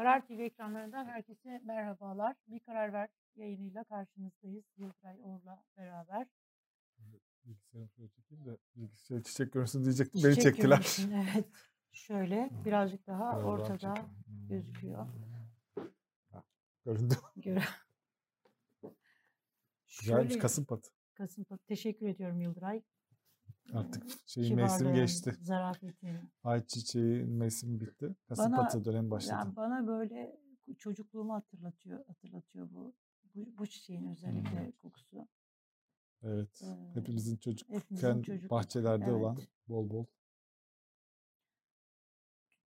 Karar TV ekranlarından herkese merhabalar. Bir Karar Ver yayınıyla karşınızdayız. Yıldıray Or'la beraber. Bilgisayarı şöyle çekeyim de bilgisayar çiçek görünsün diyecektim. Beni Çiçek çektiler. görüntüsünü, Evet. Şöyle birazcık daha Biraz ortada gözüküyor. Ha, Göründü. Göre. Güzelmiş Şöyle kasım patı. Kasım Teşekkür ediyorum Yıldıray. Artık şeyin kibarlığın, geçti. Zarafetin. Ayçiçeğin mevsimi bitti. Kasım Bana- patı dönemi başladı. Yani bana böyle çocukluğumu hatırlatıyor, hatırlatıyor bu. Bu, bu çiçeğin özellikle kokusu. Evet. Ee, Hepimizin hepimizin çocukken çocukluk- bahçelerde evet. olan bol bol.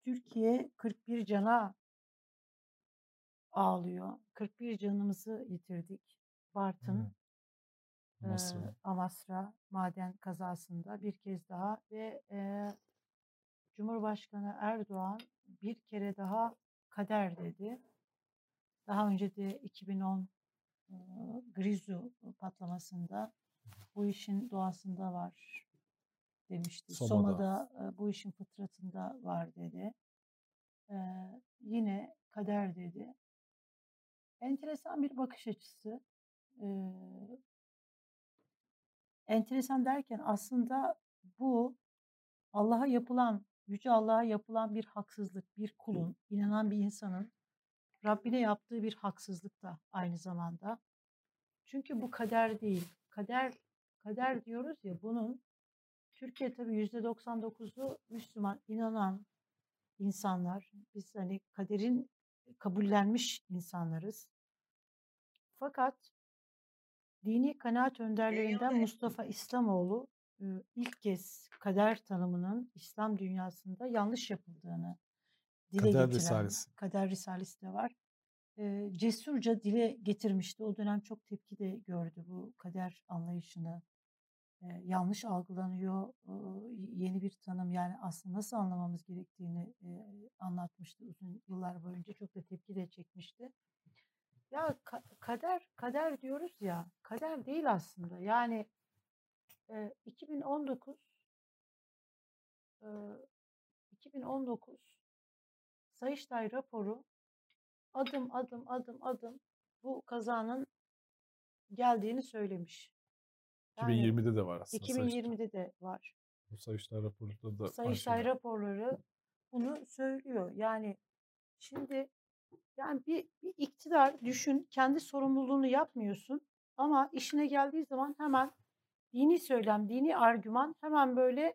Türkiye 41 cana ağlıyor. 41 canımızı yitirdik. Bartın, Hı. Amasra. Amasra maden kazasında bir kez daha ve eee, Cumhurbaşkanı Erdoğan bir kere daha kader dedi. Daha önce de 2010 eee, Grizu patlamasında bu işin doğasında var demişti. Soma'da. Soma'da bu işin fıtratında var dedi. Eee, yine kader dedi. Enteresan bir bakış açısı. Eee, enteresan derken aslında bu Allah'a yapılan, Yüce Allah'a yapılan bir haksızlık, bir kulun, inanan bir insanın Rabbine yaptığı bir haksızlık da aynı zamanda. Çünkü bu kader değil. Kader, kader diyoruz ya bunun Türkiye tabii %99'u Müslüman, inanan insanlar. Biz hani kaderin kabullenmiş insanlarız. Fakat dini kanaat önderlerinden Mustafa İslamoğlu ilk kez kader tanımının İslam dünyasında yanlış yapıldığını dile Kader getiren, Risalesi. Kader Risalesi de var. Cesurca dile getirmişti. O dönem çok tepki de gördü bu kader anlayışını. Yanlış algılanıyor, yeni bir tanım yani aslında nasıl anlamamız gerektiğini anlatmıştı uzun yıllar boyunca. Çok da tepki de çekmişti. Ya ka- kader kader diyoruz ya kader değil aslında yani e, 2019 e, 2019 Sayıştay raporu adım adım adım adım bu kazanın geldiğini söylemiş. Yani 2020'de de var aslında. Sayıştay. 2020'de de var. Bu Sayıştay raporunda da Sayıştay raporları bunu söylüyor. Yani şimdi yani bir, bir iktidar düşün kendi sorumluluğunu yapmıyorsun ama işine geldiği zaman hemen dini söylem, dini argüman hemen böyle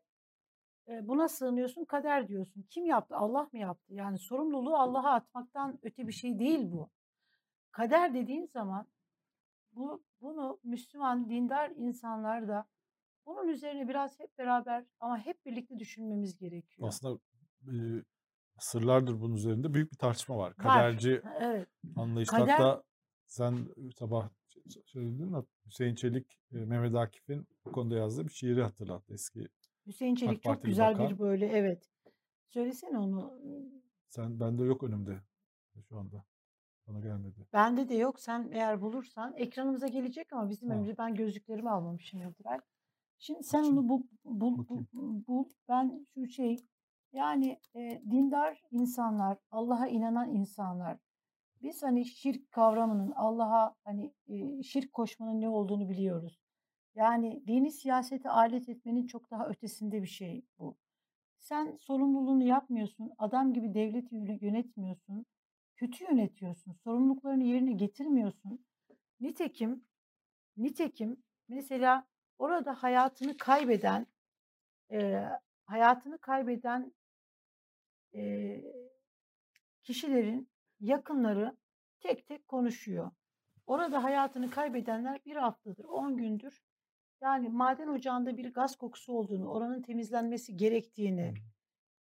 e, buna sığınıyorsun, kader diyorsun. Kim yaptı? Allah mı yaptı? Yani sorumluluğu Allah'a atmaktan öte bir şey değil bu. Kader dediğin zaman bu bunu Müslüman, dindar insanlar da bunun üzerine biraz hep beraber ama hep birlikte düşünmemiz gerekiyor. Aslında sırlardır bunun üzerinde büyük bir tartışma var. Var. Kaderci Evet. anlayışta Kader- hatta sen sabah söyledin mi? Hüseyin Çelik, Mehmet Akif'in bu konuda yazdığı bir şiiri hatırlattı eski. Hüseyin Çelik çok güzel bakan. bir böyle evet. Söylesene onu. Sen bende yok önümde şu anda. Bana gelmedi. Bende de yok. Sen eğer bulursan ekranımıza gelecek ama bizim Ha. ben gözlüklerimi almamışım Yıldıray. Şimdi sen Açayım. onu bul, bul, bul, bul. Ben şu şey yani e, dindar insanlar, Allah'a inanan insanlar biz hani şirk kavramının Allah'a hani e, şirk koşmanın ne olduğunu biliyoruz. Yani dini siyasete alet etmenin çok daha ötesinde bir şey bu. Sen sorumluluğunu yapmıyorsun, adam gibi devleti yöne- yönetmiyorsun, kötü yönetiyorsun, sorumluluklarını yerine getirmiyorsun. Nitekim, nitekim mesela orada hayatını kaybeden, e, hayatını kaybeden e, kişilerin yakınları tek tek konuşuyor. Orada hayatını kaybedenler bir haftadır, 10 gündür yani maden ocağında bir gaz kokusu olduğunu, oranın temizlenmesi gerektiğini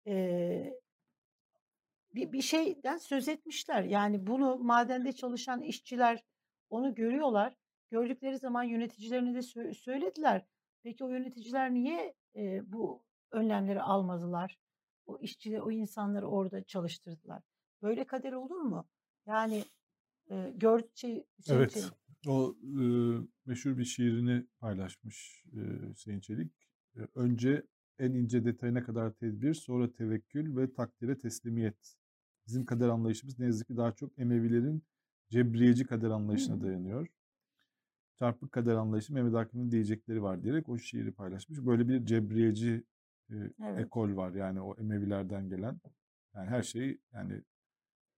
eee, bir, bir şeyden söz etmişler. Yani bunu madende çalışan işçiler onu görüyorlar. Gördükleri zaman yöneticilerine de sö- söylediler. Peki o yöneticiler niye eee, bu önlemleri almadılar? O işçileri, o insanları orada çalıştırdılar. Böyle kader olur mu? Yani eee gör şey, Hüseyin Evet. Çelik, O e, meşhur bir şiirini paylaşmış e, Hüseyin Çelik. E, önce en ince detayına kadar tedbir, sonra tevekkül ve takdire teslimiyet. bizim kader anlayışımız ne yazık ki daha çok Emevilerin cebriyeci kader anlayışına Hımm. dayanıyor. Çarpık kader anlayışı Mehmet Akif'in diyecekleri var diyerek o şiiri paylaşmış. Böyle bir cebriyeci e, Evet. ekol var yani o Emevilerden gelen. Yani her şeyi yani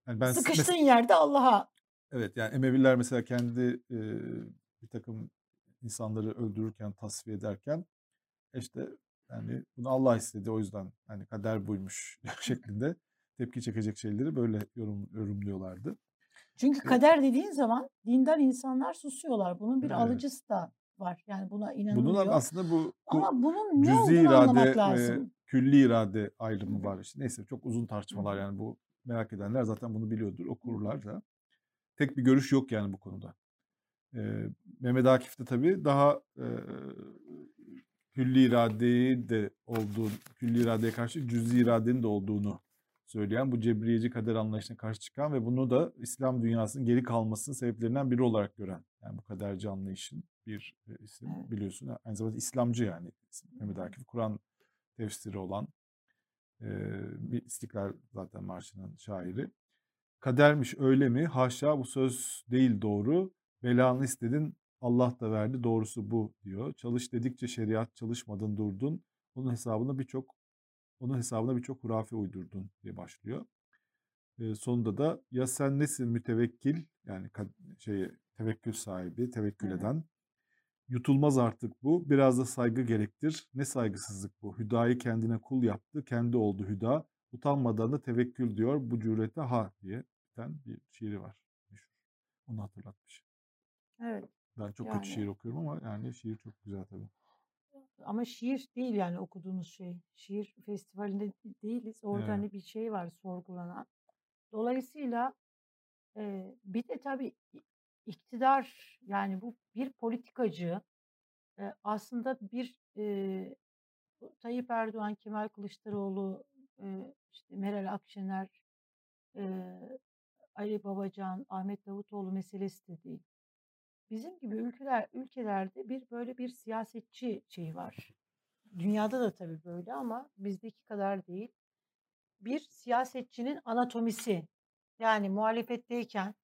yani ben Sıkıştığın mes- yerde Allah'a evet yani Emeviler mesela kendi e, bir takım insanları öldürürken tasfiye ederken işte yani bunu Allah istedi o yüzden hani kader buymuş şeklinde tepki çekecek şeyleri böyle yorum, yorumluyorlardı. Çünkü E, kader dediğin zaman dindar insanlar susuyorlar. Bunun bir evet. alıcısı da var. Yani buna Bunun inanılıyor. aslında bu, bu Ama bunun ne cüzi irade anlamak ve lazım. külli irade ayrımı var. İşte neyse çok uzun tartışmalar yani bu merak edenler zaten bunu biliyordur, okurlar da. Tek bir görüş yok yani bu konuda. Ee, Mehmet Akif de tabii daha e, külli iradeyi de olduğu, külli iradeye karşı cüzi iradenin de olduğunu söyleyen bu cebriyeci kader anlayışına karşı çıkan ve bunu da İslam dünyasının geri kalmasının sebeplerinden biri olarak gören yani bu kaderci anlayışın bir e, isim Evet. biliyorsun aynı zamanda İslamcı yani Mehmet Akif Kur'an tefsiri olan e, bir İstiklal zaten marşının şairi. Kadermiş öyle mi? Haşa bu söz değil doğru. Belanı istedin Allah da verdi doğrusu bu diyor. Çalış dedikçe şeriat çalışmadın durdun. Onun hesabına birçok onun hesabına birçok hurafe uydurdun diye başlıyor. E, sonunda da ya sen nesin mütevekkil yani şey tevekkül sahibi, tevekkül Evet. eden. Yutulmaz artık bu. Biraz da saygı gerektir. Ne saygısızlık bu. Hüdayı kendine kul yaptı. Kendi oldu hüda. Utanmadan da tevekkül diyor. Bu cürete ha diye biten bir şiiri var. Meşhur. Onu hatırlatmış. Evet. Ben çok kötü Yani şiir okuyorum ama yani şiir çok güzel tabii. ama şiir değil yani okuduğumuz şey. Şiir festivalinde değiliz. Orada Evet. hani bir şey var sorgulanan. Dolayısıyla e, bir de tabii iktidar yani bu bir politikacı e, aslında bir e, Tayyip Erdoğan, Kemal Kılıçdaroğlu, e, işte Meral Akşener, e, Ali Babacan, Ahmet Davutoğlu meselesi de değil. Bizim gibi ülkeler ülkelerde bir böyle bir siyasetçi şeyi var. Dünyada da tabii böyle ama bizdeki kadar değil. Bir siyasetçinin anatomisi. Yani muhalefetteyken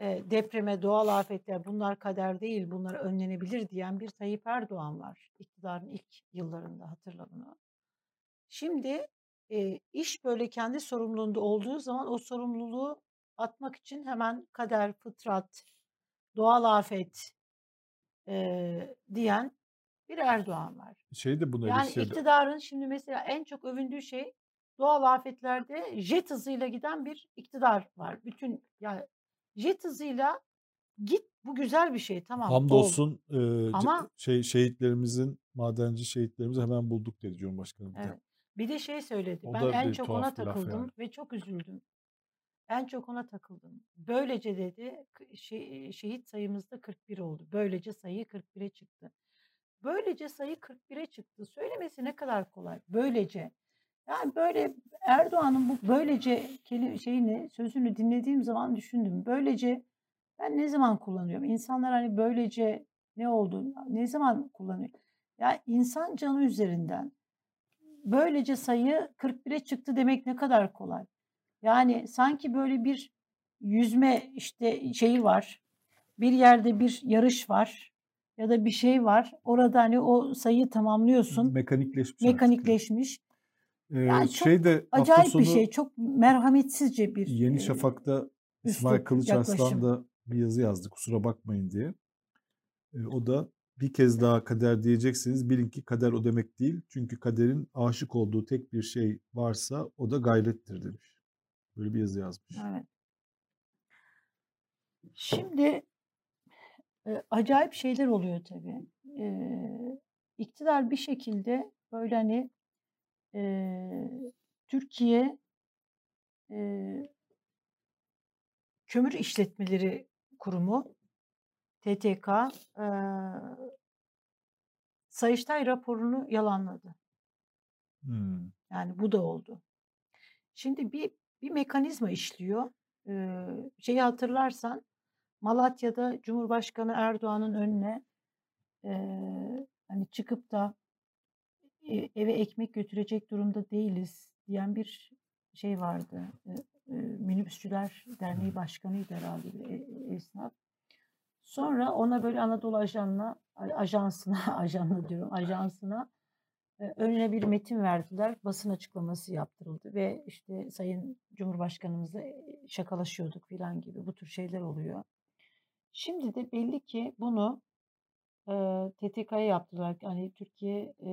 e, depreme, doğal afetler bunlar kader değil, bunlar önlenebilir diyen bir Tayyip Erdoğan var. İktidarın ilk yıllarında hatırla bunu. Şimdi e, iş böyle kendi sorumluluğunda olduğu zaman o sorumluluğu atmak için hemen kader, fıtrat, doğal afet e, diyen bir Erdoğan var. Şey de buna Yani eleştirdi. iktidarın şimdi mesela en çok övündüğü şey doğal afetlerde jet hızıyla giden bir iktidar var. Bütün yani jet hızıyla git bu güzel bir şey tamam ol. Hamdolsun e, Ama şey şehitlerimizin, madenci şehitlerimizi hemen bulduk dedi Cumhurbaşkanı bir de. evet. Bir de şey söyledi. O Ben en çok ona takıldım yani. ve çok üzüldüm. En çok ona takıldım. Böylece dedi şey, şehit sayımız da 41 oldu. Böylece sayı 41'e çıktı. Böylece sayı 41'e çıktı. Söylemesi ne kadar kolay. Böylece. Yani böyle Erdoğan'ın bu böylece kelime şeyini sözünü dinlediğim zaman düşündüm. Böylece ben ne zaman kullanıyorum? İnsanlar hani böylece ne oldu? Ne zaman kullanıyor? Ya insan canı üzerinden böylece sayı 41'e çıktı demek ne kadar kolay. Yani sanki böyle bir yüzme işte şeyi var. Bir yerde bir yarış var ya da bir şey var. Orada hani o sayıyı tamamlıyorsun. Mekanikleşmiş. Mekanikleşmiş. Ee, Yani çok şey de acayip sonu bir şey. Çok merhametsizce bir Yeni e, Şafak'ta İsmail üslup, Kılıç Arslan yaklaşım. da bir yazı yazdı kusura bakmayın diye. Ee, o da bir kez daha kader diyeceksiniz bilin ki kader o demek değil. Çünkü kaderin aşık olduğu tek bir şey varsa o da gayrettir demiş. Böyle bir yazı yazmış. Evet. Şimdi e, acayip şeyler oluyor tabii. E, iktidar bir şekilde böyle hani e, Türkiye e, Kömür İşletmeleri Kurumu TTK e, Sayıştay raporunu yalanladı. Hmm. Yani bu da oldu. Şimdi bir bir mekanizma işliyor. Ee, şeyi hatırlarsan Malatya'da Cumhurbaşkanı Erdoğan'ın önüne eee, hani çıkıp da e, eve ekmek götürecek durumda değiliz diyen bir şey vardı. e, e, Minibüsçüler Derneği Başkanıydı herhalde bir e- esnaf. Sonra ona böyle Anadolu Ajanı'na, ajansına, ajanı diyorum, ajansına e, önüne bir metin verdiler. Basın açıklaması yaptırıldı ve işte Sayın Cumhurbaşkanımızla e, şakalaşıyorduk falan gibi bu tür şeyler oluyor. Şimdi de belli ki bunu e, TTK'ya yaptılar. Hani Türkiye e,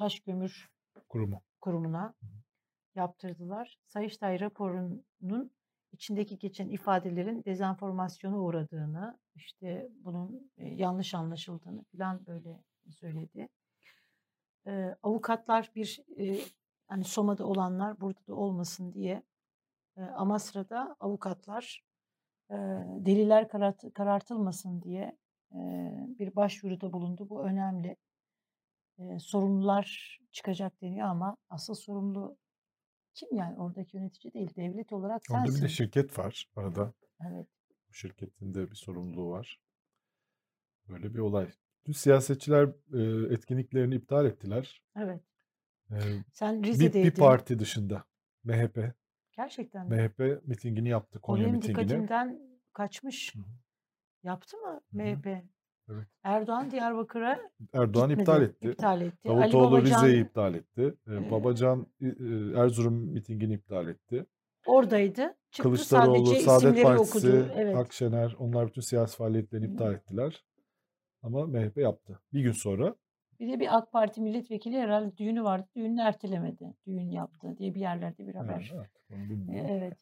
Taş Kömür Kurumu. Kurumu'na yaptırdılar. Sayıştay raporunun içindeki geçen ifadelerin dezenformasyona uğradığını, işte bunun e, yanlış anlaşıldığını falan böyle söyledi. E, avukatlar bir e, hani Soma'da olanlar burada da olmasın diye e, Amasra'da avukatlar e, deliller karart, karartılmasın diye e, bir başvuruda bulundu. Bu önemli. E, sorumlular çıkacak deniyor ama asıl sorumlu kim yani oradaki yönetici değil devlet olarak Orada bir de sensin. şirket var arada. Evet. Bu şirketin de bir sorumluluğu var. Böyle bir olay. Dün siyasetçiler e, etkinliklerini iptal ettiler. Evet. E, Sen bir, bir Rize'deydin. parti dışında. MHP. Gerçekten mi? MHP mitingini yaptı. Konya benim mitingini. dikkatimden kaçmış. Hı hı. Yaptı mı Hı hı. MHP? Evet. Erdoğan Diyarbakır'a Erdoğan gitmedi. iptal etti. İptal etti. Ali Davutoğlu Babacan Rize'yi iptal etti. E, e, Babacan e, Erzurum mitingini iptal etti. oradaydı. Çıktı Kılıçdaroğlu, sadece Saadet Partisi, okudu. Evet. Akşener onlar bütün siyasi faaliyetlerini iptal ettiler. Ama MHP yaptı. Bir gün sonra Bir de bir AK Parti milletvekili herhalde düğünü vardı. Düğünü ertelemedi. Düğün yaptı diye bir yerlerde bir Ha, haber. evet, E. Evet.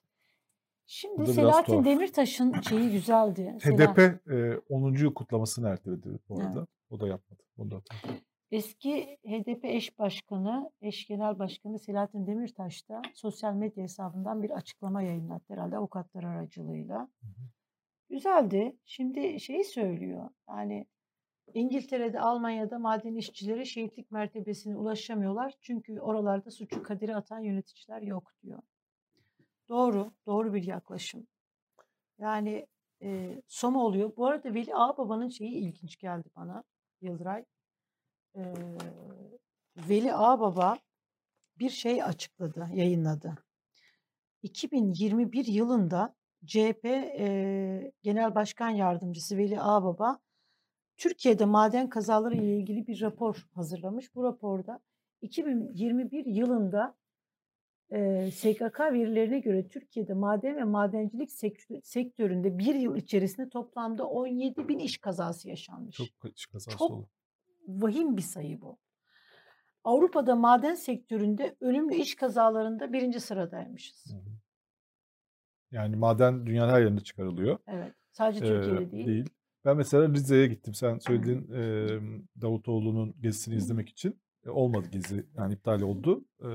Şimdi Bu da biraz Selahattin. Demirtaş'ın şeyi güzeldi. HDP e, 10. yıl kutlamasını erteledi bu arada. Evet. O da yapmadı. Onu da. Eski HDP eş başkanı, eş genel başkanı Selahattin Demirtaş da sosyal medya hesabından bir açıklama yayınlattı herhalde avukatlar aracılığıyla. Güzeldi. Şimdi şeyi söylüyor. Yani İngiltere'de, Almanya'da maden işçileri şehitlik mertebesine ulaşamıyorlar. Çünkü oralarda suçu kadere atan yöneticiler yok diyor. Doğru, doğru bir yaklaşım. Yani e, Soma oluyor. Bu arada Veli Ağababa'nın şeyi ilginç geldi bana Yıldıray. E, Veli Ağababa bir şey açıkladı, yayınladı. 2021 yılında CHP e, Genel Başkan Yardımcısı Veli Ağababa Türkiye'de maden kazaları ile ilgili bir rapor hazırlamış. Bu raporda 2021 yılında e, SGK verilerine göre Türkiye'de maden ve madencilik sektö- sektöründe bir yıl içerisinde toplamda 17 bin iş kazası yaşanmış. Çok iş kazası Çok oldu. vahim bir sayı bu. Avrupa'da maden sektöründe ölümlü iş kazalarında birinci sıradaymışız. Hı hı. Yani maden dünyanın her yerinde çıkarılıyor. Evet. Sadece Ee, Türkiye'de değil. Ben mesela Rize'ye gittim. Sen söylediğin e, Davutoğlu'nun gezisini izlemek için. E, olmadı gezi. Yani iptal oldu. E,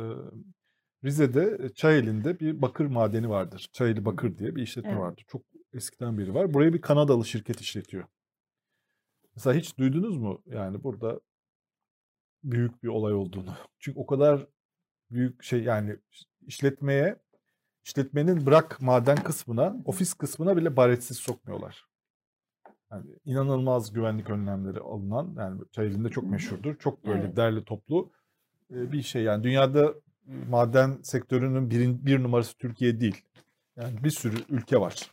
Rize'de e, Çayeli'nde bir bakır madeni vardır. Çayeli Bakır diye bir işletme Evet. vardır. Çok eskiden beri var. Burayı bir Kanadalı şirket işletiyor. Mesela hiç duydunuz mu? Yani burada büyük bir olay olduğunu. Çünkü o kadar büyük şey yani işletmeye işletmenin bırak maden kısmına, ofis kısmına bile baretsiz sokmuyorlar. Yani inanılmaz güvenlik önlemleri alınan yani Çayeli'nde çok meşhurdur. Çok böyle Evet. derli toplu e, bir şey. Yani dünyada maden sektörünün birin, bir numarası Türkiye değil. Yani bir sürü ülke var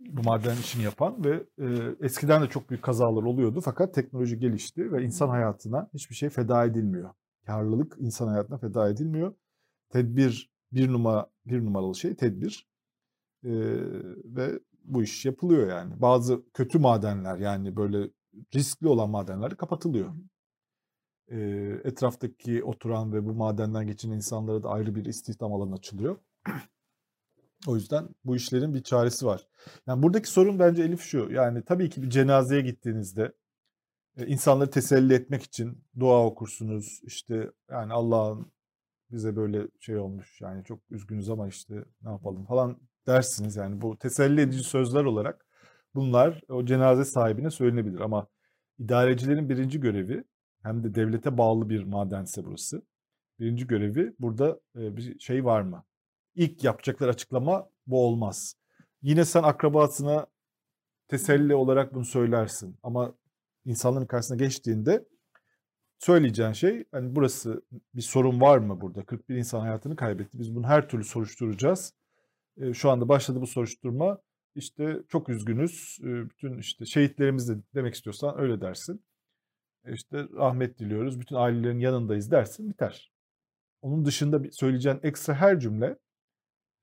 bu maden işini yapan ve e, eskiden de çok büyük kazalar oluyordu fakat teknoloji gelişti ve insan hayatına hiçbir şey feda edilmiyor. Karlılık insan hayatına feda edilmiyor. Tedbir bir numara bir numaralı şey tedbir E, ve bu iş yapılıyor yani. Bazı kötü madenler yani böyle riskli olan madenler kapatılıyor. E, etraftaki oturan ve bu madenden geçen insanlara da ayrı bir istihdam alanı açılıyor. O yüzden bu işlerin bir çaresi var. Yani buradaki sorun bence Elif şu. Yani tabii ki bir cenazeye gittiğinizde e, insanları teselli etmek için dua okursunuz. İşte yani Allah'ın bize böyle şey olmuş. Yani çok üzgünüz ama işte ne yapalım falan dersiniz. Yani bu teselli edici sözler olarak bunlar o cenaze sahibine söylenebilir. Ama idarecilerin birinci görevi hem de devlete bağlı bir madense burası. Birinci görevi burada bir şey var mı? İlk yapacakları açıklama bu olmaz. Yine sen akrabasına teselli olarak bunu söylersin. Ama insanların karşısına geçtiğinde söyleyeceğin şey hani burası bir sorun var mı burada? 41 insan hayatını kaybetti. Biz bunu her türlü soruşturacağız. E, şu anda başladı bu soruşturma. İşte çok üzgünüz. Bütün işte şehitlerimiz de demek istiyorsan öyle dersin. E, işte rahmet diliyoruz. Bütün ailelerin yanındayız dersin biter. Onun dışında söyleyeceğin ekstra her cümle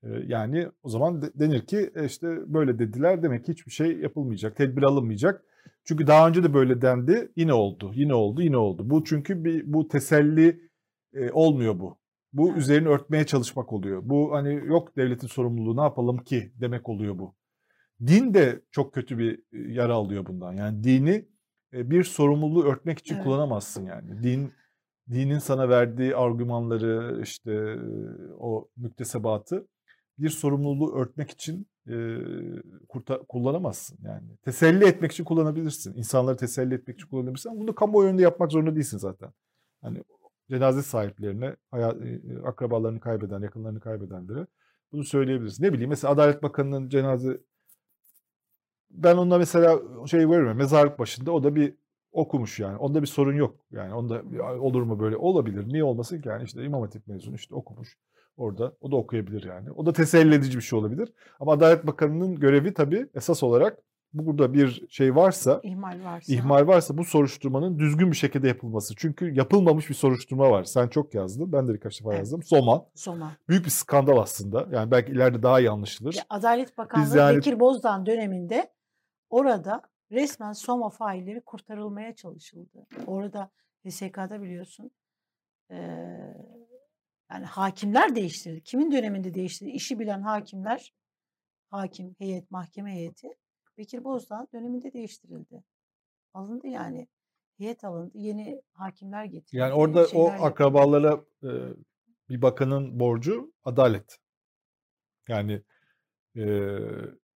e, yani o zaman de, denir ki e, işte böyle dediler demek ki hiçbir şey yapılmayacak, tedbir alınmayacak. Çünkü daha önce de böyle dendi, yine oldu, yine oldu, yine oldu. Bu çünkü bir bu teselli e, olmuyor bu. Bu üzerini örtmeye çalışmak oluyor. Bu hani yok devletin sorumluluğu ne yapalım ki demek oluyor bu. Din de çok kötü bir yara alıyor bundan. Yani dini bir sorumluluğu örtmek için evet. kullanamazsın yani. Din dinin sana verdiği argümanları işte o müktesebatı bir sorumluluğu örtmek için e, kurta, kullanamazsın yani. Teselli etmek için kullanabilirsin. İnsanları teselli etmek için kullanabilirsin. bunu kamuoyu önünde yapmak zorunda değilsin zaten. Hani cenaze sahiplerine, akrabalarını kaybeden, yakınlarını kaybedenlere bunu söyleyebilirsin. Ne bileyim mesela Adalet Bakanı'nın cenaze ben onda mesela şey veririm mezarlık başında o da bir okumuş yani. Onda bir sorun yok. Yani onda olur mu böyle? Olabilir. Niye olmasın ki? Yani işte İmam Hatip mezunu işte okumuş orada. O da okuyabilir yani. O da teselli edici bir şey olabilir. Ama Adalet Bakanı'nın görevi tabii esas olarak burada bir şey varsa, ihmal varsa, ihmal varsa bu soruşturmanın düzgün bir şekilde yapılması. Çünkü yapılmamış bir soruşturma var. Sen çok yazdın, ben de birkaç defa evet. yazdım. Soma. Soma. Büyük bir skandal aslında. Yani belki ileride daha iyi anlaşılır. Ya, Adalet Bakanlığı yani... Bekir Bozdağ döneminde orada resmen Soma failleri kurtarılmaya çalışıldı. Orada HSK'da biliyorsun yani hakimler değiştirildi. Kimin döneminde değiştirildi? İşi bilen hakimler, hakim, heyet, mahkeme heyeti Bekir Bozdağ döneminde değiştirildi. Alındı yani. Heyet alındı. Yeni hakimler getirildi. Yani orada o akrabalara e, bir bakanın borcu adalet. Yani e,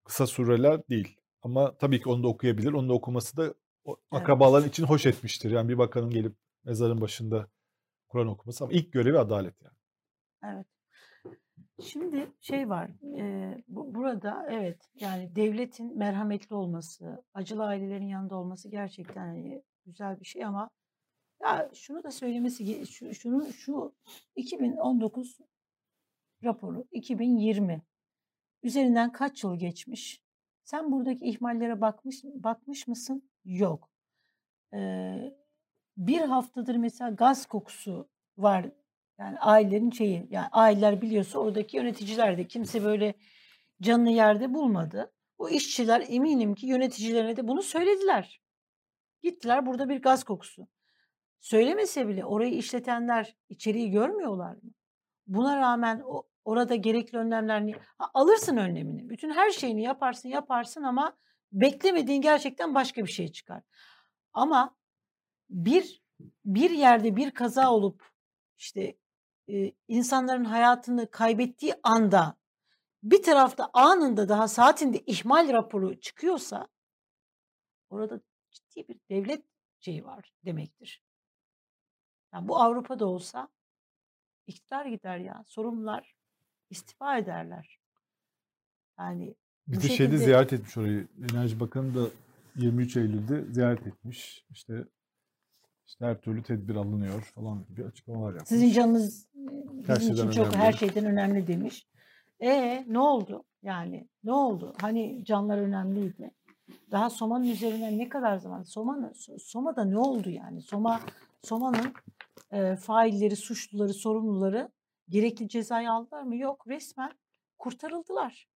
kısa süreler değil. Ama tabii ki onu da okuyabilir. Onu da okuması da o, evet. akrabaların için hoş etmiştir. Yani bir bakanın gelip mezarın başında Kur'an okuması ama ilk görevi adalet yani. Evet. Şimdi şey var, e, bu, burada evet yani devletin merhametli olması, acılı ailelerin yanında olması gerçekten hani güzel bir şey ama ya şunu da söylemesi, şu, şunu şu 2019 raporu, 2020 üzerinden kaç yıl geçmiş? Sen buradaki ihmallere bakmış bakmış mısın? Yok. Ee, bir haftadır mesela gaz kokusu var yani ailelerin şeyi yani aileler biliyorsa oradaki yöneticiler de kimse böyle canını yerde bulmadı. O işçiler eminim ki yöneticilerine de bunu söylediler. Gittiler burada bir gaz kokusu. Söylemese bile orayı işletenler içeriği görmüyorlar mı? Buna rağmen o, orada gerekli önlemlerini alırsın önlemini. Bütün her şeyini yaparsın yaparsın ama beklemediğin gerçekten başka bir şey çıkar. Ama bir bir yerde bir kaza olup işte e, insanların hayatını kaybettiği anda bir tarafta anında daha saatinde ihmal raporu çıkıyorsa orada ciddi bir devlet şeyi var demektir. Yani bu Avrupa'da olsa iktidar gider ya. Sorumlular istifa ederler. Yani bir de şekilde... şeyde ziyaret etmiş orayı. Enerji Bakanı da 23 Eylül'de ziyaret etmiş. İşte işte her türlü tedbir alınıyor falan gibi açıklamalar yapmış. Sizin canınız bizim için çok her şeyden önemli demiş. E ne oldu? Yani ne oldu? Hani canlar önemliydi. Daha Soma'nın üzerine ne kadar zaman? Soma'nın Soma'da ne oldu yani? Soma Soma'nın e, failleri, suçluları, sorumluları gerekli cezayı aldılar mı? Yok. Resmen kurtarıldılar.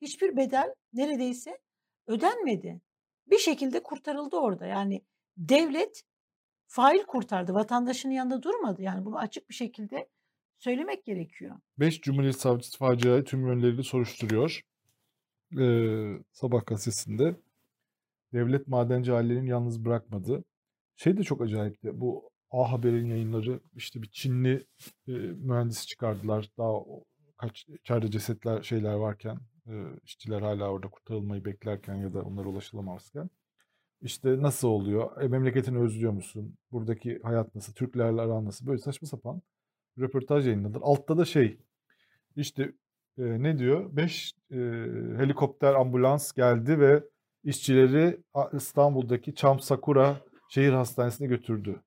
Hiçbir bedel neredeyse ödenmedi. Bir şekilde kurtarıldı orada. Yani devlet fail kurtardı. Vatandaşının yanında durmadı. Yani bunu açık bir şekilde söylemek gerekiyor. 5 Cumhuriyet Savcısı faciayı tüm yönleriyle soruşturuyor. Ee, Sabah gazetesinde. Devlet madenci ailelerini yalnız bırakmadı. Şey de çok acayipti. Bu A Haber'in yayınları işte bir Çinli e, mühendis çıkardılar. Daha kaç içeride cesetler şeyler varken e, işçiler hala orada kurtarılmayı beklerken ya da onlara ulaşılamazken. İşte nasıl oluyor? E, memleketini özlüyor musun? Buradaki hayat nasıl? Türklerle aran nasıl? Böyle saçma sapan röportaj yayınladılar. Altta da şey işte e, ne diyor? Beş e, helikopter ambulans geldi ve işçileri İstanbul'daki Çam Sakura şehir hastanesine götürdü.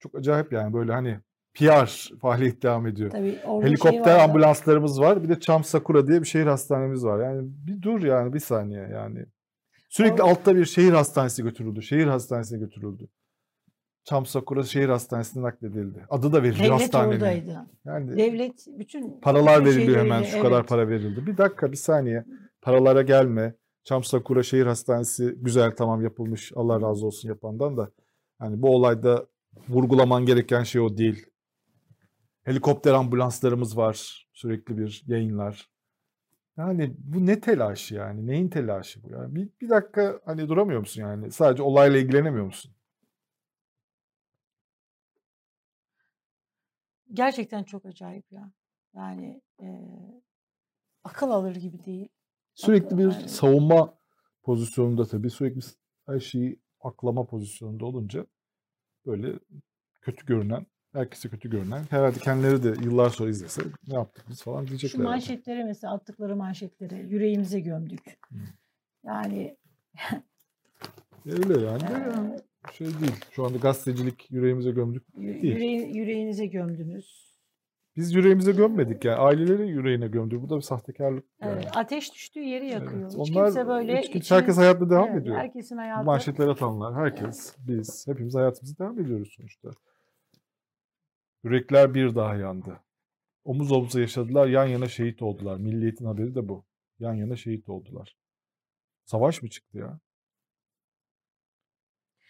Çok acayip yani böyle hani PR faaliyet devam ediyor. Tabii şey Helikopter vardı. ambulanslarımız var. Bir de Çam Sakura diye bir şehir hastanemiz var. Yani bir dur yani bir saniye yani. Sürekli Orada- altta bir şehir hastanesi götürüldü. Şehir hastanesine götürüldü. Çam Sakura şehir hastanesine nakledildi. Adı da veriliyor Devlet hastanenin. oradaydı. Yani Devlet bütün paralar veriliyor hemen şu kadar evet. para verildi. Bir dakika bir saniye. Paralara gelme. Çam Sakura şehir hastanesi güzel tamam yapılmış. Allah razı olsun yapandan da. Yani bu olayda vurgulaman gereken şey o değil. Helikopter ambulanslarımız var. Sürekli bir yayınlar. Yani bu ne telaşı yani? Neyin telaşı bu? Yani bir, bir dakika hani duramıyor musun yani? Sadece olayla ilgilenemiyor musun? Gerçekten çok acayip ya. Yani e, akıl alır gibi değil. Sürekli bir yani. savunma pozisyonunda tabii sürekli her şeyi aklama pozisyonunda olunca böyle kötü görünen, herkese kötü görünen, herhalde kendileri de yıllar sonra izlese ne yaptık biz falan Şu diyecekler. herhalde. manşetlere mesela attıkları manşetlere yüreğimize gömdük. Yani Öyle yani de e, yani şey değil. Şu anda gazetecilik yüreğimize gömdük. Değil. yüreği- yüreğinize gömdünüz. Biz yüreğimize gömmedik yani aileleri yüreğine gömdü. Bu da bir sahtekarlık. Yani. Evet, ateş düştüğü yeri Evet, yakıyor. Hiç Onlar kimse böyle hiç kimse- herkes hayatla devam Evet, ediyor. Herkesin hayatı manşetler atanlar, herkes, biz, hepimiz hayatımızı devam ediyoruz sonuçta. Yürekler bir daha yandı. Omuz omuza yaşadılar, yan yana şehit oldular. Milliyetin haberi de bu. Yan yana şehit oldular. Savaş mı çıktı ya?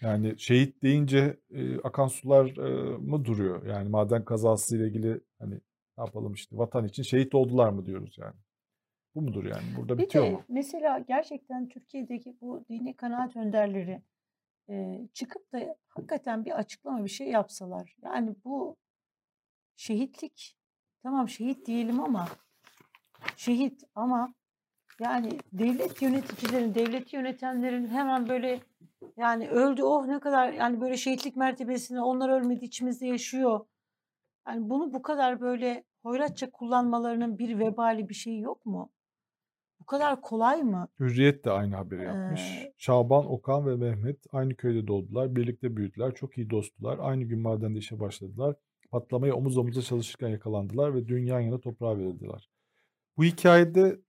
Yani şehit deyince e, akan sular e, mı duruyor? Yani maden kazası ile ilgili hani ne yapalım işte vatan için şehit oldular mı diyoruz yani. Bu mudur yani? Burada Bir bitiyor de mu? mesela gerçekten Türkiye'deki bu dini kanaat önderleri e, çıkıp da hakikaten bir açıklama bir şey yapsalar. Yani bu şehitlik tamam şehit diyelim ama şehit ama yani devlet yöneticilerin, devleti yönetenlerin hemen böyle yani öldü oh ne kadar yani böyle şehitlik mertebesine onlar ölmedi içimizde yaşıyor. Yani bunu bu kadar böyle hoyratça kullanmalarının bir vebali bir şey yok mu? Bu kadar kolay mı? Hürriyet de aynı haberi yapmış. Ee, Şaban, Okan ve Mehmet aynı köyde doğdular. Birlikte büyüdüler. Çok iyi dosttular. Aynı gün madende işe başladılar. Patlamaya omuz omuza çalışırken yakalandılar ve dün yan yana toprağa verildiler. Bu hikayede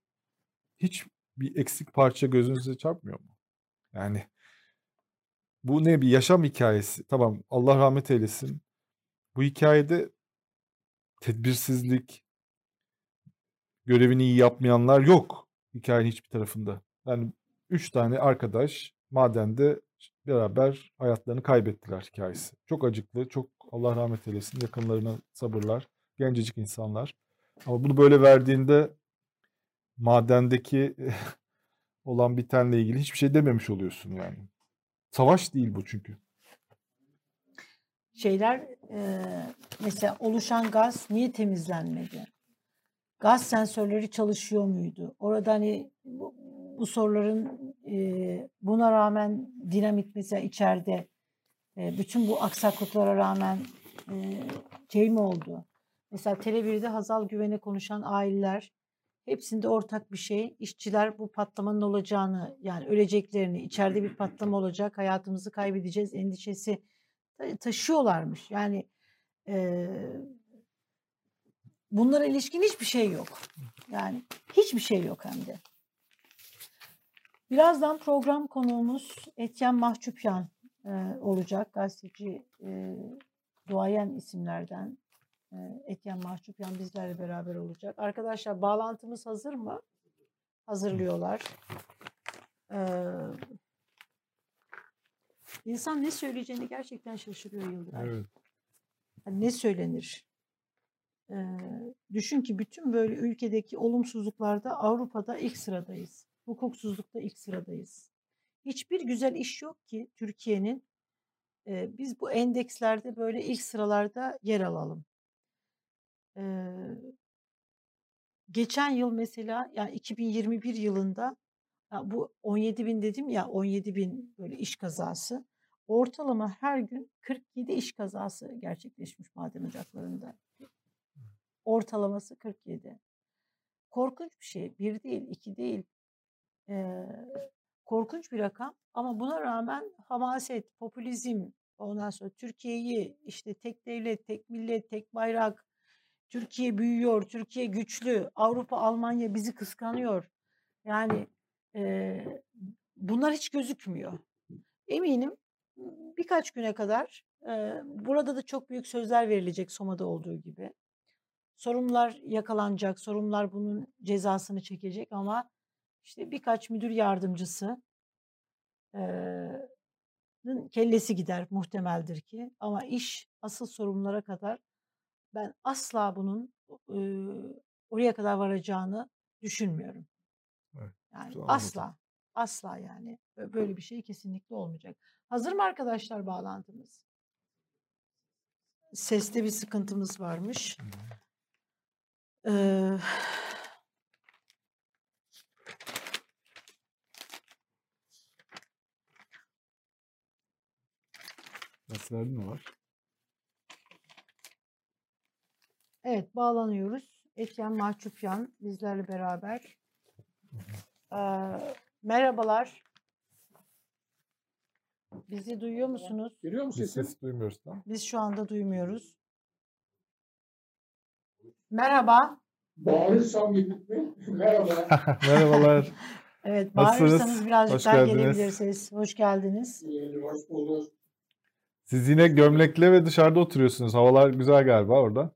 hiç bir eksik parça gözünüze çarpmıyor mu? Yani bu ne bir yaşam hikayesi. Tamam Allah rahmet eylesin. Bu hikayede tedbirsizlik, görevini iyi yapmayanlar yok hikayenin hiçbir tarafında. Yani üç tane arkadaş madende beraber hayatlarını kaybettiler hikayesi. Çok acıklı, çok Allah rahmet eylesin, yakınlarına sabırlar, gencecik insanlar. Ama bunu böyle verdiğinde madendeki olan bitenle ilgili hiçbir şey dememiş oluyorsun yani. Savaş değil bu çünkü. şeyler e, mesela oluşan gaz niye temizlenmedi? Gaz sensörleri çalışıyor muydu? Orada hani bu, bu soruların e, buna rağmen dinamit mesela içeride e, bütün bu aksaklıklara rağmen e, şey mi oldu? Mesela Tele1'de Hazal Güven'e konuşan aileler hepsinde ortak bir şey. İşçiler bu patlamanın olacağını yani öleceklerini, içeride bir patlama olacak, hayatımızı kaybedeceğiz endişesi ta- taşıyorlarmış. Yani e, bunlara ilişkin hiçbir şey yok. Yani hiçbir şey yok hem de. Birazdan program konuğumuz Etyen Mahçupyan e, olacak. Gazeteci, e, duayen isimlerden Etyen Mahçupyan bizlerle beraber olacak. Arkadaşlar bağlantımız hazır mı? Hazırlıyorlar. Ee, insan ne söyleyeceğini gerçekten şaşırıyor Yıldıray. Evet. Hani ne söylenir? Ee, düşün ki bütün böyle ülkedeki olumsuzluklarda Avrupa'da ilk sıradayız. Hukuksuzlukta ilk sıradayız. Hiçbir güzel iş yok ki Türkiye'nin e, biz bu endekslerde böyle ilk sıralarda yer alalım. Ee, geçen yıl mesela yani 2021 yılında ya bu 17 bin dedim ya 17 bin böyle iş kazası. Ortalama her gün 47 iş kazası gerçekleşmiş maden ocaklarında. Ortalaması 47. Korkunç bir şey. Bir değil, iki değil. Ee, korkunç bir rakam ama buna rağmen hamaset, popülizm, Ondan sonra Türkiye'yi işte tek devlet, tek millet, tek bayrak, Türkiye büyüyor, Türkiye güçlü, Avrupa, Almanya bizi kıskanıyor. Yani e, bunlar hiç gözükmüyor. Eminim birkaç güne kadar e, burada da çok büyük sözler verilecek Soma'da olduğu gibi. Sorumlular yakalanacak, sorumlular bunun cezasını çekecek ama işte birkaç müdür yardımcısı kellesi gider muhtemeldir ki. Ama iş asıl sorumlulara kadar ben asla bunun oraya kadar varacağını düşünmüyorum. Evet, Yani anladım. asla, asla yani böyle bir şey kesinlikle olmayacak. Hazır mı arkadaşlar bağlantımız? Seste bir sıkıntımız varmış. Ee, Derslerde ne var? Evet bağlanıyoruz. Etyen Mahçupyan bizlerle beraber. Ee, merhabalar. Bizi duyuyor musunuz? Geliyor mu Biz ses duymuyoruz tam. Biz şu anda duymuyoruz. Merhaba. Bağırırsam gidip mi? Merhaba. Merhabalar. Evet, Nasılsınız? bağırırsanız birazcık Hoş daha geldiniz. gelebilir ses. Hoş geldiniz. Ee, Hoş bulduk. Siz yine gömlekle ve dışarıda oturuyorsunuz. Havalar güzel galiba orada.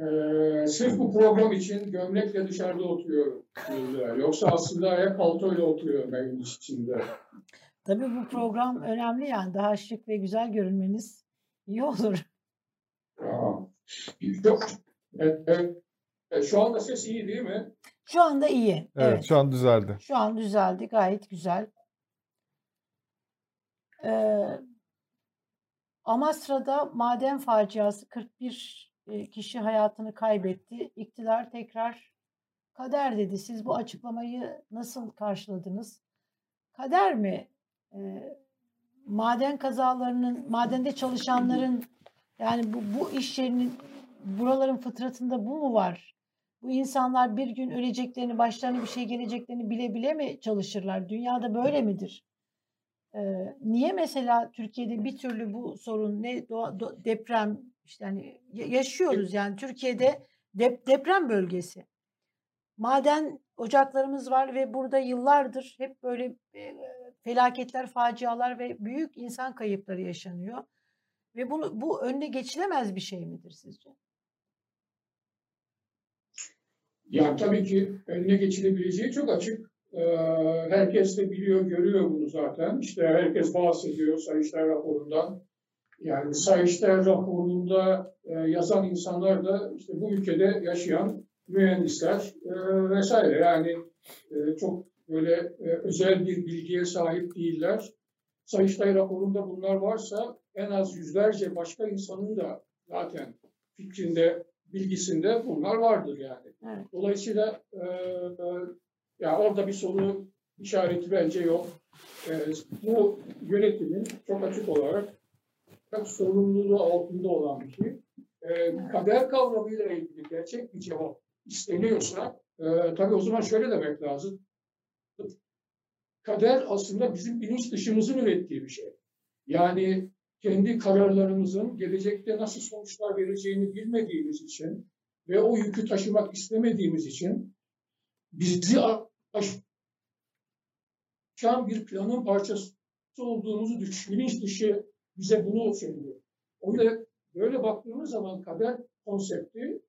Ee, sırf bu program için gömlekle dışarıda oturuyorum. Yoksa aslında hep paltoyla oturuyorum evin içinde. Tabii bu program önemli yani. Daha şık ve güzel görünmeniz iyi olur. Aa, Çok, evet, evet. E, Şu anda ses iyi değil mi? Şu anda iyi. Evet, Evet. şu an düzeldi. Şu an düzeldi. Gayet güzel. Ee, Amasra'da maden faciası 41 e, kişi hayatını kaybetti. İktidar tekrar kader dedi. Siz bu açıklamayı nasıl karşıladınız? Kader mi? Ee, maden kazalarının, madende çalışanların yani bu, bu iş yerinin, buraların fıtratında bu mu var? Bu insanlar bir gün öleceklerini, başlarına bir şey geleceklerini bile bile mi çalışırlar? Dünyada böyle midir? Ee, niye mesela Türkiye'de bir türlü bu sorun ne doğa, do- deprem işte hani ya- yaşıyoruz yani Türkiye'de dep- deprem bölgesi. Maden ocaklarımız var ve burada yıllardır hep böyle e, felaketler, facialar ve büyük insan kayıpları yaşanıyor. Ve bunu bu önüne geçilemez bir şey midir sizce? Yani tabii ki önüne geçilebileceği çok açık. Ee, herkes de biliyor, görüyor bunu zaten. İşte herkes bahsediyor Sayıştay raporundan. Yani Sayıştay raporunda e, yazan insanlar da işte bu ülkede yaşayan mühendisler e, vesaire. Yani e, çok böyle e, özel bir bilgiye sahip değiller. Sayıştay raporunda bunlar varsa en az yüzlerce başka insanın da zaten fikrinde, bilgisinde bunlar vardır yani. Evet. Dolayısıyla e, e, ya orada bir soru işareti bence yok. E, bu yönetimin çok açık olarak çok sorumluluğu altında olan bir şey. E, kader kavramıyla ilgili gerçek bir cevap isteniyorsa e, tabii o zaman şöyle demek lazım. Kader aslında bizim bilinç dışımızın ürettiği bir şey. Yani kendi kararlarımızın gelecekte nasıl sonuçlar vereceğini bilmediğimiz için ve o yükü taşımak istemediğimiz için bizi aşan bir planın parçası olduğumuzu düşün. Bilinç dışı bize bunu söylüyor. O yüzden böyle baktığımız zaman kader konsepti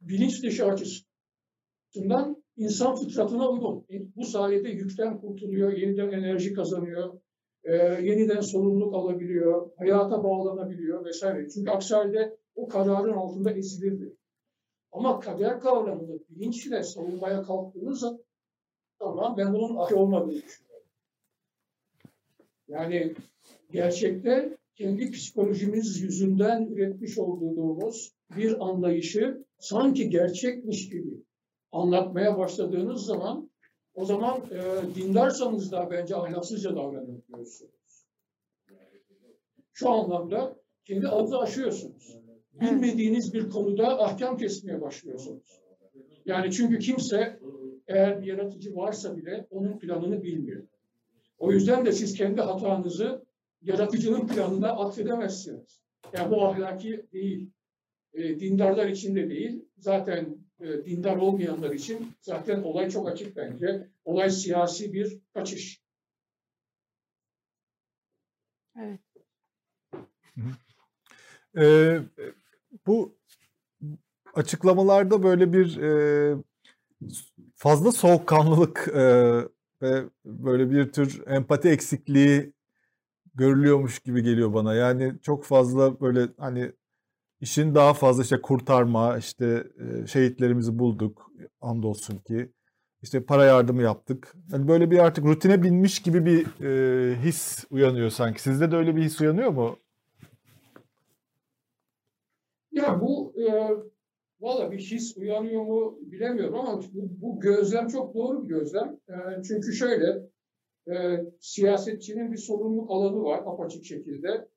bilinç dışı açısından insan fıtratına uygun. Bu sayede yükten kurtuluyor, yeniden enerji kazanıyor, e, yeniden sorumluluk alabiliyor, hayata bağlanabiliyor vesaire. Çünkü aksi halde o kararın altında ezilirdi. Ama kader kavramını bilinçle savunmaya kalktığınız zaman ben bunun ahi olmadığını düşünüyorum. Yani gerçekte kendi psikolojimiz yüzünden üretmiş olduğumuz bir anlayışı sanki gerçekmiş gibi anlatmaya başladığınız zaman o zaman e, dindarsanız da bence ahlaksızca davranıyorsunuz. Şu anlamda kendi adınızı aşıyorsunuz. Bilmediğiniz bir konuda ahkam kesmeye başlıyorsunuz. Yani çünkü kimse eğer bir yaratıcı varsa bile onun planını bilmiyor. O yüzden de siz kendi hatanızı yaratıcının planına atfedemezsiniz. Yani bu ahlaki değil. E, dindarlar için de değil. Zaten e, dindar olmayanlar için zaten olay çok açık bence. Olay siyasi bir kaçış. Evet. Ee, bu açıklamalarda böyle bir e, fazla soğukkanlılık e, ve böyle bir tür empati eksikliği görülüyormuş gibi geliyor bana. Yani çok fazla böyle hani işin daha fazla işte kurtarma, işte şehitlerimizi bulduk andolsun ki. işte para yardımı yaptık. Yani böyle bir artık rutine binmiş gibi bir e, his uyanıyor sanki. Sizde de öyle bir his uyanıyor mu? Ya bu e, valla bir his uyanıyor mu bilemiyorum ama bu, bu gözlem çok doğru bir gözlem. E, çünkü şöyle e, siyasetçinin bir sorumluluk alanı var apaçık şekilde.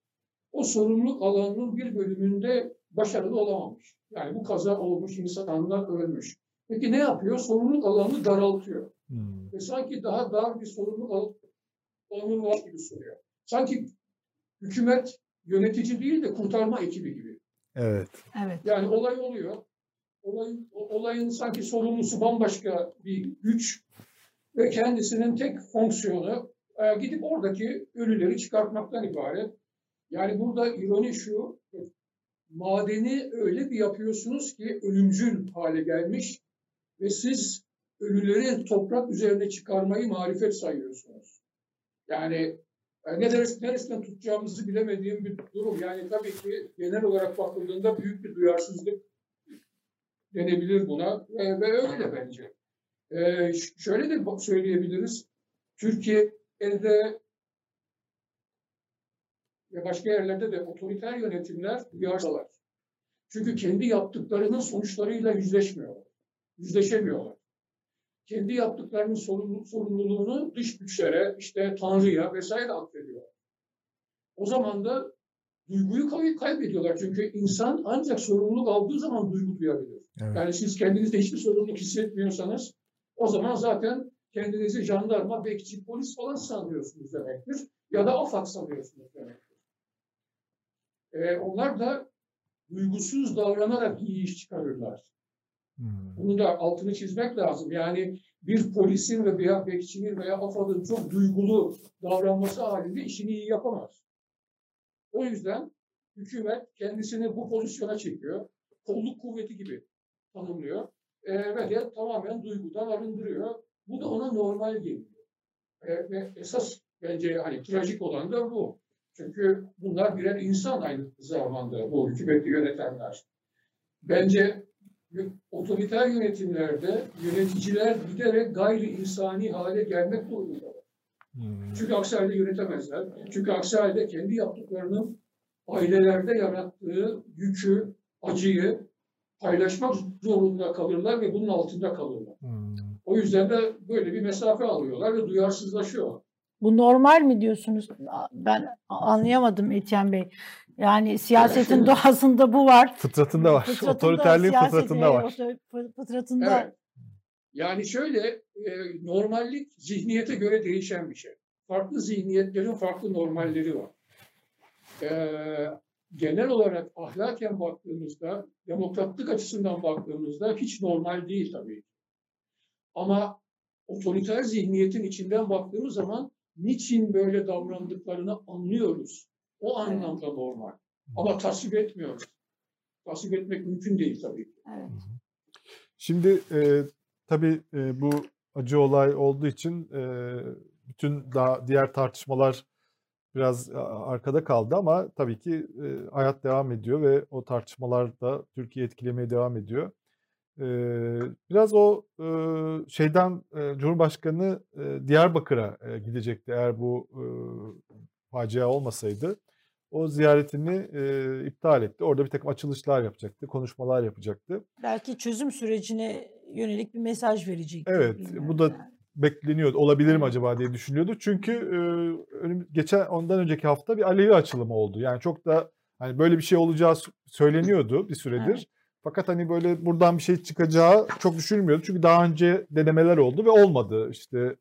O sorumluluk alanının bir bölümünde başarılı olamamış. Yani bu kaza olmuş, insanlar ölmüş. Peki ne yapıyor? Sorumluluk alanını daraltıyor. Hmm. Ve sanki daha dar bir sorumluluk alanı var gibi sunuyor. Sanki hükümet yönetici değil de kurtarma ekibi gibi. Evet. Evet. Yani olay oluyor. Olayın, olayın sanki sorumlusu bambaşka bir güç ve kendisinin tek fonksiyonu e, gidip oradaki ölüleri çıkartmaktan ibaret. Yani burada ironi şu, madeni öyle bir yapıyorsunuz ki ölümcül hale gelmiş ve siz ölüleri toprak üzerine çıkarmayı marifet sayıyorsunuz. Yani e, ne neresi, neresinden tutacağımızı bilemediğim bir durum. Yani tabii ki genel olarak bakıldığında büyük bir duyarsızlık denebilir buna e, ve öyle bence. E, şöyle de söyleyebiliriz. Türkiye'de ve başka yerlerde de otoriter yönetimler uyarsalar. Çünkü kendi yaptıklarının sonuçlarıyla yüzleşmiyorlar. Yüzleşemiyorlar. Kendi yaptıklarının sorumluluğunu dış güçlere, işte Tanrı'ya vesaire atfediyorlar. O zaman da duyguyu kaybediyorlar. Çünkü insan ancak sorumluluk aldığı zaman duygu duyabilir. Evet. Yani siz kendinizde hiçbir sorumluluk hissetmiyorsanız o zaman zaten kendinizi jandarma, bekçi, polis falan sanıyorsunuz demektir. Ya da AFAD sanıyorsunuz demektir. Ee, onlar da duygusuz davranarak iyi iş çıkarırlar. Hmm. Bunu da altını çizmek lazım. Yani bir polisin ve veya bekçinin veya AFAD'ın çok duygulu davranması halinde işini iyi yapamaz. O yüzden hükümet kendisini bu pozisyona çekiyor. Kolluk kuvveti gibi tanımlıyor. E, ve tamamen duygudan arındırıyor. Bu da ona normal geliyor. E, ve esas bence hani trajik olan da bu. Çünkü bunlar birer insan aynı zamanda bu hükümeti yönetenler. Bence otoriter yönetimlerde yöneticiler giderek gayri insani hale gelmek durumunda. Hmm. Çünkü aksi halde yönetemezler. Çünkü aksi halde kendi yaptıklarının ailelerde yarattığı yükü, acıyı paylaşmak zorunda kalırlar ve bunun altında kalırlar. Hmm. O yüzden de böyle bir mesafe alıyorlar ve duyarsızlaşıyor. Bu normal mi diyorsunuz? Ben anlayamadım Etienne Bey. Yani siyasetin evet. doğasında bu var. Fıtratında var. Fıtratında, Otoriterliğin fıtratında var. Fıtratında. Evet. Yani şöyle e, normallik zihniyete göre değişen bir şey. Farklı zihniyetlerin farklı normalleri var. E, genel olarak ahlaken baktığımızda, demokratlık açısından baktığımızda hiç normal değil tabii. Ama otoriter zihniyetin içinden baktığımız zaman niçin böyle davrandıklarını anlıyoruz. O anlamda normal. Ama tasvip etmiyoruz. Tasvip etmek mümkün değil tabii. Evet. Şimdi e, tabii e, bu acı olay olduğu için e, bütün daha diğer tartışmalar biraz arkada kaldı ama tabii ki e, hayat devam ediyor ve o tartışmalar da Türkiye etkilemeye devam ediyor. E, biraz o e, şeyden e, Cumhurbaşkanı e, Diyarbakır'a e, gidecekti eğer bu e, facia olmasaydı. O ziyaretini e, iptal etti. Orada bir takım açılışlar yapacaktı, konuşmalar yapacaktı. Belki çözüm sürecine yönelik bir mesaj verecekti. Evet, bu da bekleniyor. Olabilir mi acaba diye düşünüyordu. Çünkü e, geçen ondan önceki hafta bir Alevi açılımı oldu. Yani çok da hani böyle bir şey olacağı söyleniyordu bir süredir. Evet. Fakat hani böyle buradan bir şey çıkacağı çok düşünülmüyordu. Çünkü daha önce denemeler oldu ve olmadı. İşte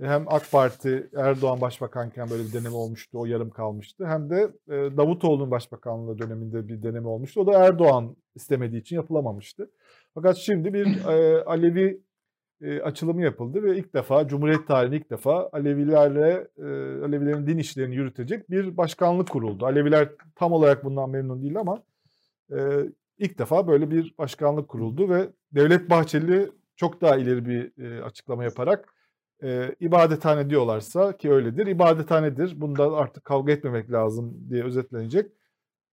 hem AK Parti Erdoğan başbakanken böyle bir deneme olmuştu. O yarım kalmıştı. Hem de e, Davutoğlu'nun başbakanlığı döneminde bir deneme olmuştu. O da Erdoğan istemediği için yapılamamıştı. Fakat şimdi bir e, Alevi e, açılımı yapıldı ve ilk defa Cumhuriyet tarihinde ilk defa Alevilerle e, Alevilerin din işlerini yürütecek bir başkanlık kuruldu. Aleviler tam olarak bundan memnun değil ama e, ilk defa böyle bir başkanlık kuruldu ve Devlet Bahçeli çok daha ileri bir e, açıklama yaparak e, ibadethane diyorlarsa ki öyledir, ibadethanedir. Bunda artık kavga etmemek lazım diye özetlenecek.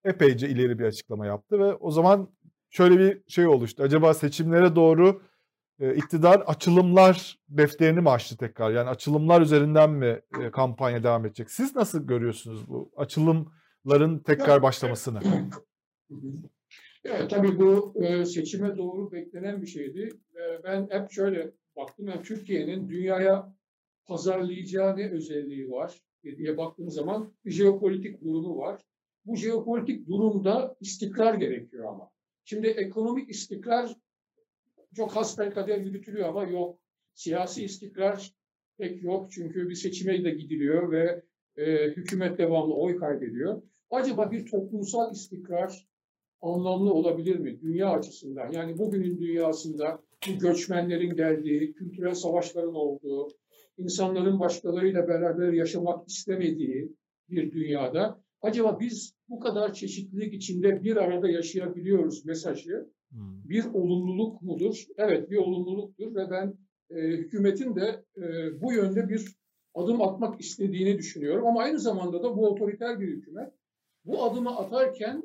Epeyce ileri bir açıklama yaptı ve o zaman şöyle bir şey oluştu. Acaba seçimlere doğru e, iktidar açılımlar defterini mi açtı tekrar? Yani açılımlar üzerinden mi e, kampanya devam edecek? Siz nasıl görüyorsunuz bu açılımların tekrar başlamasını? Evet, tabii bu e, seçime doğru beklenen bir şeydi. E, ben hep şöyle baktım. Yani Türkiye'nin dünyaya pazarlayacağı ne özelliği var diye baktığım zaman bir jeopolitik durumu var. Bu jeopolitik durumda istikrar gerekiyor ama. Şimdi ekonomik istikrar çok hasbelkader yürütülüyor ama yok. Siyasi istikrar pek yok çünkü bir seçime de gidiliyor ve e, hükümet devamlı oy kaybediyor. Acaba bir toplumsal istikrar anlamlı olabilir mi dünya açısından? Yani bugünün dünyasında bu göçmenlerin geldiği, kültürel savaşların olduğu, insanların başkalarıyla beraber yaşamak istemediği bir dünyada acaba biz bu kadar çeşitlilik içinde bir arada yaşayabiliyoruz mesajı hmm. bir olumluluk mudur? Evet bir olumluluktur ve ben e, hükümetin de e, bu yönde bir adım atmak istediğini düşünüyorum. Ama aynı zamanda da bu otoriter bir hükümet bu adımı atarken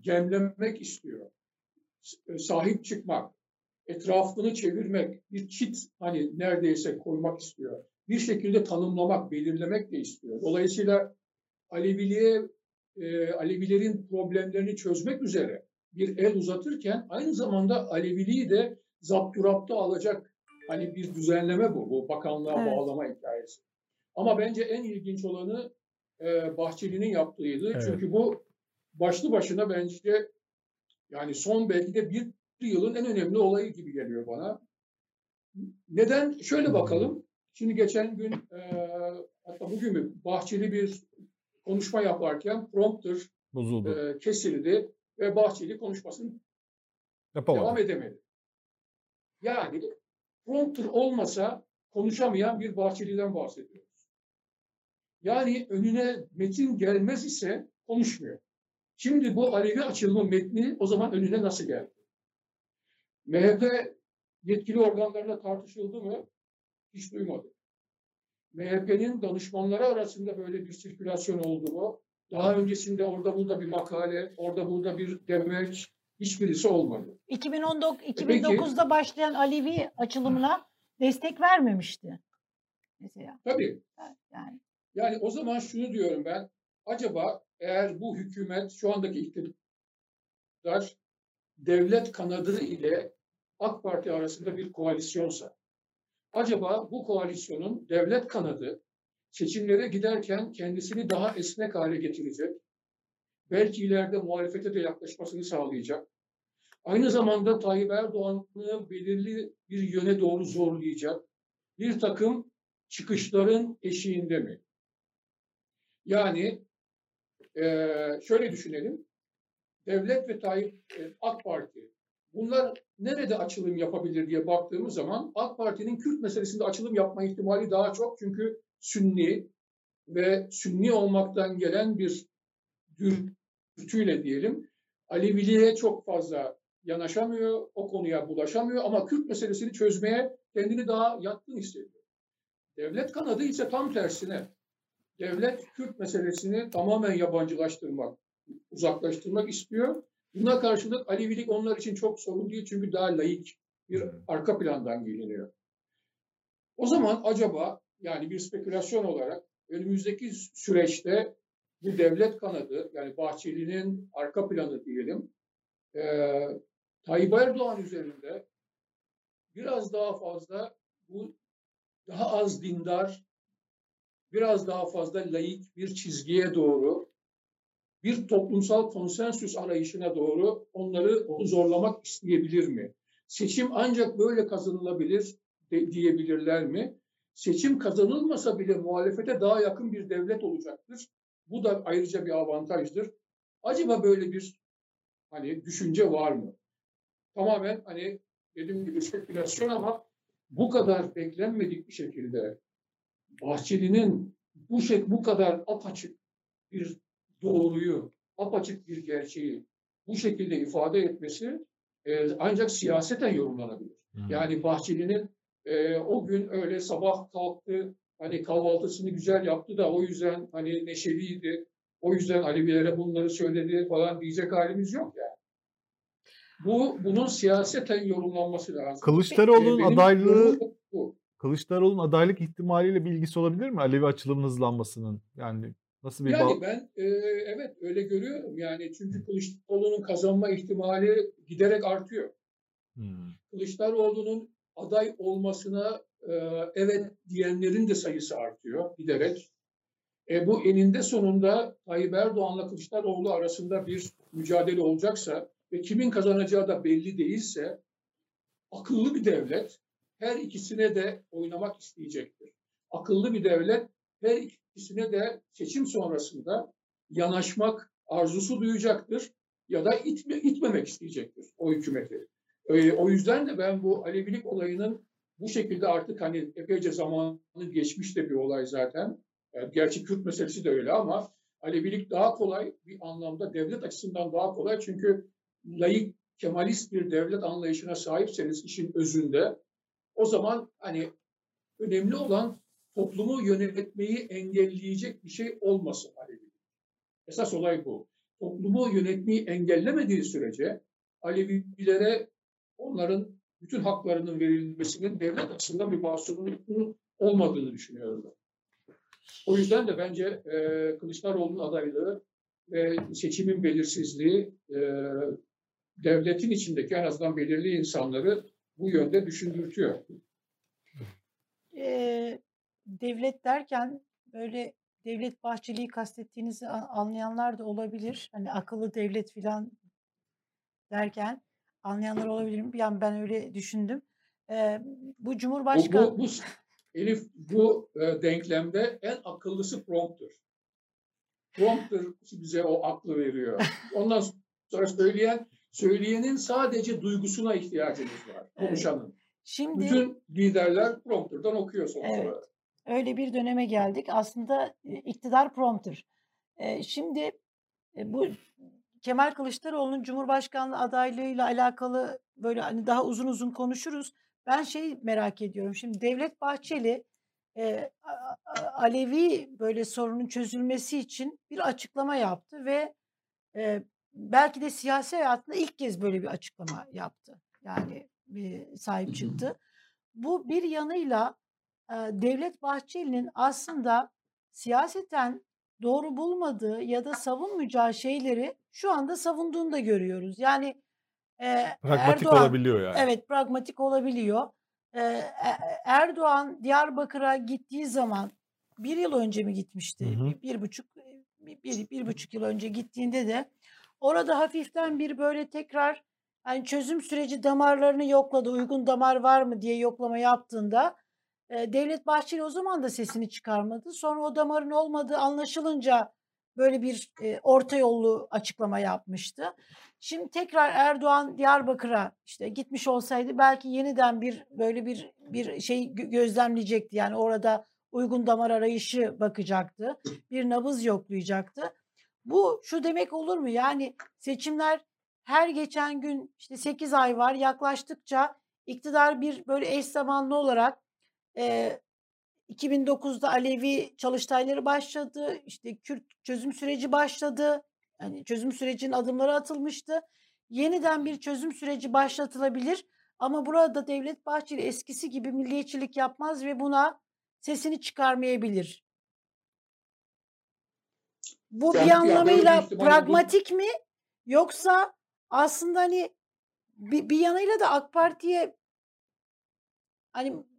gemlemek istiyor. E, sahip çıkmak, etrafını çevirmek, bir kit hani neredeyse koymak istiyor. Bir şekilde tanımlamak, belirlemek de istiyor. Dolayısıyla Aleviliğe, e, Alevilerin problemlerini çözmek üzere bir el uzatırken aynı zamanda Aleviliği de zapturapta alacak hani bir düzenleme bu, bu bakanlığa evet. bağlama hikayesi. Ama bence en ilginç olanı e, Bahçeli'nin yaptığıydı. Evet. Çünkü bu başlı başına bence yani son belki de bir yılın en önemli olayı gibi geliyor bana. Neden? Şöyle bakalım. Şimdi geçen gün e, hatta bugün mü Bahçeli bir konuşma yaparken prompter Bozuldu. E, kesildi ve Bahçeli konuşmasını Yapamadı. devam edemedi. Yani prompter olmasa konuşamayan bir Bahçeli'den bahsediyoruz. Yani önüne metin gelmez ise konuşmuyor. Şimdi bu Alevi açılımı metni o zaman önüne nasıl geldi? MHP yetkili organlarla tartışıldı mı? Hiç duymadım. MHP'nin danışmanları arasında böyle bir sirkülasyon oldu mu? Daha öncesinde orada burada bir makale, orada burada bir demeç, hiçbirisi olmadı. 2019 2009'da Peki, başlayan Alevi açılımına destek vermemişti. Mesela. Tabii. Yani. yani o zaman şunu diyorum ben. Acaba eğer bu hükümet şu andaki iktidar devlet kanadı ile AK Parti arasında bir koalisyonsa acaba bu koalisyonun devlet kanadı seçimlere giderken kendisini daha esnek hale getirecek, belki ileride muhalefete de yaklaşmasını sağlayacak, aynı zamanda Tayyip Erdoğan'ı belirli bir yöne doğru zorlayacak bir takım çıkışların eşiğinde mi? Yani e, şöyle düşünelim, devlet ve Tayyip e, AK Parti bunlar nerede açılım yapabilir diye baktığımız zaman AK Parti'nin Kürt meselesinde açılım yapma ihtimali daha çok. Çünkü Sünni ve Sünni olmaktan gelen bir dürtüyle diyelim Aleviliğe çok fazla yanaşamıyor, o konuya bulaşamıyor ama Kürt meselesini çözmeye kendini daha yatkın hissediyor. Devlet kanadı ise tam tersine devlet Kürt meselesini tamamen yabancılaştırmak, uzaklaştırmak istiyor. Buna karşılık Alevilik onlar için çok sorun değil çünkü daha laik bir arka plandan geliniyor. O zaman acaba yani bir spekülasyon olarak önümüzdeki süreçte bu devlet kanadı yani Bahçeli'nin arka planı diyelim e, Tayyip Erdoğan üzerinde biraz daha fazla bu daha az dindar biraz daha fazla laik bir çizgiye doğru bir toplumsal konsensüs arayışına doğru onları zorlamak isteyebilir mi? Seçim ancak böyle kazanılabilir de, diyebilirler mi? Seçim kazanılmasa bile muhalefete daha yakın bir devlet olacaktır. Bu da ayrıca bir avantajdır. Acaba böyle bir hani düşünce var mı? Tamamen hani dediğim gibi spekülasyon ama bu kadar beklenmedik bir şekilde Bahçeli'nin bu şey bu kadar apaçık bir doğruyu, apaçık bir gerçeği bu şekilde ifade etmesi e, ancak siyaseten yorumlanabilir. Hmm. Yani Bahçeli'nin e, o gün öyle sabah kalktı, hani kahvaltısını güzel yaptı da o yüzden hani neşeliydi. O yüzden Alevilere bunları söyledi falan diyecek halimiz yok yani. Bu bunun siyaseten yorumlanması lazım. Kılıçdaroğlu'nun adaylığı bu. Kılıçdaroğlu'nun adaylık ihtimaliyle bir ilgisi olabilir mi? Alevi açılımının hızlanmasının. Yani nasıl bir Yani ben e, evet öyle görüyorum. Yani çünkü Kılıçdaroğlu'nun kazanma ihtimali giderek artıyor. Hmm. Kılıçdaroğlu'nun aday olmasına e, evet diyenlerin de sayısı artıyor giderek. E, bu eninde sonunda Tayyip Erdoğan'la Kılıçdaroğlu arasında bir mücadele olacaksa ve kimin kazanacağı da belli değilse akıllı bir devlet her ikisine de oynamak isteyecektir. Akıllı bir devlet her ikisine de seçim sonrasında yanaşmak arzusu duyacaktır ya da itme, itmemek isteyecektir o hükümeti. E, o yüzden de ben bu Alevilik olayının bu şekilde artık hani epeyce zamanı geçmiş de bir olay zaten. Yani gerçi Kürt meselesi de öyle ama Alevilik daha kolay bir anlamda devlet açısından daha kolay çünkü layık kemalist bir devlet anlayışına sahipseniz işin özünde o zaman hani önemli olan toplumu yönetmeyi engelleyecek bir şey olmasın Alevilik. Esas olay bu. Toplumu yönetmeyi engellemediği sürece Alevilere onların bütün haklarının verilmesinin devlet açısından bir mahsurunun olmadığını düşünüyorum. O yüzden de bence e, Kılıçdaroğlu'nun adaylığı ve seçimin belirsizliği e, devletin içindeki en azından belirli insanları bu yönde düşündürtüyor. Ee, devlet derken böyle devlet bahçeliği kastettiğinizi anlayanlar da olabilir. Hani akıllı devlet filan derken anlayanlar olabilir mi? Yani ben öyle düşündüm. Ee, bu Cumhurbaşkanı... Bu, bu, bu, Elif bu e, denklemde en akıllısı prompter. Prompter bize o aklı veriyor. Ondan sonra söyleyen söyleyenin sadece duygusuna ihtiyacımız var. Konuşanın. Evet. Şimdi bütün liderler prompterdan okuyor sonuç evet, olarak. Öyle bir döneme geldik. Aslında e, iktidar prompter. Ee, şimdi e, bu Kemal Kılıçdaroğlu'nun Cumhurbaşkanlığı adaylığıyla alakalı böyle hani daha uzun uzun konuşuruz. Ben şey merak ediyorum. Şimdi Devlet Bahçeli e, Alevi böyle sorunun çözülmesi için bir açıklama yaptı ve e, belki de siyasi hayatında ilk kez böyle bir açıklama yaptı. Yani bir sahip çıktı. Bu bir yanıyla e, Devlet Bahçeli'nin aslında siyaseten doğru bulmadığı ya da savunmayacağı şeyleri şu anda savunduğunu da görüyoruz. Yani e, pragmatik Erdoğan, olabiliyor yani. Evet pragmatik olabiliyor. E, Erdoğan Diyarbakır'a gittiği zaman bir yıl önce mi gitmişti? Hı hı. Bir, bir buçuk bir, bir, bir buçuk yıl önce gittiğinde de orada hafiften bir böyle tekrar yani çözüm süreci damarlarını yokladı. Uygun damar var mı diye yoklama yaptığında Devlet Bahçeli o zaman da sesini çıkarmadı. Sonra o damarın olmadığı anlaşılınca böyle bir orta yollu açıklama yapmıştı. Şimdi tekrar Erdoğan Diyarbakır'a işte gitmiş olsaydı belki yeniden bir böyle bir bir şey gözlemleyecekti. Yani orada uygun damar arayışı bakacaktı. Bir nabız yoklayacaktı. Bu şu demek olur mu? Yani seçimler her geçen gün işte 8 ay var yaklaştıkça iktidar bir böyle eş zamanlı olarak e, 2009'da Alevi çalıştayları başladı. İşte Kürt çözüm süreci başladı. Yani çözüm sürecinin adımları atılmıştı. Yeniden bir çözüm süreci başlatılabilir. Ama burada Devlet Bahçeli eskisi gibi milliyetçilik yapmaz ve buna sesini çıkarmayabilir. Bu yani, bir anlamıyla pragmatik mi yoksa aslında hani bir, bir yanıyla da AK Parti'ye hani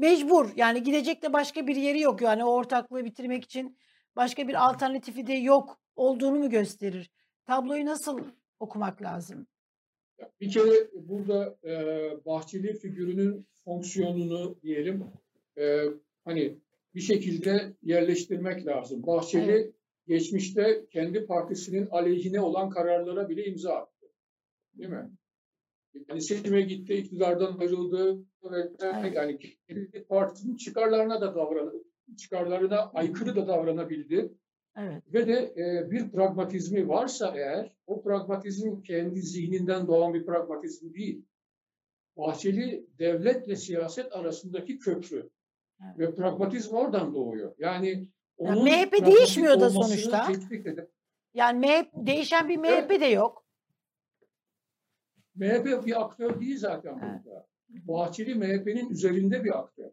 mecbur yani gidecek de başka bir yeri yok yani o ortaklığı bitirmek için başka bir alternatifi de yok olduğunu mu gösterir? Tabloyu nasıl okumak lazım? Bir kere burada e, Bahçeli figürünün fonksiyonunu diyelim e, hani bir şekilde yerleştirmek lazım. Bahçeli Evet. geçmişte kendi partisinin aleyhine olan kararlara bile imza attı. Değil mi? Yani seçime gitti, iktidardan ayrıldı ve Evet. yani kendi partisinin çıkarlarına da davran çıkarlarına aykırı da davranabildi. Evet. Ve de e, bir pragmatizmi varsa eğer, o pragmatizm kendi zihninden doğan bir pragmatizm değil. Bahçeli devletle siyaset arasındaki köprü. Evet. Ve pragmatizm oradan doğuyor. Yani Yani onun MHP pragmatik değişmiyor da sonuçta. eden- Yani MHP, değişen bir MHP de yok. MHP bir aktör değil zaten Evet. burada. Bahçeli MHP'nin üzerinde bir aktör.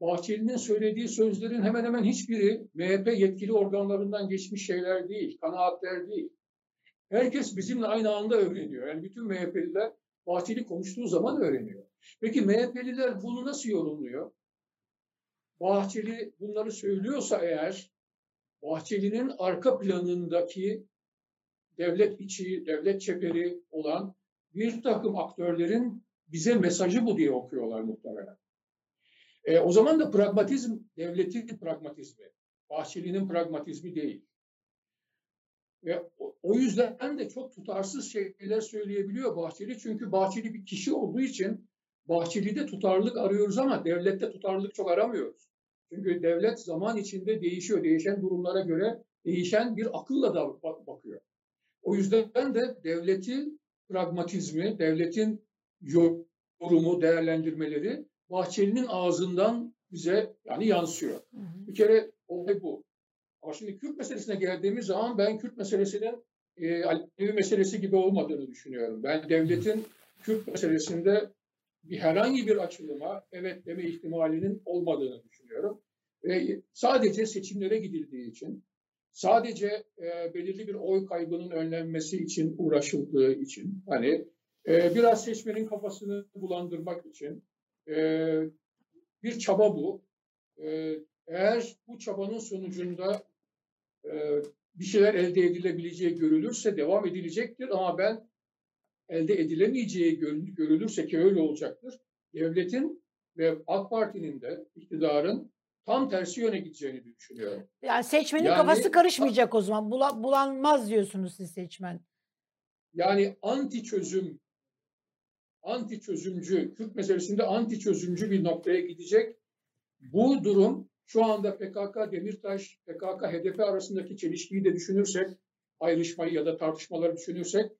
Bahçeli'nin söylediği sözlerin hemen hemen hiçbiri MHP yetkili organlarından geçmiş şeyler değil, kanaatler değil. Herkes bizimle aynı anda öğreniyor. Yani bütün MHP'liler Bahçeli konuştuğu zaman öğreniyor. Peki MHP'liler bunu nasıl yorumluyor? Bahçeli bunları söylüyorsa eğer Bahçeli'nin arka planındaki devlet içi, devlet çeperi olan bir takım aktörlerin bize mesajı bu diye okuyorlar muhtemelen. E, o zaman da pragmatizm devletin pragmatizmi, Bahçeli'nin pragmatizmi değil. Ve o, yüzden de çok tutarsız şeyler söyleyebiliyor Bahçeli. Çünkü Bahçeli bir kişi olduğu için Bahçeli'de tutarlılık arıyoruz ama devlette tutarlılık çok aramıyoruz. Çünkü devlet zaman içinde değişiyor. Değişen durumlara göre değişen bir akılla da bak- bakıyor. O yüzden de devletin pragmatizmi, devletin yorumu, değerlendirmeleri Bahçeli'nin ağzından bize yani yansıyor. Hı hı. Bir kere olay bu. Ama şimdi Kürt meselesine geldiğimiz zaman ben Kürt meselesinin e, Alevi meselesi gibi olmadığını düşünüyorum. Ben devletin Kürt meselesinde bir herhangi bir açılıma evet deme ihtimalinin olmadığını düşünüyorum. Ve sadece seçimlere gidildiği için, sadece e, belirli bir oy kaybının önlenmesi için uğraşıldığı için, hani e, biraz seçmenin kafasını bulandırmak için e, bir çaba bu. E, eğer bu çabanın sonucunda e, bir şeyler elde edilebileceği görülürse devam edilecektir ama ben elde edilemeyeceği gör- görülürse ki öyle olacaktır. Devletin ve AK Parti'nin de iktidarın tam tersi yöne gideceğini düşünüyorum. Yani seçmenin Yani- kafası karışmayacak o zaman. Bula- bulanmaz diyorsunuz siz seçmen. Yani anti çözüm, anti çözümcü, Kürt meselesinde anti çözümcü bir noktaya gidecek. Bu durum şu anda PKK, Demirtaş, PKK, HDP arasındaki çelişkiyi de düşünürsek, ayrışmayı ya da tartışmaları düşünürsek,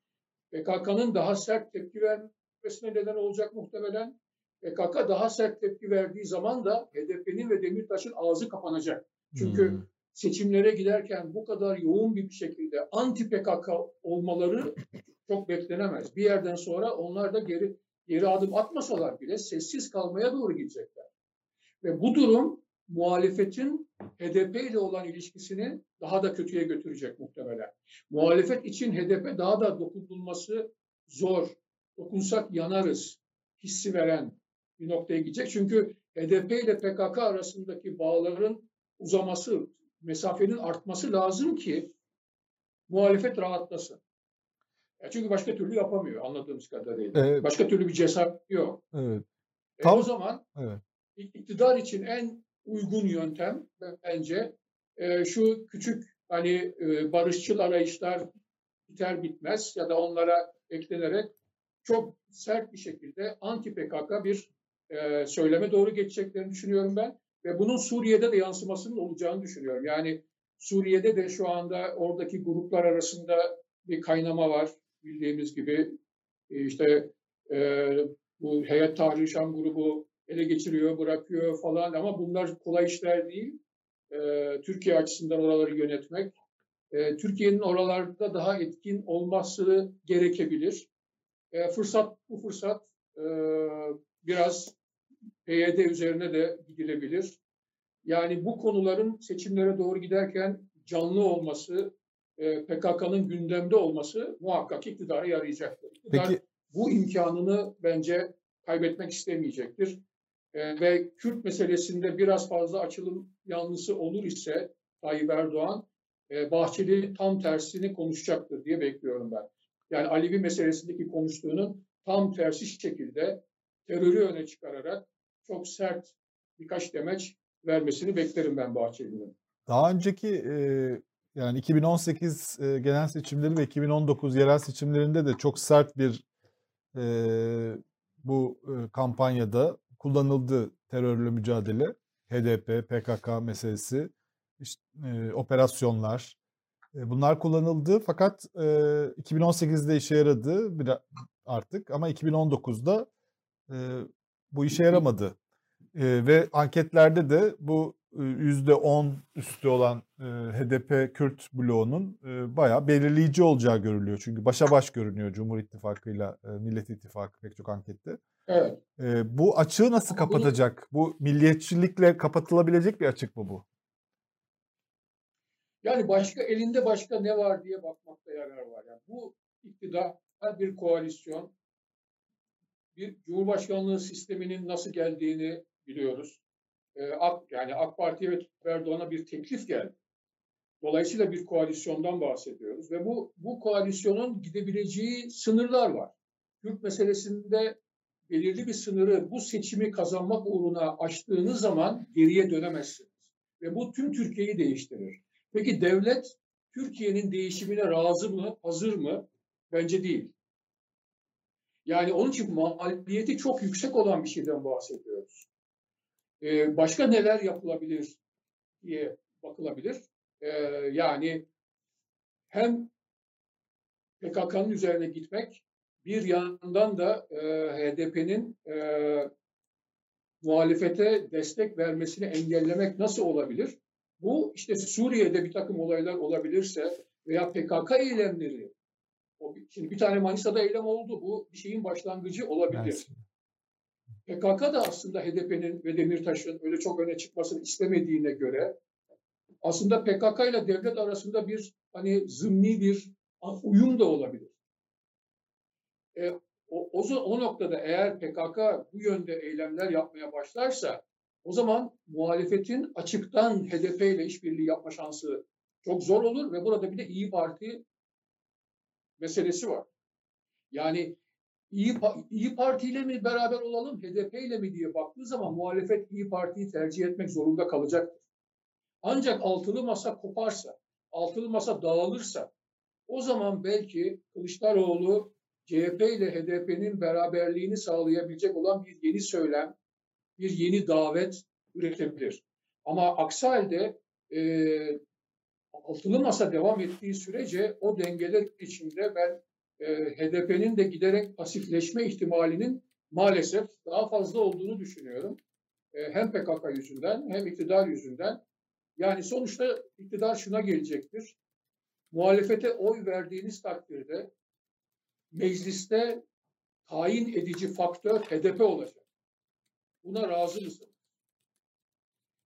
PKK'nın daha sert tepki vermesine neden olacak muhtemelen. PKK daha sert tepki verdiği zaman da HDP'nin ve Demirtaş'ın ağzı kapanacak. Çünkü Hmm. seçimlere giderken bu kadar yoğun bir şekilde anti PKK olmaları çok beklenemez. Bir yerden sonra onlar da geri geri adım atmasalar bile sessiz kalmaya doğru gidecekler. Ve bu durum muhalefetin HDP ile olan ilişkisini daha da kötüye götürecek muhtemelen. Muhalefet için HDP daha da dokunulması zor. Dokunsak yanarız hissi veren bir noktaya gidecek. Çünkü HDP ile PKK arasındaki bağların uzaması, mesafenin artması lazım ki muhalefet rahatlasın. Çünkü başka türlü yapamıyor anladığımız kadarıyla. Evet. Başka türlü bir cesaret yok. Evet. E Tam- o zaman Evet. iktidar için en uygun yöntem bence e, şu küçük hani e, barışçıl arayışlar biter bitmez ya da onlara eklenerek çok sert bir şekilde anti PKK bir e, söyleme doğru geçeceklerini düşünüyorum ben ve bunun Suriye'de de yansımasının olacağını düşünüyorum. Yani Suriye'de de şu anda oradaki gruplar arasında bir kaynama var bildiğimiz gibi E, işte e, bu Heyet Tahrir Şam grubu ele geçiriyor, bırakıyor falan ama bunlar kolay işler değil. Ee, Türkiye açısından oraları yönetmek. Ee, Türkiye'nin oralarda daha etkin olması gerekebilir. Ee, fırsat bu fırsat e, biraz PYD üzerine de gidilebilir. Yani bu konuların seçimlere doğru giderken canlı olması, e, PKK'nın gündemde olması muhakkak iktidara yarayacaktır. İktidar Peki bu imkanını bence kaybetmek istemeyecektir. Ee, ve Kürt meselesinde biraz fazla açılım yanlısı olur ise Tayyip Erdoğan, e, Bahçeli tam tersini konuşacaktır diye bekliyorum ben. Yani Alevi meselesindeki konuştuğunun tam tersi şekilde terörü öne çıkararak çok sert birkaç demeç vermesini beklerim ben Bahçeli'nin. Daha önceki e, yani 2018 e, genel seçimleri ve 2019 yerel seçimlerinde de çok sert bir e, bu kampanyada kullanıldı terörle mücadele, HDP, PKK meselesi, işte, e, operasyonlar. E, bunlar kullanıldı fakat e, 2018'de işe yaradı biraz artık ama 2019'da e, bu işe yaramadı. E, ve anketlerde de bu %10 üstü olan e, HDP Kürt bloğunun e, bayağı belirleyici olacağı görülüyor. Çünkü başa baş görünüyor Cumhur İttifakı'yla e, Millet İttifakı pek çok ankette. Evet. E, bu açığı nasıl kapatacak? Bu milliyetçilikle kapatılabilecek bir açık mı bu? Yani başka elinde başka ne var diye bakmakta yarar var. Yani bu iktidar bir koalisyon, bir cumhurbaşkanlığı sisteminin nasıl geldiğini biliyoruz. Ee, AK, yani AK Parti ve Erdoğan'a bir teklif geldi. Dolayısıyla bir koalisyondan bahsediyoruz ve bu bu koalisyonun gidebileceği sınırlar var. Kürt meselesinde belirli bir sınırı bu seçimi kazanmak uğruna aştığınız zaman geriye dönemezsiniz. Ve bu tüm Türkiye'yi değiştirir. Peki devlet Türkiye'nin değişimine razı mı, hazır mı? Bence değil. Yani onun için maliyeti çok yüksek olan bir şeyden bahsediyoruz. Ee, başka neler yapılabilir diye bakılabilir. Ee, yani hem PKK'nın üzerine gitmek bir yandan da e, HDP'nin e, muhalefete destek vermesini engellemek nasıl olabilir? Bu işte Suriye'de bir takım olaylar olabilirse veya PKK eylemleri, şimdi bir tane Manisa'da eylem oldu, bu bir şeyin başlangıcı olabilir. PKK da aslında HDP'nin ve Demirtaş'ın öyle çok öne çıkmasını istemediğine göre aslında PKK ile devlet arasında bir hani zımni bir uyum da olabilir. E, o, o, o noktada eğer PKK bu yönde eylemler yapmaya başlarsa o zaman muhalefetin açıktan HDP ile işbirliği yapma şansı çok zor olur ve burada bir de İyi Parti meselesi var. Yani İyi, İyi Parti ile mi beraber olalım, HDP ile mi diye baktığı zaman muhalefet İyi Parti'yi tercih etmek zorunda kalacaktır. Ancak altılı masa koparsa, altılı masa dağılırsa o zaman belki Kılıçdaroğlu CHP ile HDP'nin beraberliğini sağlayabilecek olan bir yeni söylem, bir yeni davet üretebilir. Ama aksi halde e, altılı masa devam ettiği sürece o dengeler içinde ben e, HDP'nin de giderek pasifleşme ihtimalinin maalesef daha fazla olduğunu düşünüyorum. E, hem PKK yüzünden hem iktidar yüzünden. Yani sonuçta iktidar şuna gelecektir. Muhalefete oy verdiğiniz takdirde mecliste tayin edici faktör HDP olacak. Buna razı mısınız?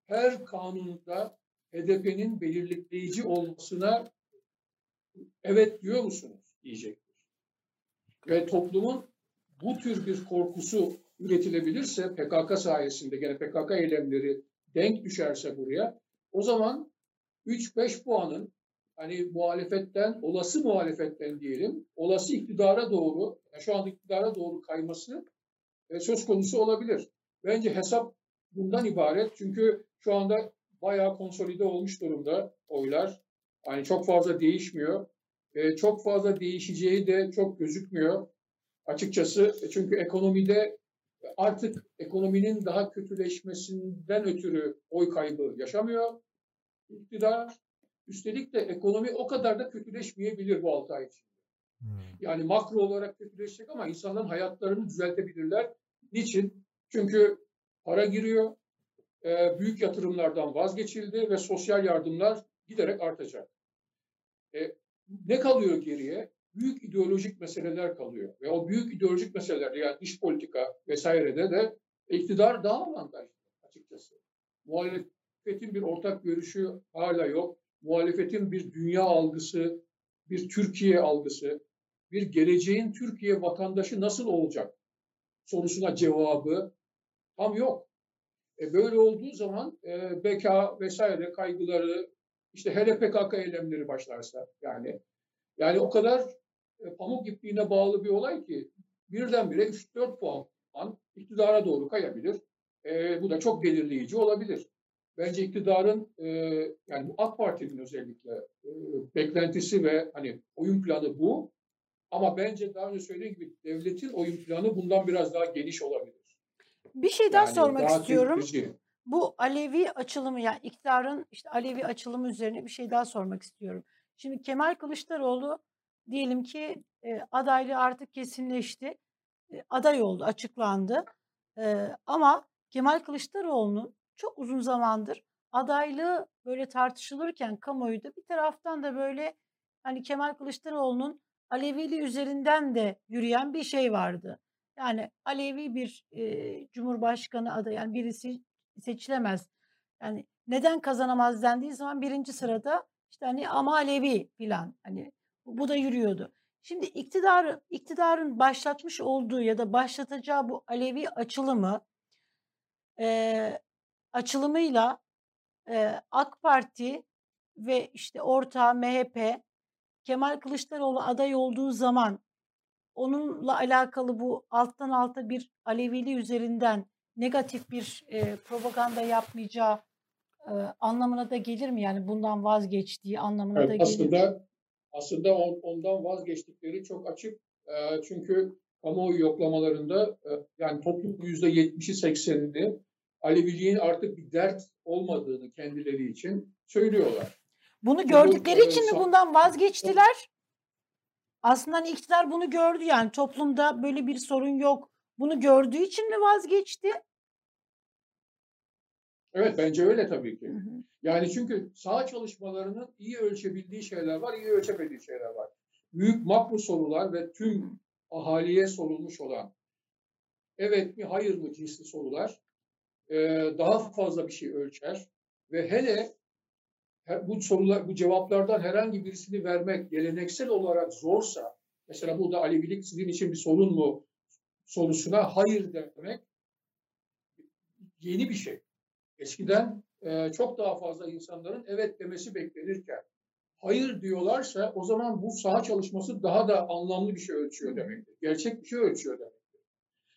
Her kanunda HDP'nin belirleyici olmasına evet diyor musunuz diyecektir. Ve toplumun bu tür bir korkusu üretilebilirse PKK sayesinde gene PKK eylemleri denk düşerse buraya o zaman 3-5 puanın hani muhalefetten, olası muhalefetten diyelim, olası iktidara doğru, şu anda iktidara doğru kayması e, söz konusu olabilir. Bence hesap bundan ibaret. Çünkü şu anda bayağı konsolide olmuş durumda oylar. Yani çok fazla değişmiyor. E, çok fazla değişeceği de çok gözükmüyor. Açıkçası e, çünkü ekonomide artık ekonominin daha kötüleşmesinden ötürü oy kaybı yaşamıyor iktidar. Üstelik de ekonomi o kadar da kötüleşmeyebilir bu 6 ay içinde. Hmm. Yani makro olarak kötüleşecek ama insanların hayatlarını düzeltebilirler. Niçin? Çünkü para giriyor, e, büyük yatırımlardan vazgeçildi ve sosyal yardımlar giderek artacak. E, ne kalıyor geriye? Büyük ideolojik meseleler kalıyor. Ve o büyük ideolojik meseleler yani iş politika vesairede de iktidar daha avantajlı açıkçası. Muhalefetin bir ortak görüşü hala yok muhalefetin bir dünya algısı, bir Türkiye algısı, bir geleceğin Türkiye vatandaşı nasıl olacak sorusuna cevabı tam yok. E böyle olduğu zaman e, beka vesaire kaygıları işte hele PKK eylemleri başlarsa yani yani o kadar e, pamuk ipliğine bağlı bir olay ki birdenbire 3-4 puan iktidara doğru kayabilir. E, bu da çok belirleyici olabilir. bence iktidarın e, yani bu AK Parti'nin özellikle e, beklentisi ve hani oyun planı bu. Ama bence daha önce söylediğim gibi devletin oyun planı bundan biraz daha geniş olabilir. Bir şey daha Yani sormak daha istiyorum. tüketici. Bu Alevi açılımı yani iktidarın işte Alevi açılımı üzerine bir şey daha sormak istiyorum. Şimdi Kemal Kılıçdaroğlu diyelim ki e, adaylığı artık kesinleşti. E, aday oldu, açıklandı. E, ama Kemal Kılıçdaroğlu'nun çok uzun zamandır adaylığı böyle tartışılırken kamuoyunda bir taraftan da böyle hani Kemal Kılıçdaroğlu'nun Aleviliği üzerinden de yürüyen bir şey vardı. Yani Alevi bir e, Cumhurbaşkanı adayı yani birisi seçilemez. Yani neden kazanamaz dendiği zaman birinci sırada işte hani ama Alevi filan hani bu, bu da yürüyordu. Şimdi iktidar iktidarın başlatmış olduğu ya da başlatacağı bu Alevi açılımı e, açılımıyla e, AK Parti ve işte ortağı MHP Kemal Kılıçdaroğlu aday olduğu zaman onunla alakalı bu alttan alta bir Alevili üzerinden negatif bir e, propaganda yapmayacağı e, anlamına da gelir mi? Yani bundan vazgeçtiği anlamına da Evet, gelir mi? aslında aslında on- ondan vazgeçtikleri çok açık. Ee, çünkü kamuoyu yoklamalarında e, yani toplumun yüzde yetmişi seksenini Aleviliğin artık bir dert olmadığını kendileri için söylüyorlar. Bunu Bu, gördükleri e, için mi bundan vazgeçtiler? Aslında hani iktidar bunu gördü yani toplumda böyle bir sorun yok. Bunu gördüğü için mi vazgeçti? Evet bence öyle tabii ki. Hı hı. Yani çünkü saha çalışmalarının iyi ölçebildiği şeyler var, iyi ölçemediği şeyler var. Büyük makro sorular ve tüm ahaliye sorulmuş olan evet mi hayır mı cinsli sorular daha fazla bir şey ölçer ve hele he- bu sorular bu cevaplardan herhangi birisini vermek geleneksel olarak zorsa mesela burada Alevilik sizin için bir sorun mu sorusuna hayır demek yeni bir şey. Eskiden e, çok daha fazla insanların evet demesi beklenirken hayır diyorlarsa o zaman bu saha çalışması daha da anlamlı bir şey ölçüyor demektir. Gerçek bir şey ölçüyor demektir.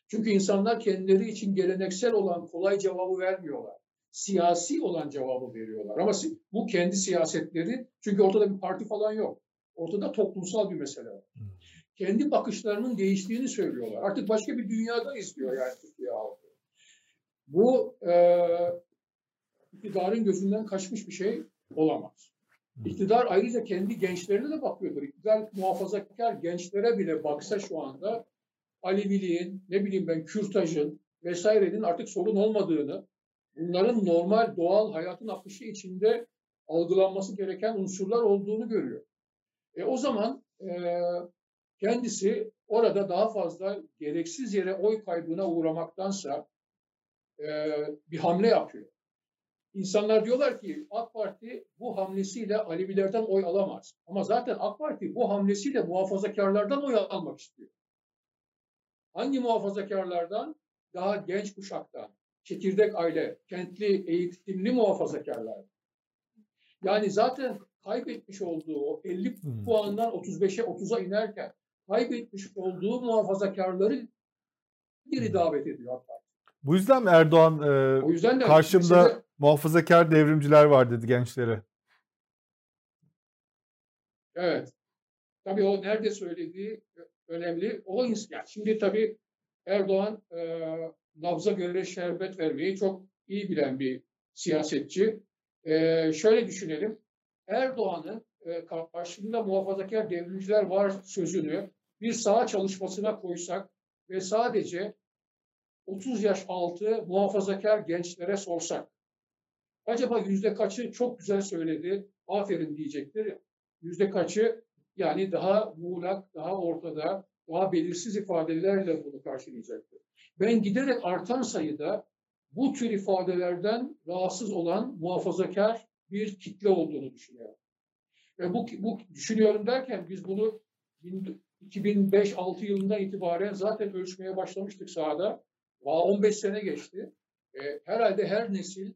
Çünkü insanlar kendileri için geleneksel olan kolay cevabı vermiyorlar. Siyasi olan cevabı veriyorlar. Ama bu kendi siyasetleri çünkü ortada bir parti falan yok. Ortada toplumsal bir mesele var. Kendi bakışlarının değiştiğini söylüyorlar. Artık başka bir dünyada izliyor yani Türkiye halkı. Bu e, iktidarın gözünden kaçmış bir şey olamaz. İktidar ayrıca kendi gençlerine de bakıyordur. İktidar muhafazakar gençlere bile baksa şu anda Aleviliğin, ne bileyim ben Kürtajın vesairenin artık sorun olmadığını, bunların normal doğal hayatın akışı içinde algılanması gereken unsurlar olduğunu görüyor. E o zaman e, kendisi orada daha fazla gereksiz yere oy kaybına uğramaktansa e, bir hamle yapıyor. İnsanlar diyorlar ki AK Parti bu hamlesiyle Alevilerden oy alamaz. Ama zaten AK Parti bu hamlesiyle muhafazakarlardan oy almak istiyor. Hangi muhafazakarlardan? Daha genç kuşaktan, çekirdek aile, kentli, eğitimli muhafazakarlar. Yani zaten kaybetmiş olduğu o 50 Hmm. puandan 35'e 30'a inerken kaybetmiş olduğu muhafazakarları geri davet ediyor Parti. Bu yüzden mi Erdoğan e, O yüzden de karşımda mesele- muhafazakar devrimciler var dedi gençlere. Evet. Tabii o nerede söylediği önemli. O ins- yani şimdi tabii Erdoğan e, nabza göre şerbet vermeyi çok iyi bilen bir siyasetçi. E, şöyle düşünelim. Erdoğan'ın e, karşında muhafazakar devrimciler var sözünü bir saha çalışmasına koysak ve sadece 30 yaş altı muhafazakar gençlere sorsak acaba yüzde kaçı çok güzel söyledi, aferin diyecektir. Yüzde kaçı yani daha muğlak, daha ortada, daha belirsiz ifadelerle bunu karşılayacaktır. Ben giderek artan sayıda bu tür ifadelerden rahatsız olan muhafazakar bir kitle olduğunu düşünüyorum. Ve bu, bu düşünüyorum derken biz bunu 2005-6 yılından itibaren zaten ölçmeye başlamıştık sahada. Valla 15 sene geçti. E, herhalde her nesil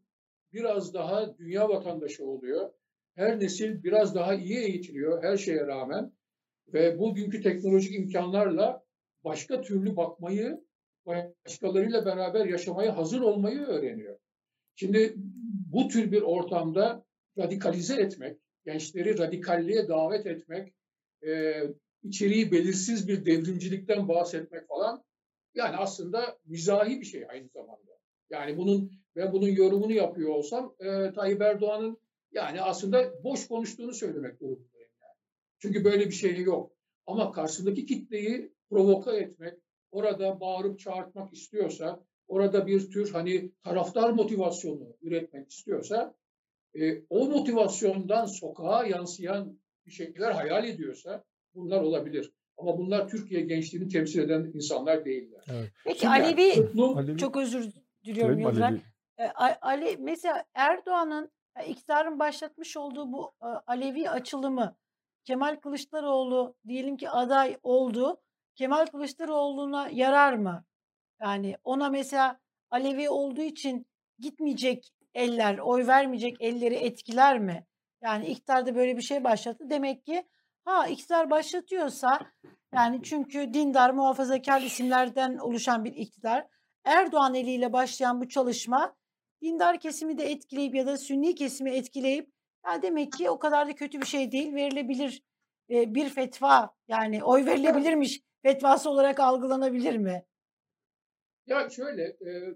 biraz daha dünya vatandaşı oluyor. Her nesil biraz daha iyi eğitiliyor her şeye rağmen. Ve bugünkü teknolojik imkanlarla başka türlü bakmayı, başkalarıyla beraber yaşamaya hazır olmayı öğreniyor. Şimdi bu tür bir ortamda radikalize etmek, gençleri radikalliğe davet etmek, e, içeriği belirsiz bir devrimcilikten bahsetmek falan yani aslında mizahi bir şey aynı zamanda. Yani bunun ben bunun yorumunu yapıyor olsam e, Tayyip Erdoğan'ın yani aslında boş konuştuğunu söylemek durumundayım. Yani. Çünkü böyle bir şey yok. Ama karşısındaki kitleyi provoka etmek, orada bağırıp çağırtmak istiyorsa, orada bir tür hani taraftar motivasyonu üretmek istiyorsa, e, o motivasyondan sokağa yansıyan bir şeyler hayal ediyorsa bunlar olabilir. Ama bunlar Türkiye gençliğini temsil eden insanlar değiller. Evet. Peki Şimdi Alevi, yani, toplum, Alevi, çok özür diliyorum Yıldıray. E, Ali, mesela Erdoğan'ın e, iktidarın başlatmış olduğu bu e, Alevi açılımı Kemal Kılıçdaroğlu diyelim ki aday oldu. Kemal Kılıçdaroğlu'na yarar mı? Yani ona mesela Alevi olduğu için gitmeyecek eller, oy vermeyecek elleri etkiler mi? Yani iktidarda böyle bir şey başlattı. Demek ki ha iktidar başlatıyorsa yani çünkü dindar, muhafazakar isimlerden oluşan bir iktidar. Erdoğan eliyle başlayan bu çalışma dindar kesimi de etkileyip ya da sünni kesimi etkileyip ya demek ki o kadar da kötü bir şey değil verilebilir bir fetva yani oy verilebilirmiş fetvası olarak algılanabilir mi? Ya şöyle e,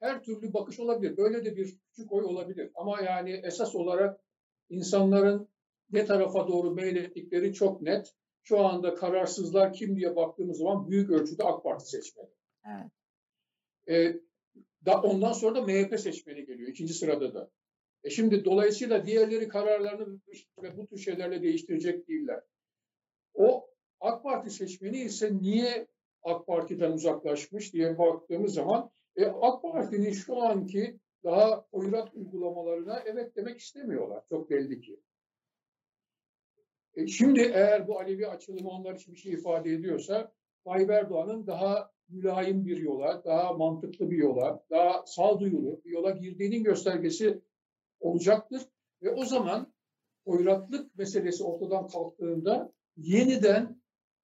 her türlü bakış olabilir. Böyle de bir küçük oy olabilir. Ama yani esas olarak insanların ne tarafa doğru meylettikleri çok net. Şu anda kararsızlar kim diye baktığımız zaman büyük ölçüde AK Parti seçmeni. Evet. E, da, ondan sonra da MHP seçmeni geliyor ikinci sırada da. E şimdi dolayısıyla diğerleri kararlarını ve bu tür şeylerle değiştirecek değiller. O AK Parti seçmeni ise niye AK Parti'den uzaklaşmış diye baktığımız zaman e, AK Parti'nin şu anki daha oyrat uygulamalarına evet demek istemiyorlar. Çok belli ki. E, şimdi eğer bu Alevi açılımı onlar için bir şey ifade ediyorsa Tayyip Erdoğan'ın daha mülayim bir yola, daha mantıklı bir yola, daha sağduyulu bir yola girdiğinin göstergesi olacaktır. Ve o zaman oyratlık meselesi ortadan kalktığında yeniden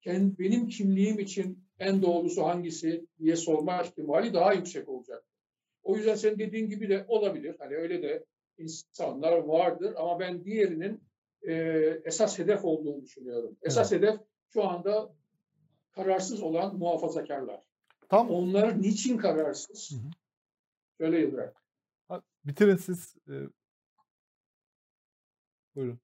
kendi, benim kimliğim için en doğrusu hangisi diye sorma ihtimali daha yüksek olacak. O yüzden senin dediğin gibi de olabilir. Hani öyle de insanlar vardır ama ben diğerinin e, esas hedef olduğunu düşünüyorum. Esas evet. hedef şu anda kararsız olan muhafazakarlar. Tam onlar niçin kararsız? Hı hı. Bitirin siz. E, buyurun.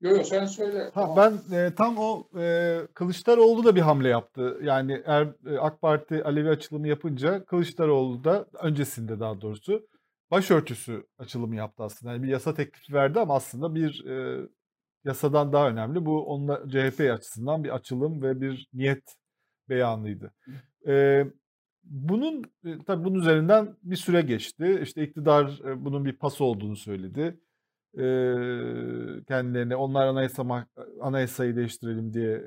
Yok yok sen söyle. Ha, tamam. Ben e, tam o e, Kılıçdaroğlu da bir hamle yaptı. Yani er, e, AK Parti Alevi açılımı yapınca Kılıçdaroğlu da öncesinde daha doğrusu başörtüsü açılımı yaptı aslında. Yani bir yasa teklifi verdi ama aslında bir e, yasadan daha önemli. Bu onunla CHP açısından bir açılım ve bir niyet beyanıydı. E, bunun e, tabii bunun üzerinden bir süre geçti. İşte iktidar e, bunun bir pas olduğunu söyledi kendilerine onlar anayasa anayasayı değiştirelim diye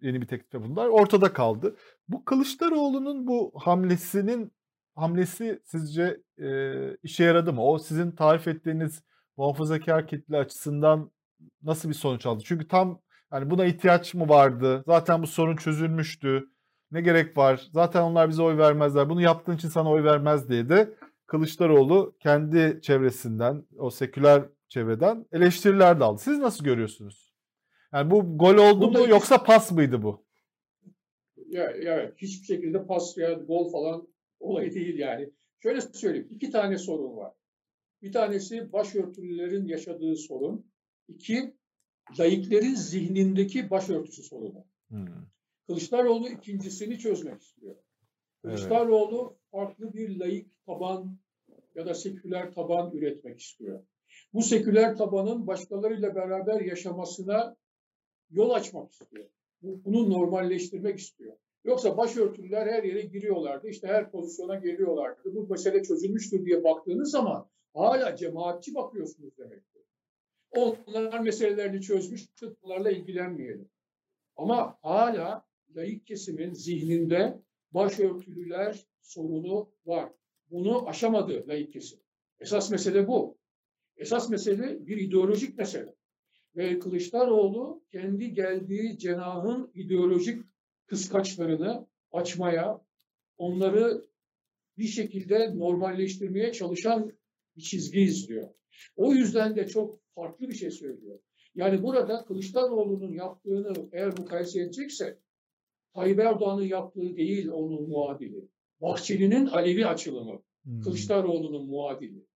yeni bir teklifte bulundular. Ortada kaldı. Bu Kılıçdaroğlu'nun bu hamlesinin hamlesi sizce e, işe yaradı mı? O sizin tarif ettiğiniz muhafazakar kitle açısından nasıl bir sonuç aldı? Çünkü tam yani buna ihtiyaç mı vardı? Zaten bu sorun çözülmüştü. Ne gerek var? Zaten onlar bize oy vermezler. Bunu yaptığın için sana oy vermez diye de Kılıçdaroğlu kendi çevresinden, o seküler çevreden eleştiriler de aldı. Siz nasıl görüyorsunuz? Yani bu gol oldu Bunda mu yoksa pas mıydı bu? Ya, ya hiçbir şekilde pas ya gol falan olayı değil yani. Şöyle söyleyeyim. iki tane sorun var. Bir tanesi başörtülülerin yaşadığı sorun. İki, layıklerin zihnindeki başörtüsü sorunu. Hmm. Kılıçdaroğlu ikincisini çözmek istiyor. Kılıçdaroğlu evet. farklı bir layık taban ya da seküler taban üretmek istiyor bu seküler tabanın başkalarıyla beraber yaşamasına yol açmak istiyor. Bunu normalleştirmek istiyor. Yoksa başörtülüler her yere giriyorlardı. İşte her pozisyona geliyorlardı. Bu mesele çözülmüştür diye baktığınız zaman hala cemaatçi bakıyorsunuz demektir. Onlar meselelerini çözmüş, bunlarla ilgilenmeyelim. Ama hala layık kesimin zihninde başörtülüler sorunu var. Bunu aşamadı layık kesim. Esas mesele bu. Esas mesele bir ideolojik mesele. Ve Kılıçdaroğlu kendi geldiği cenahın ideolojik kıskaçlarını açmaya, onları bir şekilde normalleştirmeye çalışan bir çizgi izliyor. O yüzden de çok farklı bir şey söylüyor. Yani burada Kılıçdaroğlu'nun yaptığını eğer mukayese edecekse Tayyip Erdoğan'ın yaptığı değil onun muadili. Bahçeli'nin Alevi açılımı, hmm. Kılıçdaroğlu'nun muadili.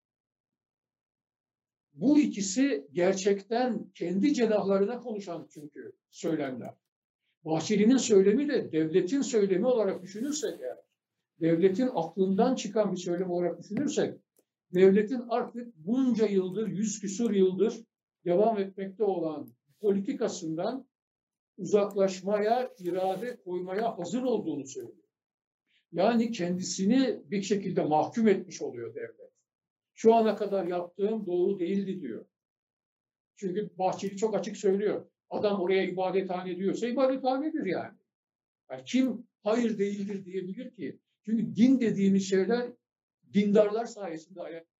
Bu ikisi gerçekten kendi cenahlarına konuşan çünkü söylemler. Bahçeli'nin söylemi de devletin söylemi olarak düşünürsek eğer, devletin aklından çıkan bir söylem olarak düşünürsek, devletin artık bunca yıldır, yüz küsur yıldır devam etmekte olan politikasından uzaklaşmaya, irade koymaya hazır olduğunu söylüyor. Yani kendisini bir şekilde mahkum etmiş oluyor devlet. Şu ana kadar yaptığım doğru değildi diyor. Çünkü Bahçeli çok açık söylüyor. Adam oraya ibadethane diyorsa ibadethanedir yani. yani. Kim hayır değildir diyebilir ki? Çünkü din dediğimiz şeyler dindarlar sayesinde ayakta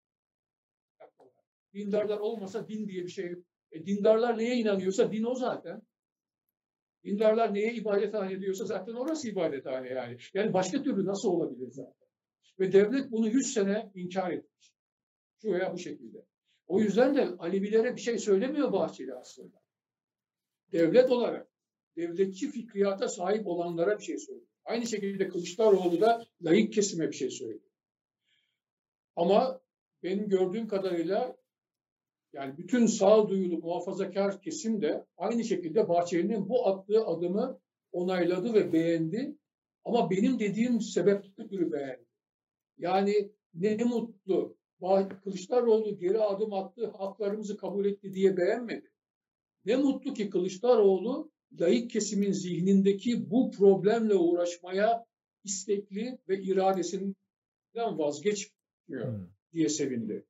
Dindarlar olmasa din diye bir şey yok. E, dindarlar neye inanıyorsa din o zaten. Dindarlar neye ibadethane diyorsa zaten orası ibadethane yani. Yani başka türlü nasıl olabilir zaten? Ve devlet bunu 100 sene inkar etmiş. Şu veya bu şekilde. O yüzden de Alevilere bir şey söylemiyor Bahçeli aslında. Devlet olarak, devletçi fikriyata sahip olanlara bir şey söylüyor. Aynı şekilde Kılıçdaroğlu da layık kesime bir şey söylüyor. Ama benim gördüğüm kadarıyla yani bütün sağduyulu muhafazakar kesim de aynı şekilde Bahçeli'nin bu attığı adımı onayladı ve beğendi. Ama benim dediğim sebepleri beğendi. Yani ne mutlu Kılıçdaroğlu geri adım attı, haklarımızı kabul etti diye beğenmedi. Ne mutlu ki Kılıçdaroğlu layık kesimin zihnindeki bu problemle uğraşmaya istekli ve iradesinden vazgeçmiyor hmm. diye sevindi.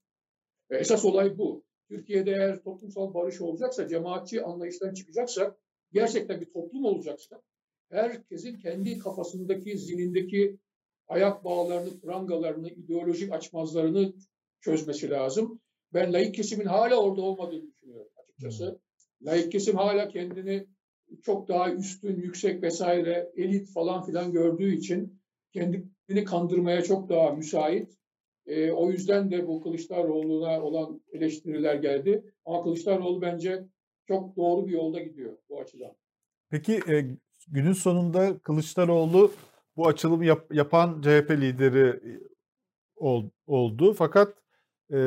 Ve esas olay bu. Türkiye'de eğer toplumsal barış olacaksa, cemaatçi anlayıştan çıkacaksa, gerçekten bir toplum olacaksa, herkesin kendi kafasındaki, zihnindeki ayak bağlarını, prangalarını, ideolojik açmazlarını çözmesi lazım. Ben layık kesimin hala orada olmadığını düşünüyorum açıkçası. Hmm. Kesim hala kendini çok daha üstün, yüksek vesaire, elit falan filan gördüğü için kendini kandırmaya çok daha müsait. E, o yüzden de bu Kılıçdaroğlu'na olan eleştiriler geldi. Ama Kılıçdaroğlu bence çok doğru bir yolda gidiyor bu açıdan. Peki e, günün sonunda Kılıçdaroğlu bu açılımı yap, yapan CHP lideri e, ol, oldu. Fakat e,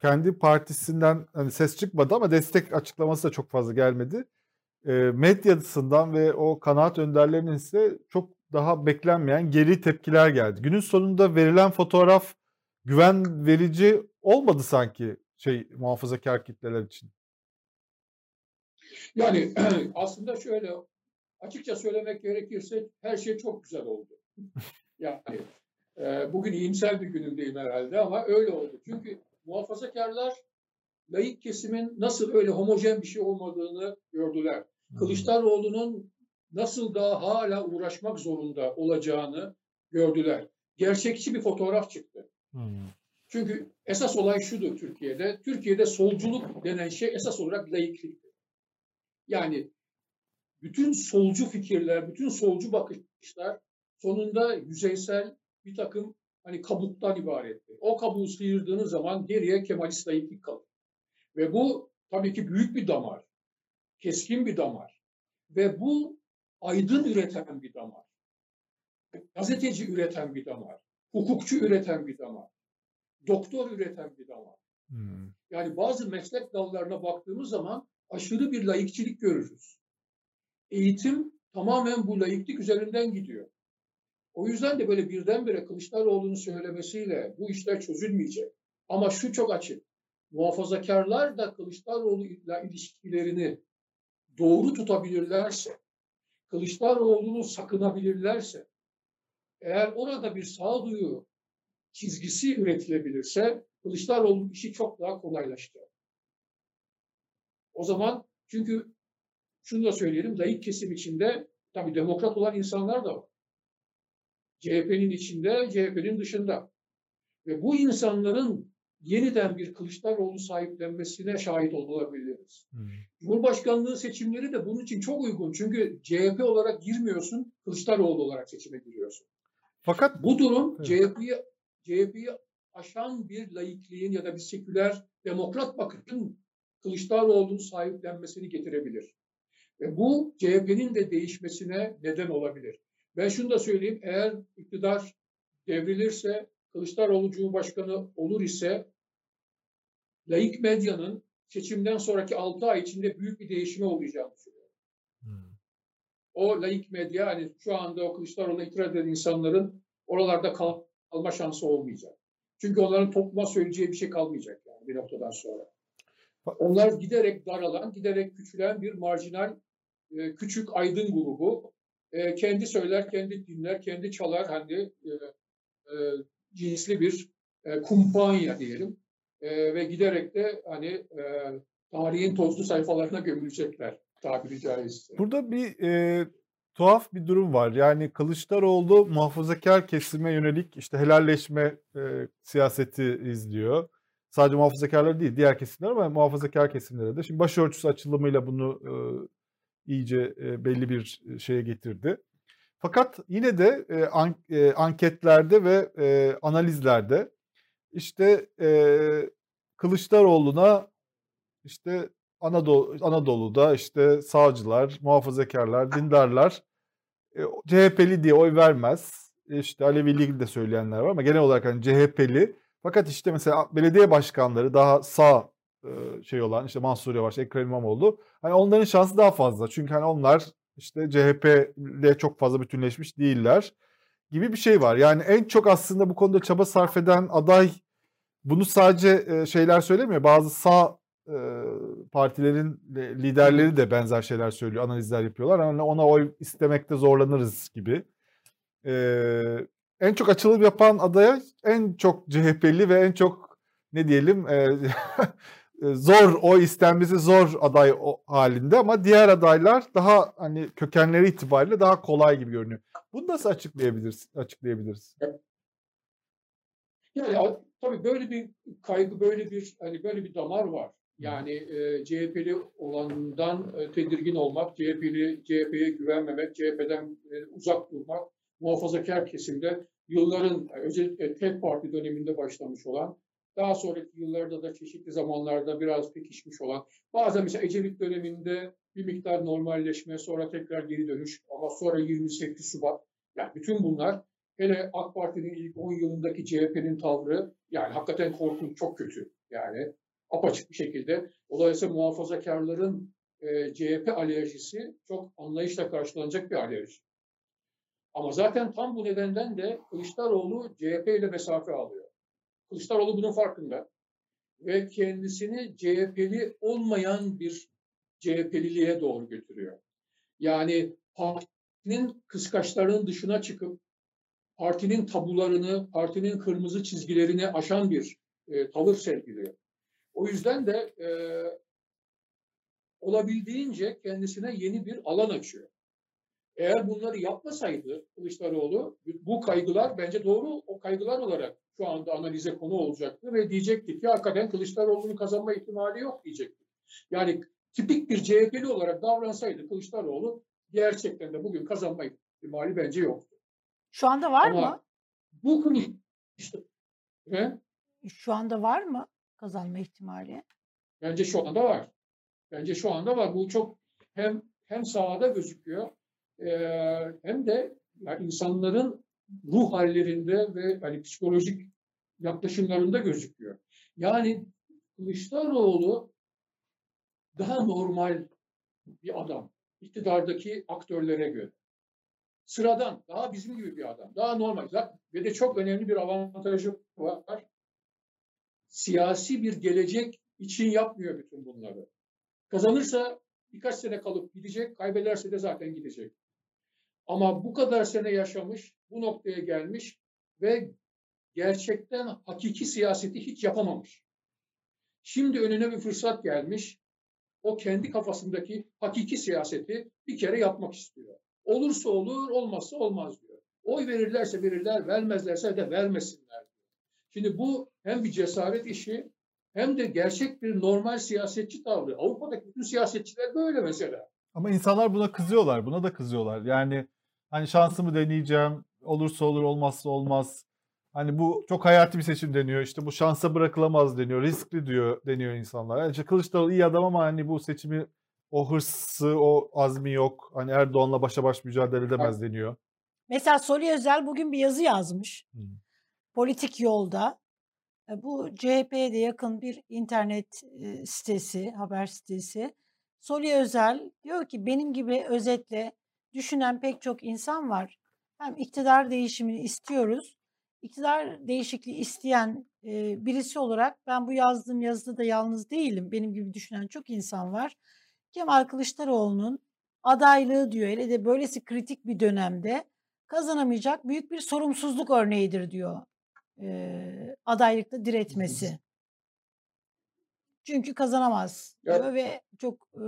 kendi partisinden hani ses çıkmadı ama destek açıklaması da çok fazla gelmedi. E, medyasından ve o kanaat önderlerinin ise çok daha beklenmeyen geri tepkiler geldi. Günün sonunda verilen fotoğraf güven verici olmadı sanki şey muhafazakar kitleler için. Yani aslında şöyle açıkça söylemek gerekirse her şey çok güzel oldu. yani e, bugün iyimser bir günümdeyim herhalde ama öyle oldu. Çünkü muhafazakarlar layık kesimin nasıl öyle homojen bir şey olmadığını gördüler. Kılıçdaroğlu'nun nasıl daha hala uğraşmak zorunda olacağını gördüler. Gerçekçi bir fotoğraf çıktı. Hmm. Çünkü esas olay şudur Türkiye'de. Türkiye'de solculuk denen şey esas olarak laikliktir. Yani bütün solcu fikirler, bütün solcu bakışlar sonunda yüzeysel bir takım hani kabuktan ibarettir. O kabuğu sıyırdığınız zaman geriye Kemalist laiklik kalır. Ve bu tabii ki büyük bir damar. Keskin bir damar. Ve bu aydın üreten bir damar. Gazeteci üreten bir damar hukukçu üreten bir damar, doktor üreten bir damar. Hmm. Yani bazı meslek dallarına baktığımız zaman aşırı bir layıkçılık görürüz. Eğitim tamamen bu layıklık üzerinden gidiyor. O yüzden de böyle birdenbire Kılıçdaroğlu'nun söylemesiyle bu işler çözülmeyecek. Ama şu çok açık. Muhafazakarlar da Kılıçdaroğlu'yla ilişkilerini doğru tutabilirlerse, Kılıçdaroğlu'nu sakınabilirlerse, eğer orada bir sağduyu çizgisi üretilebilirse Kılıçdaroğlu'nun işi çok daha kolaylaşacak. O zaman çünkü şunu da söyleyelim, layık kesim içinde tabii demokrat olan insanlar da var. CHP'nin içinde, CHP'nin dışında. Ve bu insanların yeniden bir Kılıçdaroğlu sahiplenmesine şahit olabiliriz. Hmm. Cumhurbaşkanlığı seçimleri de bunun için çok uygun. Çünkü CHP olarak girmiyorsun, Kılıçdaroğlu olarak seçime giriyorsun. Fakat bu durum evet. CHP'yi CHP'yi aşan bir laikliğin ya da bir seküler demokrat bakışın Kılıçdaroğlu'nun sahiplenmesini getirebilir. Ve bu CHP'nin de değişmesine neden olabilir. Ben şunu da söyleyeyim, eğer iktidar devrilirse, Kılıçdaroğlu Cumhurbaşkanı olur ise, laik medyanın seçimden sonraki 6 ay içinde büyük bir değişimi olacağını düşünüyorum. Hmm. O laik medya, hani şu anda o Kılıçdaroğlu'na itiraz eden insanların oralarda kal kalma şansı olmayacak. Çünkü onların topluma söyleyeceği bir şey kalmayacak yani bir noktadan sonra. Onlar giderek daralan, giderek küçülen bir marjinal, e, küçük aydın grubu. E, kendi söyler, kendi dinler, kendi çalar hani e, e, cinsli bir e, kumpanya diyelim. E, ve giderek de hani e, tarihin tozlu sayfalarına gömülecekler tabiri caizse. Burada bir e, tuhaf bir durum var. Yani Kılıçdaroğlu muhafazakar kesime yönelik işte helalleşme e, siyaseti izliyor. Sadece muhafazakarlar değil, diğer kesimler ama muhafazakar kesimlere de. Şimdi başörtüsü açılımıyla bunu e, iyice e, belli bir şeye getirdi. Fakat yine de e, an, e, anketlerde ve e, analizlerde işte e, Kılıçdaroğlu'na işte Anadolu Anadolu'da işte sağcılar, muhafazakarlar, dindarlar e, CHP'li diye oy vermez. İşte Alevili de söyleyenler var ama genel olarak hani CHP'li. Fakat işte mesela belediye başkanları daha sağ şey olan işte Mansur Yavaş, Ekrem İmamoğlu hani onların şansı daha fazla. Çünkü hani onlar işte CHP ile çok fazla bütünleşmiş değiller gibi bir şey var. Yani en çok aslında bu konuda çaba sarf eden aday bunu sadece e, şeyler söylemiyor. Bazı sağ e, partilerin liderleri de benzer şeyler söylüyor, analizler yapıyorlar. Yani ona oy istemekte zorlanırız gibi. E, en çok açılım yapan adaya en çok CHP'li ve en çok ne diyelim e, zor o istenmesi zor aday o, halinde ama diğer adaylar daha hani kökenleri itibariyle daha kolay gibi görünüyor. Bunu nasıl açıklayabiliriz? Açıklayabiliriz. Yani tabii böyle bir kaygı, böyle bir hani böyle bir damar var. Yani e, CHP'li olandan e, tedirgin olmak, CHP'li CHP'ye güvenmemek, CHP'den e, uzak durmak, muhafazakar kesimde yılların özellikle tek parti döneminde başlamış olan, daha sonraki yıllarda da çeşitli zamanlarda biraz pekişmiş olan, bazen mesela Ecevit döneminde bir miktar normalleşme, sonra tekrar geri dönüş ama sonra 28 Şubat, yani bütün bunlar hele AK Parti'nin ilk 10 yılındaki CHP'nin tavrı yani hakikaten korkunç, çok kötü. Yani apaçık bir şekilde. Dolayısıyla muhafazakarların e, CHP alerjisi çok anlayışla karşılanacak bir alerji. Ama zaten tam bu nedenden de Kılıçdaroğlu CHP ile mesafe alıyor. Kılıçdaroğlu bunun farkında. Ve kendisini CHP'li olmayan bir CHP'liliğe doğru götürüyor. Yani partinin kıskaçlarının dışına çıkıp partinin tabularını, partinin kırmızı çizgilerini aşan bir e, tavır sergiliyor. O yüzden de e, olabildiğince kendisine yeni bir alan açıyor. Eğer bunları yapmasaydı Kılıçdaroğlu bu kaygılar bence doğru o kaygılar olarak şu anda analize konu olacaktı ve diyecektik ki hakikaten Kılıçdaroğlu'nun kazanma ihtimali yok diyecektik. Yani tipik bir CHP'li olarak davransaydı Kılıçdaroğlu gerçekten de bugün kazanma ihtimali bence yoktu. Şu anda var Ama mı? Bu konu işte, he? Şu anda var mı? kazanma ihtimali? Bence şu anda var. Bence şu anda var. Bu çok hem hem sahada gözüküyor hem de yani insanların ruh hallerinde ve hani psikolojik yaklaşımlarında gözüküyor. Yani Kılıçdaroğlu daha normal bir adam. iktidardaki aktörlere göre. Sıradan, daha bizim gibi bir adam. Daha normal. Ve de çok önemli bir avantajı var siyasi bir gelecek için yapmıyor bütün bunları. Kazanırsa birkaç sene kalıp gidecek, kaybederse de zaten gidecek. Ama bu kadar sene yaşamış, bu noktaya gelmiş ve gerçekten hakiki siyaseti hiç yapamamış. Şimdi önüne bir fırsat gelmiş. O kendi kafasındaki hakiki siyaseti bir kere yapmak istiyor. Olursa olur, olmazsa olmaz diyor. Oy verirlerse verirler, vermezlerse de vermesinler. Şimdi bu hem bir cesaret işi hem de gerçek bir normal siyasetçi tavrı. Avrupa'daki bütün siyasetçiler böyle mesela. Ama insanlar buna kızıyorlar. Buna da kızıyorlar. Yani hani şansımı deneyeceğim. Olursa olur, olmazsa olmaz. Hani bu çok hayati bir seçim deniyor. İşte bu şansa bırakılamaz deniyor. Riskli diyor deniyor insanlar. Yani işte Kılıçdaroğlu iyi adam ama hani bu seçimi o hırsı, o azmi yok. Hani Erdoğan'la başa baş mücadele edemez deniyor. Mesela Soli Özel bugün bir yazı yazmış. Hı. Politik yolda. E, Bu CHP'ye de yakın bir internet e, sitesi, haber sitesi. Soli Özel diyor ki benim gibi özetle düşünen pek çok insan var. Hem iktidar değişimini istiyoruz. İktidar değişikliği isteyen e, birisi olarak ben bu yazdığım yazıda da yalnız değilim. Benim gibi düşünen çok insan var. Kemal Kılıçdaroğlu'nun adaylığı diyor hele de böylesi kritik bir dönemde kazanamayacak büyük bir sorumsuzluk örneğidir diyor e, adaylıkta diretmesi. Çünkü kazanamaz diyor ve çok e,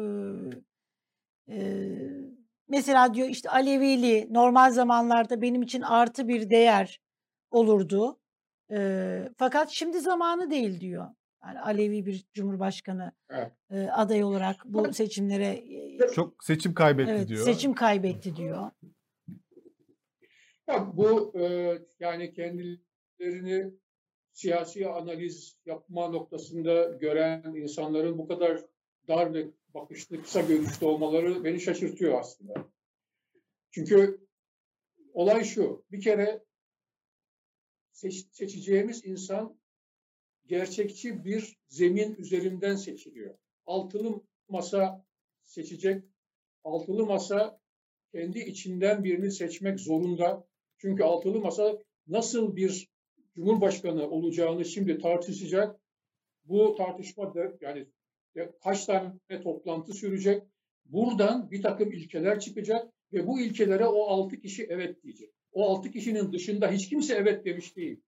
e, mesela diyor işte Alevili normal zamanlarda benim için artı bir değer olurdu. E, fakat şimdi zamanı değil diyor. Yani Alevi bir cumhurbaşkanı Evet. e, aday olarak bu seçimlere e, Çok seçim kaybetti evet, diyor. seçim kaybetti diyor. Ya bu e, yani kendilerini siyasi analiz yapma noktasında gören insanların bu kadar dar ve bakışlı, kısa görüşlü olmaları beni şaşırtıyor aslında. Çünkü olay şu, bir kere seç- seçeceğimiz insan gerçekçi bir zemin üzerinden seçiliyor. Altılı masa seçecek, altılı masa kendi içinden birini seçmek zorunda. Çünkü altılı masa nasıl bir cumhurbaşkanı olacağını şimdi tartışacak. Bu tartışma da yani ya kaç tane toplantı sürecek. Buradan bir takım ilkeler çıkacak ve bu ilkelere o altı kişi evet diyecek. O altı kişinin dışında hiç kimse evet demiş değil.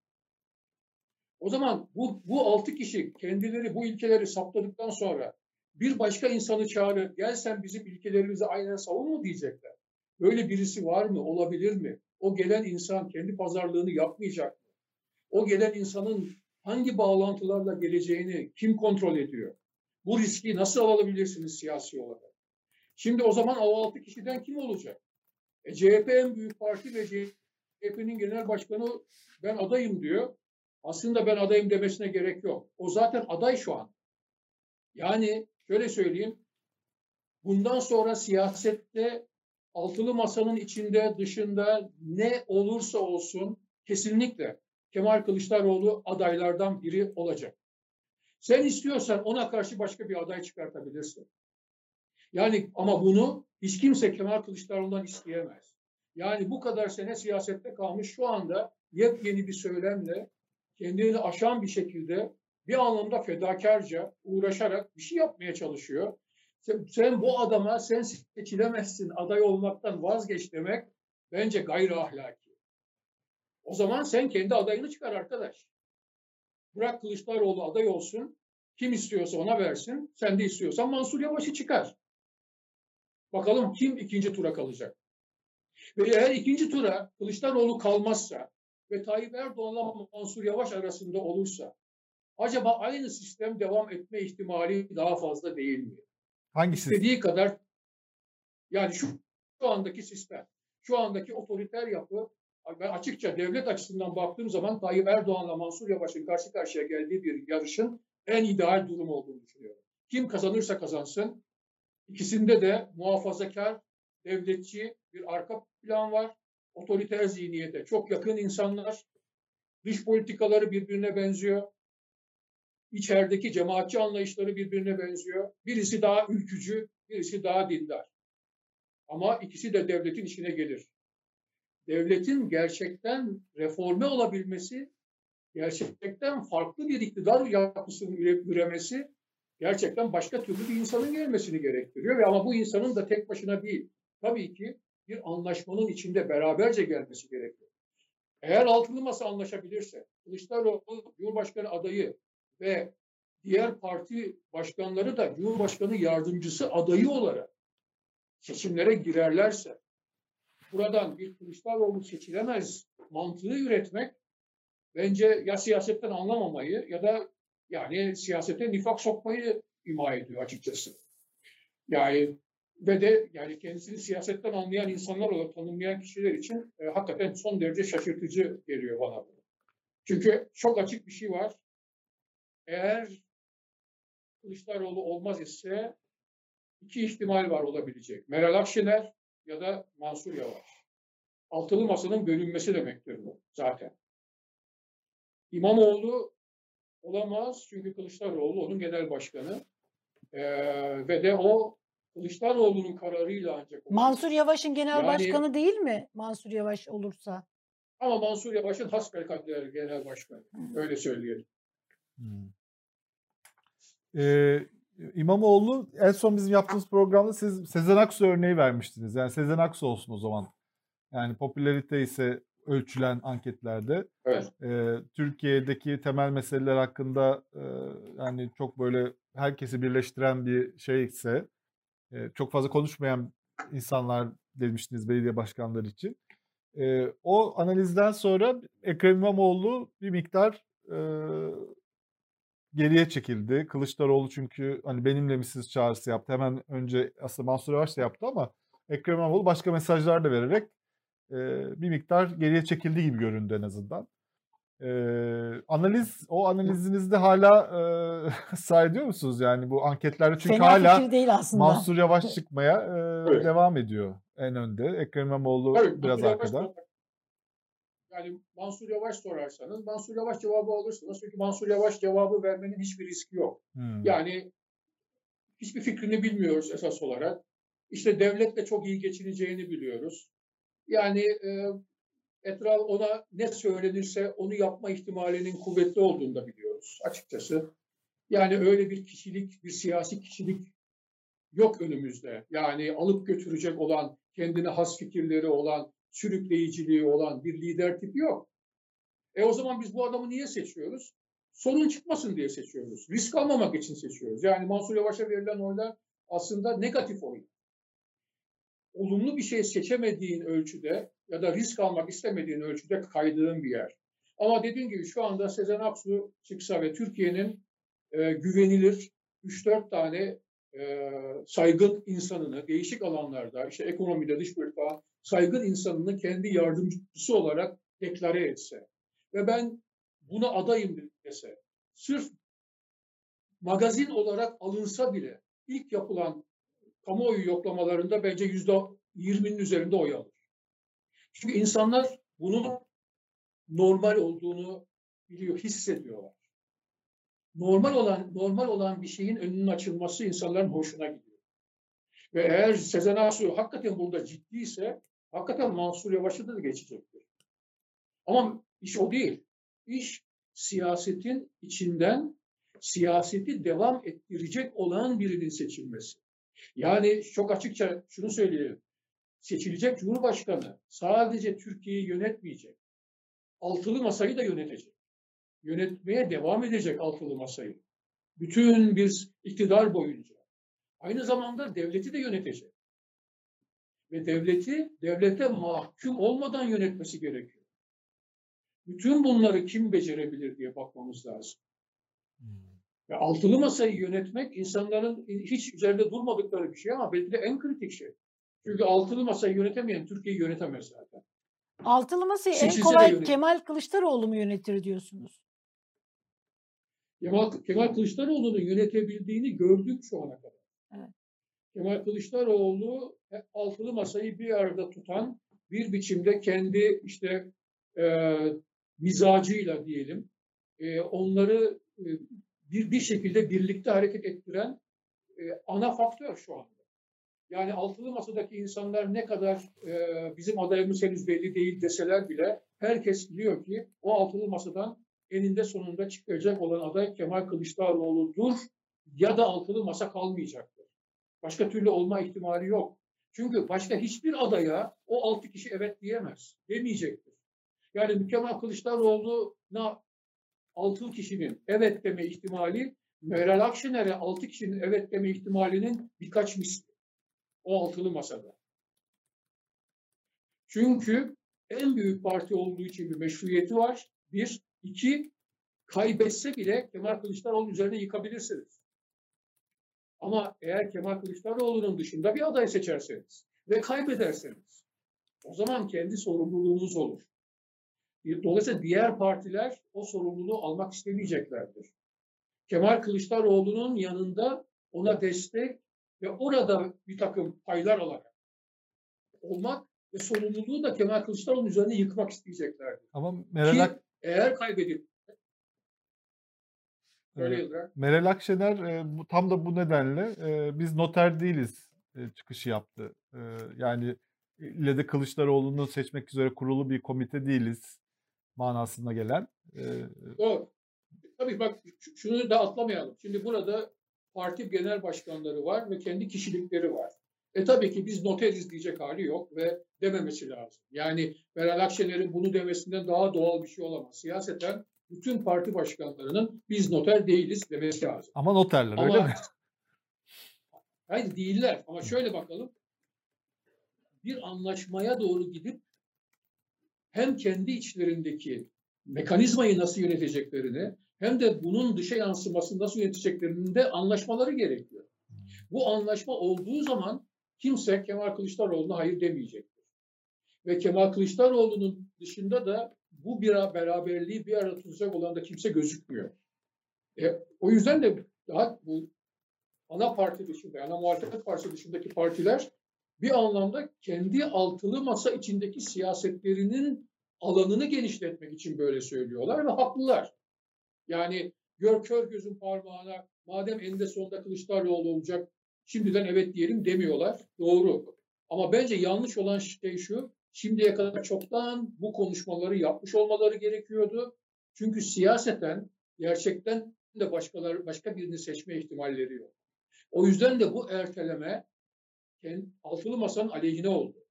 O zaman bu, bu altı kişi kendileri bu ilkeleri saptadıktan sonra bir başka insanı çağırıp gel sen bizim ilkelerimizi aynen savun mu diyecekler. Böyle birisi var mı? Olabilir mi? O gelen insan kendi pazarlığını yapmayacak mı? O gelen insanın hangi bağlantılarla geleceğini kim kontrol ediyor? Bu riski nasıl alabilirsiniz siyasi olarak? Şimdi o zaman o altı kişiden kim olacak? E, CHP en büyük parti ve CHP'nin genel başkanı ben adayım diyor. Aslında ben adayım demesine gerek yok. O zaten aday şu an. Yani şöyle söyleyeyim. Bundan sonra siyasette altılı masanın içinde dışında ne olursa olsun kesinlikle Kemal Kılıçdaroğlu adaylardan biri olacak. Sen istiyorsan ona karşı başka bir aday çıkartabilirsin. Yani ama bunu hiç kimse Kemal Kılıçdaroğlu'ndan isteyemez. Yani bu kadar sene siyasette kalmış şu anda yepyeni bir söylemle kendini aşan bir şekilde bir anlamda fedakarca uğraşarak bir şey yapmaya çalışıyor. Sen, sen bu adama sen seçilemezsin aday olmaktan vazgeç demek bence gayri ahlaki. O zaman sen kendi adayını çıkar arkadaş. Bırak Kılıçdaroğlu aday olsun. Kim istiyorsa ona versin. Sen de istiyorsan Mansur Yavaş'ı çıkar. Bakalım kim ikinci tura kalacak. Ve eğer ikinci tura Kılıçdaroğlu kalmazsa ve Tayyip Erdoğan'la Mansur Yavaş arasında olursa acaba aynı sistem devam etme ihtimali daha fazla değil mi? Hangisi? İstediği kadar yani şu, şu andaki sistem, şu andaki otoriter yapı ben açıkça devlet açısından baktığım zaman Tayyip Erdoğan'la Mansur Yavaş'ın karşı karşıya geldiği bir yarışın en ideal durum olduğunu düşünüyorum. Kim kazanırsa kazansın ikisinde de muhafazakar, devletçi bir arka plan var. Otoriter zihniyete çok yakın insanlar. Dış politikaları birbirine benziyor. İçerideki cemaatçi anlayışları birbirine benziyor. Birisi daha ülkücü, birisi daha dindar. Ama ikisi de devletin işine gelir. Devletin gerçekten reforme olabilmesi, gerçekten farklı bir iktidar yapısının üre- üremesi gerçekten başka türlü bir insanın gelmesini gerektiriyor. Ve ama bu insanın da tek başına değil. Tabii ki bir anlaşmanın içinde beraberce gelmesi gerekiyor. Eğer altılı masa anlaşabilirse, Kılıçdaroğlu Cumhurbaşkanı adayı ve diğer parti başkanları da Cumhurbaşkanı yardımcısı adayı olarak seçimlere girerlerse, buradan bir Kılıçdaroğlu seçilemez mantığı üretmek bence ya siyasetten anlamamayı ya da yani siyasete nifak sokmayı ima ediyor açıkçası. Yani ve de yani kendisini siyasetten anlayan insanlar olarak tanımlayan kişiler için e, hakikaten son derece şaşırtıcı geliyor bana. Çünkü çok açık bir şey var. Eğer Kılıçdaroğlu olmaz ise iki ihtimal var olabilecek. Meral Akşener ya da Mansur Yavaş. Altılı masanın bölünmesi demektir bu zaten. İmamoğlu olamaz çünkü Kılıçdaroğlu onun genel başkanı. Ee, ve de o Kılıçdaroğlu'nun kararıyla ancak olur. Mansur Yavaş'ın genel Yani- başkanı değil mi? Mansur Yavaş olursa. Ama Mansur Yavaş'ın hasbelkader genel başkanı. Öyle söyleyelim. Hmm. Ee, İmamoğlu en son bizim yaptığımız programda siz Sezen Aksu örneği vermiştiniz. Yani Sezen Aksu olsun o zaman. Yani popülarite ise ölçülen anketlerde Evet. e, Türkiye'deki temel meseleler hakkında e, yani çok böyle herkesi birleştiren bir şey ise e, çok fazla konuşmayan insanlar demiştiniz belediye başkanları için. E, o analizden sonra Ekrem İmamoğlu bir miktar e, geriye çekildi. Kılıçdaroğlu çünkü hani benimle misiniz çağrısı yaptı. Hemen önce aslında Mansur Yavaş da yaptı ama Ekrem İmamoğlu başka mesajlar da vererek e, bir miktar geriye çekildi gibi göründü en azından. E, analiz o analizinizde hala e, sağ ediyor musunuz yani bu anketlerde çünkü Fena hala değil aslında. Mansur Yavaş çıkmaya e, Evet. devam ediyor en önde. Ekrem İmamoğlu Tabii, biraz Yavaş arkada. sorar- Yani Mansur Yavaş sorarsanız Mansur Yavaş cevabı alırsınız. Çünkü Mansur Yavaş cevabı vermenin hiçbir riski yok. Hmm. Yani hiçbir fikrini bilmiyoruz esas olarak. İşte devletle çok iyi geçineceğini biliyoruz. Yani e, etraf ona ne söylenirse onu yapma ihtimalinin kuvvetli olduğunu da biliyoruz açıkçası. Yani öyle bir kişilik, bir siyasi kişilik yok önümüzde. Yani alıp götürecek olan, kendine has fikirleri olan, sürükleyiciliği olan bir lider tipi yok. E o zaman biz bu adamı niye seçiyoruz? Sorun çıkmasın diye seçiyoruz. Risk almamak için seçiyoruz. Yani Mansur Yavaş'a verilen oylar aslında negatif oy. Olumlu bir şey seçemediğin ölçüde ya da risk almak istemediğin ölçüde kaydığın bir yer. Ama dediğim gibi şu anda Sezen Aksu çıksa ve Türkiye'nin e, güvenilir 3-4 tane e, saygın insanını değişik alanlarda işte ekonomide dış politika saygın insanını kendi yardımcısı olarak deklare etse ve ben buna adayım dese sırf magazin olarak alınsa bile ilk yapılan kamuoyu yoklamalarında bence yüzde yirminin üzerinde oy alır. Çünkü insanlar bunun normal olduğunu biliyor, hissediyorlar. Normal olan normal olan bir şeyin önünün açılması insanların hoşuna gidiyor. Ve eğer Sezen Aksu hakikaten burada ciddiyse hakikaten Mansur Yavaş'ı da geçecektir. Ama iş o değil. İş siyasetin içinden siyaseti devam ettirecek olan birinin seçilmesi. Yani çok açıkça şunu söyleyelim. Seçilecek Cumhurbaşkanı sadece Türkiye'yi yönetmeyecek. Altılı masayı da yönetecek. Yönetmeye devam edecek altılı masayı. Bütün bir iktidar boyunca. Aynı zamanda devleti de yönetecek. Ve devleti devlete mahkum olmadan yönetmesi gerekiyor. Bütün bunları kim becerebilir diye bakmamız lazım. Ve altılı masayı yönetmek insanların hiç üzerinde durmadıkları bir şey ama belki de en kritik şey. Çünkü altılı masayı yönetemeyen Türkiye'yi yönetemez zaten. Altılı masayı en Seçilse de kolay. Kemal Kılıçdaroğlu mu yönetir diyorsunuz? Kemal, Kemal Kılıçdaroğlu'nun yönetebildiğini gördük şu ana kadar. Evet. Kemal Kılıçdaroğlu altılı masayı bir arada tutan bir biçimde kendi işte e, mizacıyla diyelim e, onları e, bir, bir şekilde birlikte hareket ettiren e, ana faktör şu anda. Yani altılı masadaki insanlar ne kadar e, bizim adayımız henüz belli değil deseler bile herkes biliyor ki o altılı masadan eninde sonunda çıkacak olan aday Kemal Kılıçdaroğlu'dur ya da altılı masa kalmayacaktır. Başka türlü olma ihtimali yok. Çünkü başka hiçbir adaya o altı kişi evet diyemez. Demeyecektir. Yani Kemal Kılıçdaroğlu'na altı kişinin evet deme ihtimali Meral Akşener'e altı kişinin evet deme ihtimalinin birkaç misli. O altılı masada. Çünkü en büyük parti olduğu için bir meşruiyeti var. Bir. iki kaybetse bile Kemal Kılıçdaroğlu üzerine yıkabilirsiniz. Ama eğer Kemal Kılıçdaroğlu'nun dışında bir aday seçerseniz ve kaybederseniz o zaman kendi sorumluluğunuz olur. Dolayısıyla diğer partiler o sorumluluğu almak istemeyeceklerdir. Kemal Kılıçdaroğlu'nun yanında ona destek ve orada bir takım paylar alarak olmak ve sorumluluğu da Kemal Kılıçdaroğlu'nun üzerine yıkmak isteyeceklerdir. Ama Meral, Ak- eğer kaybedip Öyle. Meral Akşener e, bu, tam da bu nedenle e, biz noter değiliz e, çıkışı yaptı. E, yani ile de Kılıçdaroğlu'nu seçmek üzere kurulu bir komite değiliz manasına gelen. E, Doğru. Tabii bak şunu da atlamayalım. Şimdi burada parti genel başkanları var ve kendi kişilikleri var. E tabii ki biz noteriz diyecek hali yok ve dememesi lazım. Yani Meral Akşener'in bunu demesinden daha doğal bir şey olamaz. Siyaseten bütün parti başkanlarının biz noter değiliz demesi lazım. ama noterler öyle Ama mi? hayır değiller. Ama şöyle bakalım. Bir anlaşmaya doğru gidip hem kendi içlerindeki mekanizmayı nasıl yöneteceklerini hem de bunun dışa yansımasını nasıl yöneteceklerini de anlaşmaları gerekiyor. Bu anlaşma olduğu zaman kimse Kemal Kılıçdaroğlu'na hayır demeyecektir. Ve Kemal Kılıçdaroğlu'nun dışında da bu bir beraberliği bir arada tutacak olan da kimse gözükmüyor. E, o yüzden de daha bu ana parti dışında, ana muhalefet partisi dışındaki partiler bir anlamda kendi altılı masa içindeki siyasetlerinin alanını genişletmek için böyle söylüyorlar ve haklılar. Yani gör kör gözün parmağına madem eninde sonunda Kılıçdaroğlu olacak şimdiden evet diyelim demiyorlar. Doğru. Ama bence yanlış olan şey şu. Şimdiye kadar çoktan bu konuşmaları yapmış olmaları gerekiyordu. Çünkü siyaseten gerçekten de başkaları başka birini seçme ihtimalleri yok. O yüzden de bu erteleme altılı masanın aleyhine oldu.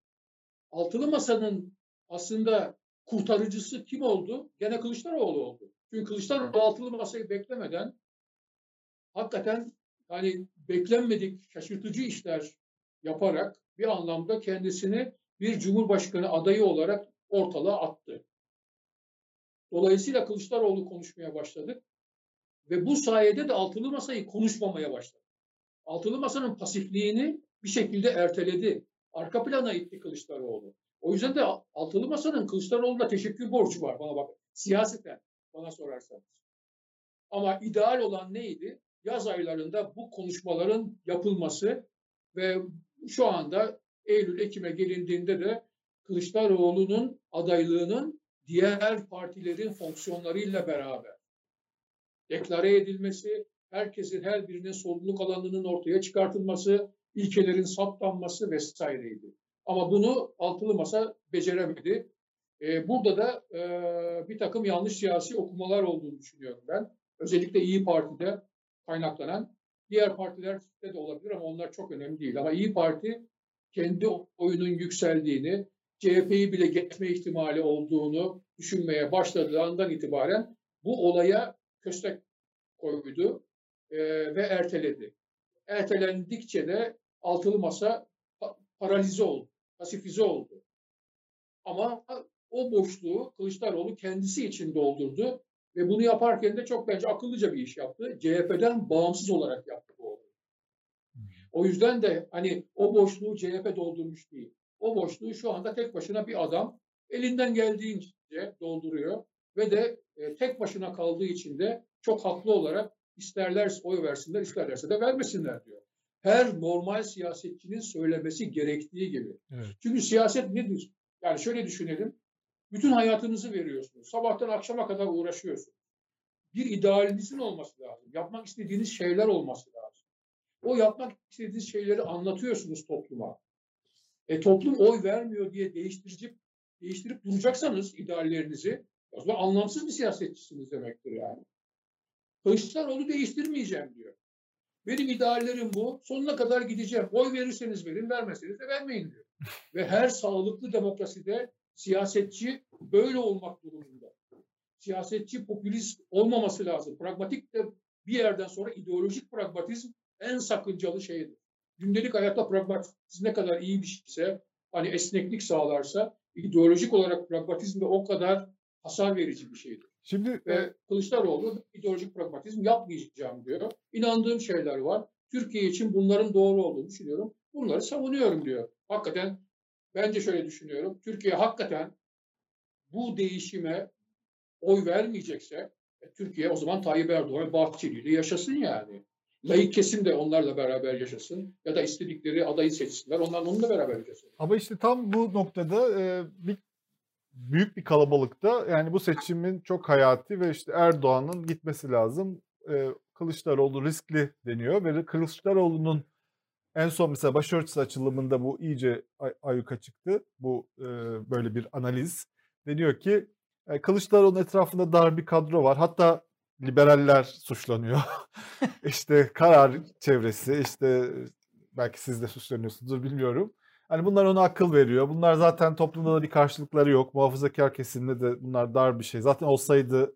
Altılı masanın aslında kurtarıcısı kim oldu? Gene Kılıçdaroğlu oldu. Çünkü Kılıçdaroğlu altılı masayı beklemeden hakikaten hani beklenmedik şaşırtıcı işler yaparak bir anlamda kendisini bir cumhurbaşkanı adayı olarak ortalığa attı. Dolayısıyla Kılıçdaroğlu konuşmaya başladı ve bu sayede de altılı masayı konuşmamaya başladı. Altılı masanın pasifliğini bir şekilde erteledi. Arka plana itti Kılıçdaroğlu. O yüzden de altılı masanın Kılıçdaroğlu'na teşekkür borcu var bana bak. Siyaseten bana sorarsanız. Ama ideal olan neydi? Yaz aylarında bu konuşmaların yapılması ve şu anda Eylül-Ekim'e gelindiğinde de Kılıçdaroğlu'nun adaylığının diğer partilerin fonksiyonlarıyla beraber deklare edilmesi, herkesin her birinin sorumluluk alanının ortaya çıkartılması, ilkelerin saptanması vesaireydi. Ama bunu altılı masa beceremedi. Ee, burada da e, bir takım yanlış siyasi okumalar olduğunu düşünüyorum ben. Özellikle İyi Parti'de kaynaklanan, diğer partilerde de olabilir ama onlar çok önemli değil. Ama İyi Parti kendi oyunun yükseldiğini, CHP'yi bile geçme ihtimali olduğunu düşünmeye başladığı andan itibaren bu olaya köstek koydu e, ve erteledi. Ertelendikçe de altılı masa pa- paralize oldu, pasifize oldu. Ama o boşluğu Kılıçdaroğlu kendisi için doldurdu ve bunu yaparken de çok bence akıllıca bir iş yaptı. CHP'den bağımsız olarak yaptı. O yüzden de hani o boşluğu CHP doldurmuş değil. O boşluğu şu anda tek başına bir adam elinden geldiğince dolduruyor ve de e, tek başına kaldığı için de çok haklı olarak isterler oy versinler isterlerse de vermesinler diyor. Her normal siyasetçinin söylemesi gerektiği gibi. Evet. Çünkü siyaset nedir? Yani şöyle düşünelim. Bütün hayatınızı veriyorsunuz. Sabahtan akşama kadar uğraşıyorsunuz. Bir idealinizin olması lazım. Yapmak istediğiniz şeyler olması lazım. O yapmak istediğiniz şeyleri anlatıyorsunuz topluma. E toplum oy vermiyor diye değiştirip değiştirip duracaksanız ideallerinizi o zaman anlamsız bir siyasetçisiniz demektir yani. Kılıçdaroğlu değiştirmeyeceğim diyor. Benim ideallerim bu. Sonuna kadar gideceğim. Oy verirseniz verin, vermezseniz de vermeyin diyor. Ve her sağlıklı demokraside siyasetçi böyle olmak durumunda. Siyasetçi popülist olmaması lazım. Pragmatik de bir yerden sonra ideolojik pragmatizm en sakıncalı şeydir. Gündelik hayatta pragmatizm ne kadar iyi bir şeyse, hani esneklik sağlarsa, ideolojik olarak pragmatizm de o kadar hasar verici bir şeydir. Şimdi e, Ve Kılıçdaroğlu ideolojik pragmatizm yapmayacağım diyor. İnandığım şeyler var. Türkiye için bunların doğru olduğunu düşünüyorum. Bunları savunuyorum diyor. Hakikaten bence şöyle düşünüyorum. Türkiye hakikaten bu değişime oy vermeyecekse e, Türkiye o zaman Tayyip Erdoğan Bahçeli ile yaşasın yani. Layık kesim de onlarla beraber yaşasın ya da istedikleri adayı seçsinler onlar onunla beraber yaşasın. Ama işte tam bu noktada e, bir büyük bir kalabalıkta yani bu seçimin çok hayati ve işte Erdoğan'ın gitmesi lazım. E, Kılıçdaroğlu riskli deniyor ve Kılıçdaroğlu'nun en son mesela başörtüsü açılımında bu iyice ay- ayyuka çıktı. Bu e, böyle bir analiz. Deniyor ki e, Kılıçdaroğlu'nun etrafında dar bir kadro var. Hatta liberaller suçlanıyor. işte karar çevresi, işte belki siz de suçlanıyorsunuzdur bilmiyorum. Hani bunlar ona akıl veriyor. Bunlar zaten toplumda da bir karşılıkları yok. Muhafazakar kesimde de bunlar dar bir şey. Zaten olsaydı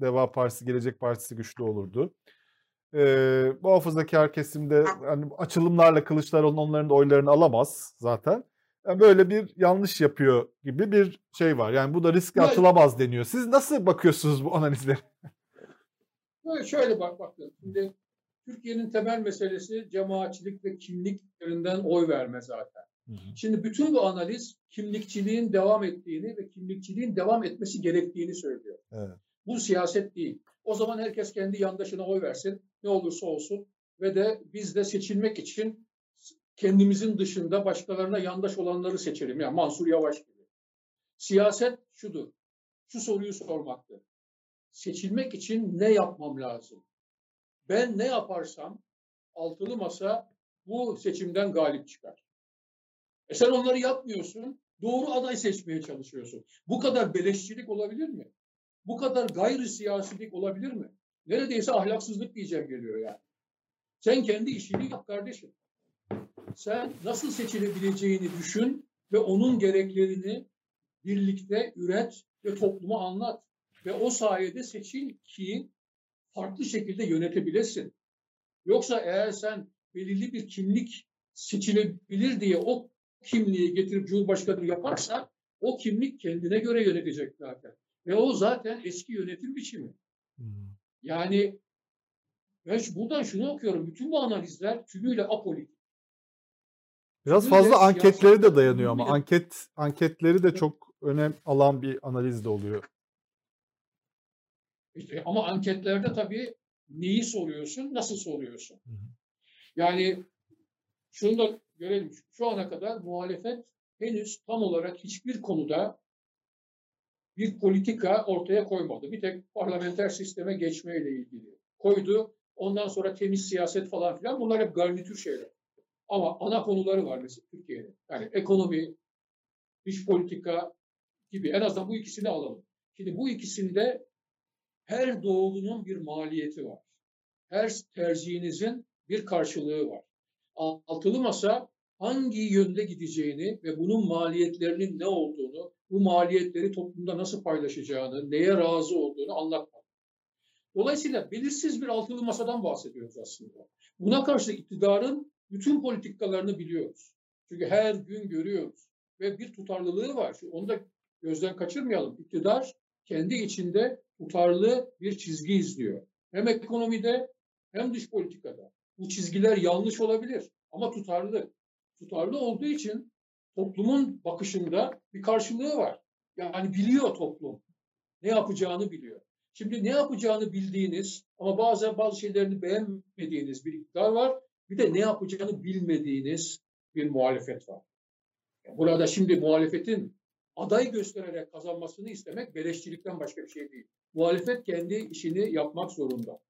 Deva Partisi, Gelecek Partisi güçlü olurdu. Ee, muhafazakar kesimde hani açılımlarla Kılıçdaroğlu onların da oylarını alamaz zaten. Yani böyle bir yanlış yapıyor gibi bir şey var. Yani bu da riske atılamaz deniyor. Siz nasıl bakıyorsunuz bu analizlere? Şöyle bak bakın. Şimdi Türkiye'nin temel meselesi cemaatçilik ve kimliklerinden oy verme zaten. Şimdi bütün bu analiz kimlikçiliğin devam ettiğini ve kimlikçiliğin devam etmesi gerektiğini söylüyor. Evet. Bu siyaset değil. O zaman herkes kendi yandaşına oy versin, ne olursa olsun ve de biz de seçilmek için kendimizin dışında başkalarına yandaş olanları seçelim. Yani Mansur Yavaş gibi. Siyaset şudur. Şu soruyu sormaktır. Seçilmek için ne yapmam lazım? Ben ne yaparsam altılı masa bu seçimden galip çıkar. E sen onları yapmıyorsun. Doğru aday seçmeye çalışıyorsun. Bu kadar beleşçilik olabilir mi? Bu kadar gayri siyasilik olabilir mi? Neredeyse ahlaksızlık diyeceğim geliyor yani. Sen kendi işini yap kardeşim. Sen nasıl seçilebileceğini düşün ve onun gereklerini birlikte üret ve topluma anlat. Ve o sayede seçil ki farklı şekilde yönetebilesin. Yoksa eğer sen belirli bir kimlik seçilebilir diye o kimliği getirip Cumhurbaşkanı yaparsa o kimlik kendine göre yönetecek zaten. Ve o zaten eski yönetim biçimi. Yani ben şu- buradan şunu okuyorum. Bütün bu analizler tümüyle apolitik. Biraz Tümüyle fazla anketleri de dayanıyor ama anket anketleri de çok önem alan bir analiz de oluyor. İşte ama anketlerde tabii neyi soruyorsun, nasıl soruyorsun? Yani şunu da görelim. Şu ana kadar muhalefet henüz tam olarak hiçbir konuda bir politika ortaya koymadı. Bir tek parlamenter sisteme geçmeyle ilgili koydu. Ondan sonra temiz siyaset falan filan bunlar hep garnitür şeyler. Ama ana konuları var mesela Türkiye'de. Yani ekonomi, dış politika gibi en azından bu ikisini alalım. Şimdi bu ikisinde her doğrunun bir maliyeti var. Her tercihinizin bir karşılığı var. Altılı masa hangi yönde gideceğini ve bunun maliyetlerinin ne olduğunu, bu maliyetleri toplumda nasıl paylaşacağını, neye razı olduğunu anlatmadı. Dolayısıyla belirsiz bir altılı masadan bahsediyoruz aslında. Buna karşı iktidarın bütün politikalarını biliyoruz. Çünkü her gün görüyoruz. Ve bir tutarlılığı var. Onu da gözden kaçırmayalım. İktidar kendi içinde tutarlı bir çizgi izliyor. Hem ekonomide hem dış politikada. Bu çizgiler yanlış olabilir ama tutarlı. Tutarlı olduğu için toplumun bakışında bir karşılığı var. Yani biliyor toplum. Ne yapacağını biliyor. Şimdi ne yapacağını bildiğiniz ama bazen bazı şeylerini beğenmediğiniz bir iktidar var. Bir de ne yapacağını bilmediğiniz bir muhalefet var. Burada şimdi muhalefetin aday göstererek kazanmasını istemek beleşçilikten başka bir şey değil. Muhalefet kendi işini yapmak zorunda.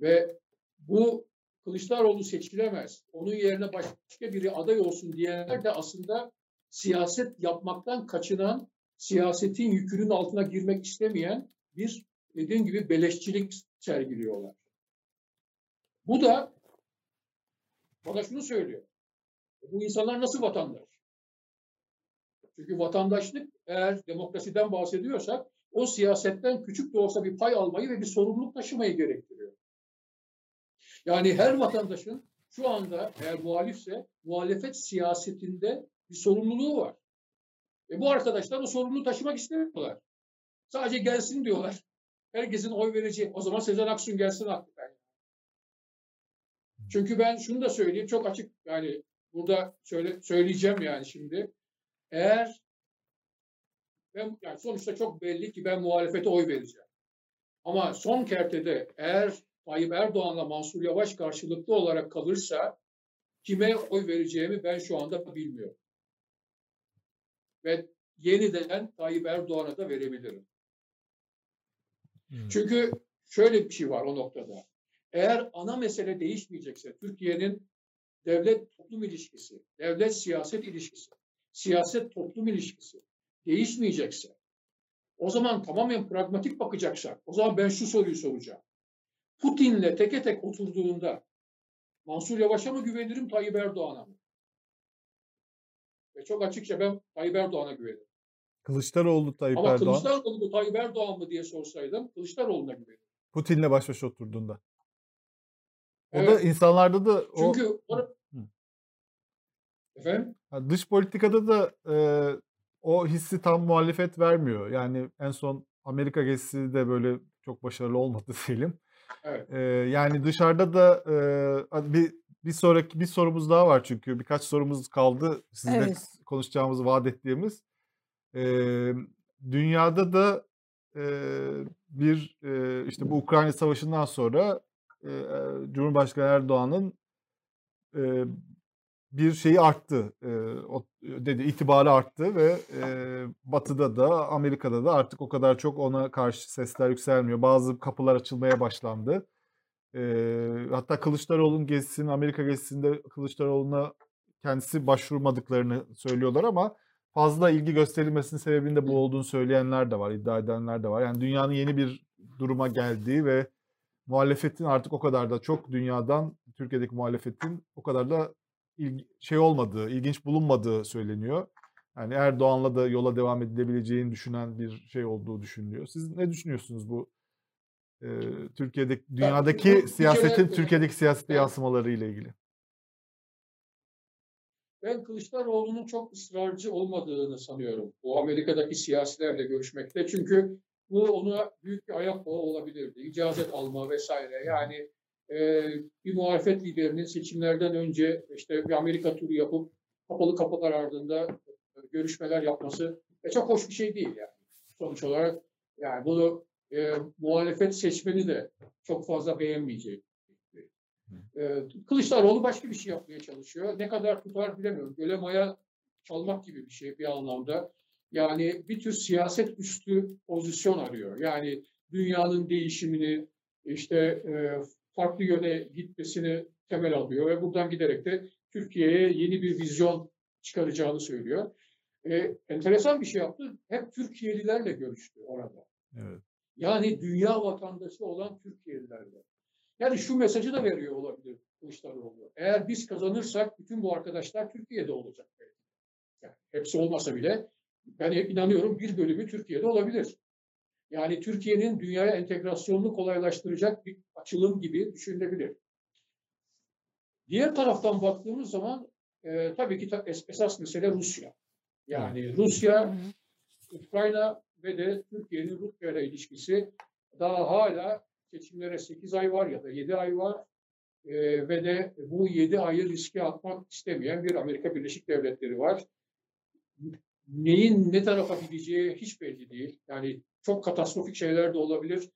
Ve bu Kılıçdaroğlu seçilemez. Onun yerine başka biri aday olsun diyenler de aslında siyaset yapmaktan kaçınan, siyasetin yükünün altına girmek istemeyen bir dediğim gibi beleşçilik sergiliyorlar. Bu da bana şunu söylüyor. Bu insanlar nasıl vatandaş? Çünkü vatandaşlık eğer demokrasiden bahsediyorsak o siyasetten küçük de olsa bir pay almayı ve bir sorumluluk taşımayı gerektiriyor. Yani her vatandaşın şu anda eğer muhalifse muhalefet siyasetinde bir sorumluluğu var. E bu arkadaşlar o sorumluluğu taşımak istemiyorlar. Sadece gelsin diyorlar. Herkesin oy vereceği. O zaman Sezen Aksu'nun gelsin hakikaten. Çünkü ben şunu da söyleyeyim çok açık yani burada söyle, söyleyeceğim yani şimdi. Eğer ben yani sonuçta çok belli ki ben muhalefete oy vereceğim. Ama son kertede eğer Tayyip Erdoğan'la Mansur Yavaş karşılıklı olarak kalırsa kime oy vereceğimi ben şu anda bilmiyorum. Ve yeniden Tayyip Erdoğan'a da verebilirim. Hmm. Çünkü şöyle bir şey var o noktada. Eğer ana mesele değişmeyecekse Türkiye'nin devlet toplum ilişkisi, devlet siyaset ilişkisi, siyaset toplum ilişkisi değişmeyecekse o zaman tamamen pragmatik bakacaksak o zaman ben şu soruyu soracağım. Putin'le teke tek oturduğunda Mansur Yavaş'a mı güvenirim Tayyip Erdoğan'a mı? Ve çok açıkça ben Tayyip Erdoğan'a güvenirim. Kılıçdaroğlu Tayyip Ama Erdoğan. Ama Kılıçdaroğlu mu Tayyip Erdoğan mı diye sorsaydım Kılıçdaroğlu'na güvenirim. Putin'le baş başa oturduğunda. O evet. da insanlarda da o... Çünkü or- Efendim? Dış politikada da e, o hissi tam muhalefet vermiyor. Yani en son Amerika gezisi de böyle çok başarılı olmadı diyelim. Evet. E, yani dışarıda da e, bir bir sonraki bir sorumuz daha var çünkü birkaç sorumuz kaldı sizle evet. konuşacağımız vaat ettiğimiz. E, dünyada da e, bir e, işte bu Ukrayna Savaşı'ndan sonra e, Cumhurbaşkanı Erdoğan'ın e, bir şeyi arttı. Dedi itibarı arttı ve Batı'da da Amerika'da da artık o kadar çok ona karşı sesler yükselmiyor. Bazı kapılar açılmaya başlandı. Hatta Kılıçdaroğlu'nun gezisinin Amerika gezisinde Kılıçdaroğlu'na kendisi başvurmadıklarını söylüyorlar ama fazla ilgi gösterilmesinin sebebinin de bu olduğunu söyleyenler de var, iddia edenler de var. Yani dünyanın yeni bir duruma geldiği ve muhalefetin artık o kadar da çok dünyadan Türkiye'deki muhalefetin o kadar da şey olmadığı, ilginç bulunmadığı söyleniyor. Yani Erdoğan'la da yola devam edilebileceğini düşünen bir şey olduğu düşünülüyor. Siz ne düşünüyorsunuz bu e, Türkiye'deki dünyadaki ya, siyasetin kere, Türkiye'deki siyasete ben, yansımaları ile ilgili? Ben Kılıçdaroğlu'nun çok ısrarcı olmadığını sanıyorum. Bu Amerika'daki siyasilerle görüşmekte. Çünkü bu ona büyük bir ayak bağı olabilirdi. İcazet alma vesaire. Yani e, bir muhalefet liderinin seçimlerden önce işte bir Amerika turu yapıp kapalı kapılar ardında görüşmeler yapması e, çok hoş bir şey değil yani. Sonuç olarak yani bunu e, muhalefet seçmeni de çok fazla beğenmeyecek. E, Kılıçdaroğlu başka bir şey yapmaya çalışıyor. Ne kadar tutar bilemiyorum. Göle maya çalmak gibi bir şey bir anlamda. Yani bir tür siyaset üstü pozisyon arıyor. Yani dünyanın değişimini, işte e, farklı yöne gitmesini temel alıyor ve buradan giderek de Türkiye'ye yeni bir vizyon çıkaracağını söylüyor. E, enteresan bir şey yaptı. Hep Türkiye'lilerle görüştü orada. Evet. Yani dünya vatandaşı olan Türkiye'lilerle. Yani şu mesajı da veriyor olabilir Kılıçdaroğlu. Eğer biz kazanırsak bütün bu arkadaşlar Türkiye'de olacak. Yani hepsi olmasa bile ben inanıyorum bir bölümü Türkiye'de olabilir. Yani Türkiye'nin dünyaya entegrasyonunu kolaylaştıracak bir açılım gibi düşünülebilir. Diğer taraftan baktığımız zaman e, tabii ki esas mesele Rusya. Yani Rusya, Ukrayna ve de Türkiye'nin Rusya ile ilişkisi daha hala seçimlere 8 ay var ya da 7 ay var. E, ve de bu 7 ayı riske atmak istemeyen bir Amerika Birleşik Devletleri var. Neyin ne tarafa gideceği hiç belli değil. Yani çok katastrofik şeyler de olabilir.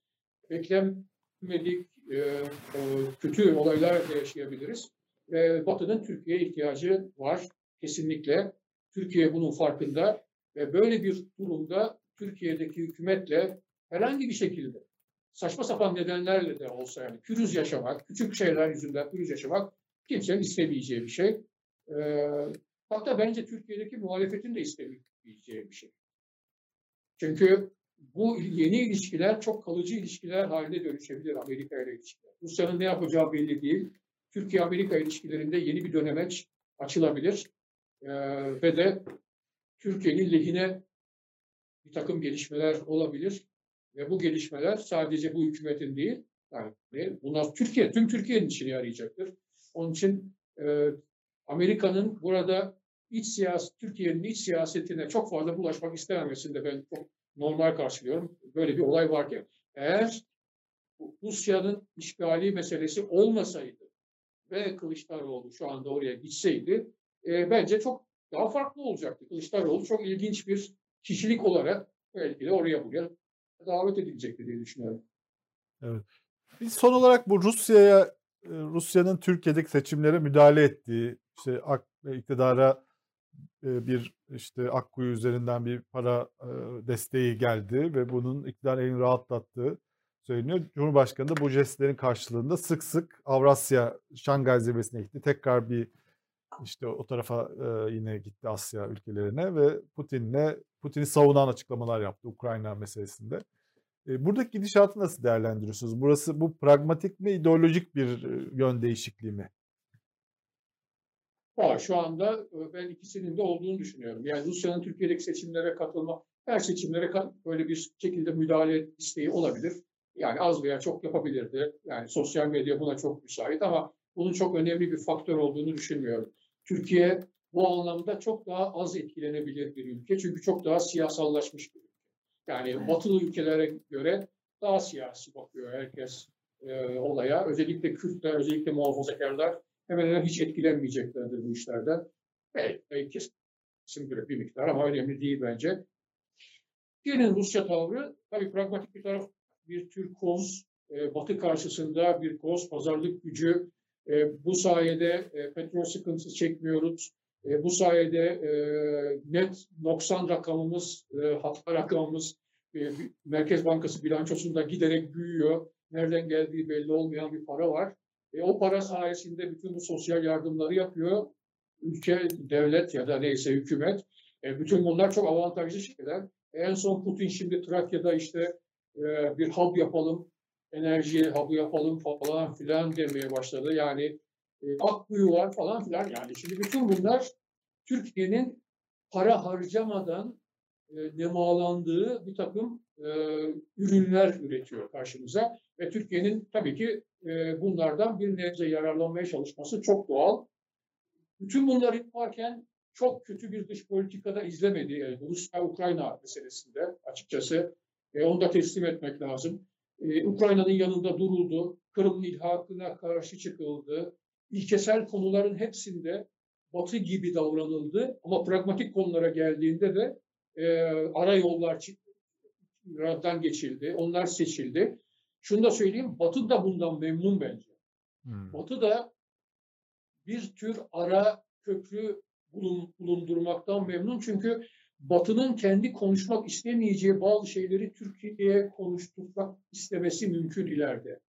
Beklenmedik e, e, kötü olaylar da yaşayabiliriz. Ve Batı'nın Türkiye'ye ihtiyacı var kesinlikle. Türkiye bunun farkında ve böyle bir durumda Türkiye'deki hükümetle herhangi bir şekilde saçma sapan nedenlerle de olsa yani pürüz yaşamak, küçük şeyler yüzünden pürüz yaşamak kimsenin istemeyeceği bir şey. Ee, hatta bence Türkiye'deki muhalefetin de istemeyeceği bir şey. Çünkü bu yeni ilişkiler çok kalıcı ilişkiler haline dönüşebilir Amerika ile ilişkiler. Rusya'nın ne yapacağı belli değil. Türkiye-Amerika ilişkilerinde yeni bir dönemeç açılabilir. Ee, ve de Türkiye'nin lehine bir takım gelişmeler olabilir. Ve bu gelişmeler sadece bu hükümetin değil, yani bunlar Türkiye, tüm Türkiye'nin içine yarayacaktır. Onun için e, Amerika'nın burada iç siyaset, Türkiye'nin iç siyasetine çok fazla bulaşmak istememesinde ben çok normal karşılıyorum. Böyle bir olay varken eğer Rusya'nın işgali meselesi olmasaydı ve Kılıçdaroğlu şu anda oraya gitseydi e, bence çok daha farklı olacaktı. Kılıçdaroğlu çok ilginç bir kişilik olarak belki de oraya buraya davet edilecektir diye düşünüyorum. Evet. Biz son olarak bu Rusya'ya Rusya'nın Türkiye'deki seçimlere müdahale ettiği, işte ak, iktidara bir işte Akkuyu üzerinden bir para desteği geldi ve bunun iktidar elini rahatlattığı söyleniyor. Cumhurbaşkanı da bu jestlerin karşılığında sık sık Avrasya Şangay zirvesine gitti. Tekrar bir işte o tarafa yine gitti Asya ülkelerine ve Putin'le Putin'i savunan açıklamalar yaptı Ukrayna meselesinde. buradaki gidişatı nasıl değerlendiriyorsunuz? Burası bu pragmatik mi, ideolojik bir yön değişikliği mi? Aa, şu anda ben ikisinin de olduğunu düşünüyorum. Yani Rusya'nın Türkiye'deki seçimlere katılma, her seçimlere böyle bir şekilde müdahale isteği olabilir. Yani az veya çok yapabilirdi. Yani sosyal medya buna çok müsait ama bunun çok önemli bir faktör olduğunu düşünmüyorum. Türkiye bu anlamda çok daha az etkilenebilir bir ülke. Çünkü çok daha siyasallaşmış bir ülke. Yani batılı ülkelere göre daha siyasi bakıyor herkes e, olaya. Özellikle Kürtler, özellikle muhafazakarlar hemen hemen hiç etkilenmeyeceklerdir bu işlerden. Belki kesin bir, bir miktar ama önemli değil bence. Diğerinin Rusya tavrı tabii pragmatik bir taraf bir tür koz, e, batı karşısında bir koz, pazarlık gücü. E, bu sayede e, petrol sıkıntısı çekmiyoruz. E, bu sayede e, net 90 rakamımız, e, hafta rakamımız e, Merkez Bankası bilançosunda giderek büyüyor. Nereden geldiği belli olmayan bir para var. E, o para sayesinde bütün bu sosyal yardımları yapıyor. Ülke, devlet ya da neyse hükümet. E, bütün bunlar çok avantajlı şeyler. En son Putin şimdi Trakya'da işte e, bir hub yapalım, enerji hub'ı yapalım falan filan demeye başladı. Yani e, Akkuyu var falan filan yani. Şimdi bütün bunlar Türkiye'nin para harcamadan e, nemalandığı bir takım e, ürünler üretiyor karşımıza. Ve Türkiye'nin tabii ki e, bunlardan bir nebze yararlanmaya çalışması çok doğal. Bütün bunları yaparken çok kötü bir dış politikada izlemedi. Yani Rusya-Ukrayna meselesinde açıkçası e, onu da teslim etmek lazım. E, Ukrayna'nın yanında duruldu. Kırım ilhakına karşı çıkıldı. İlkesel konuların hepsinde Batı gibi davranıldı. Ama pragmatik konulara geldiğinde de e, ara yollardan geçildi. Onlar seçildi. Şunu da söyleyeyim, Batı da bundan memnun bence. Hmm. Batı da bir tür ara köprü bulundurmaktan memnun. Çünkü Batı'nın kendi konuşmak istemeyeceği bazı şeyleri Türkiye'ye konuşturmak istemesi mümkün ileride.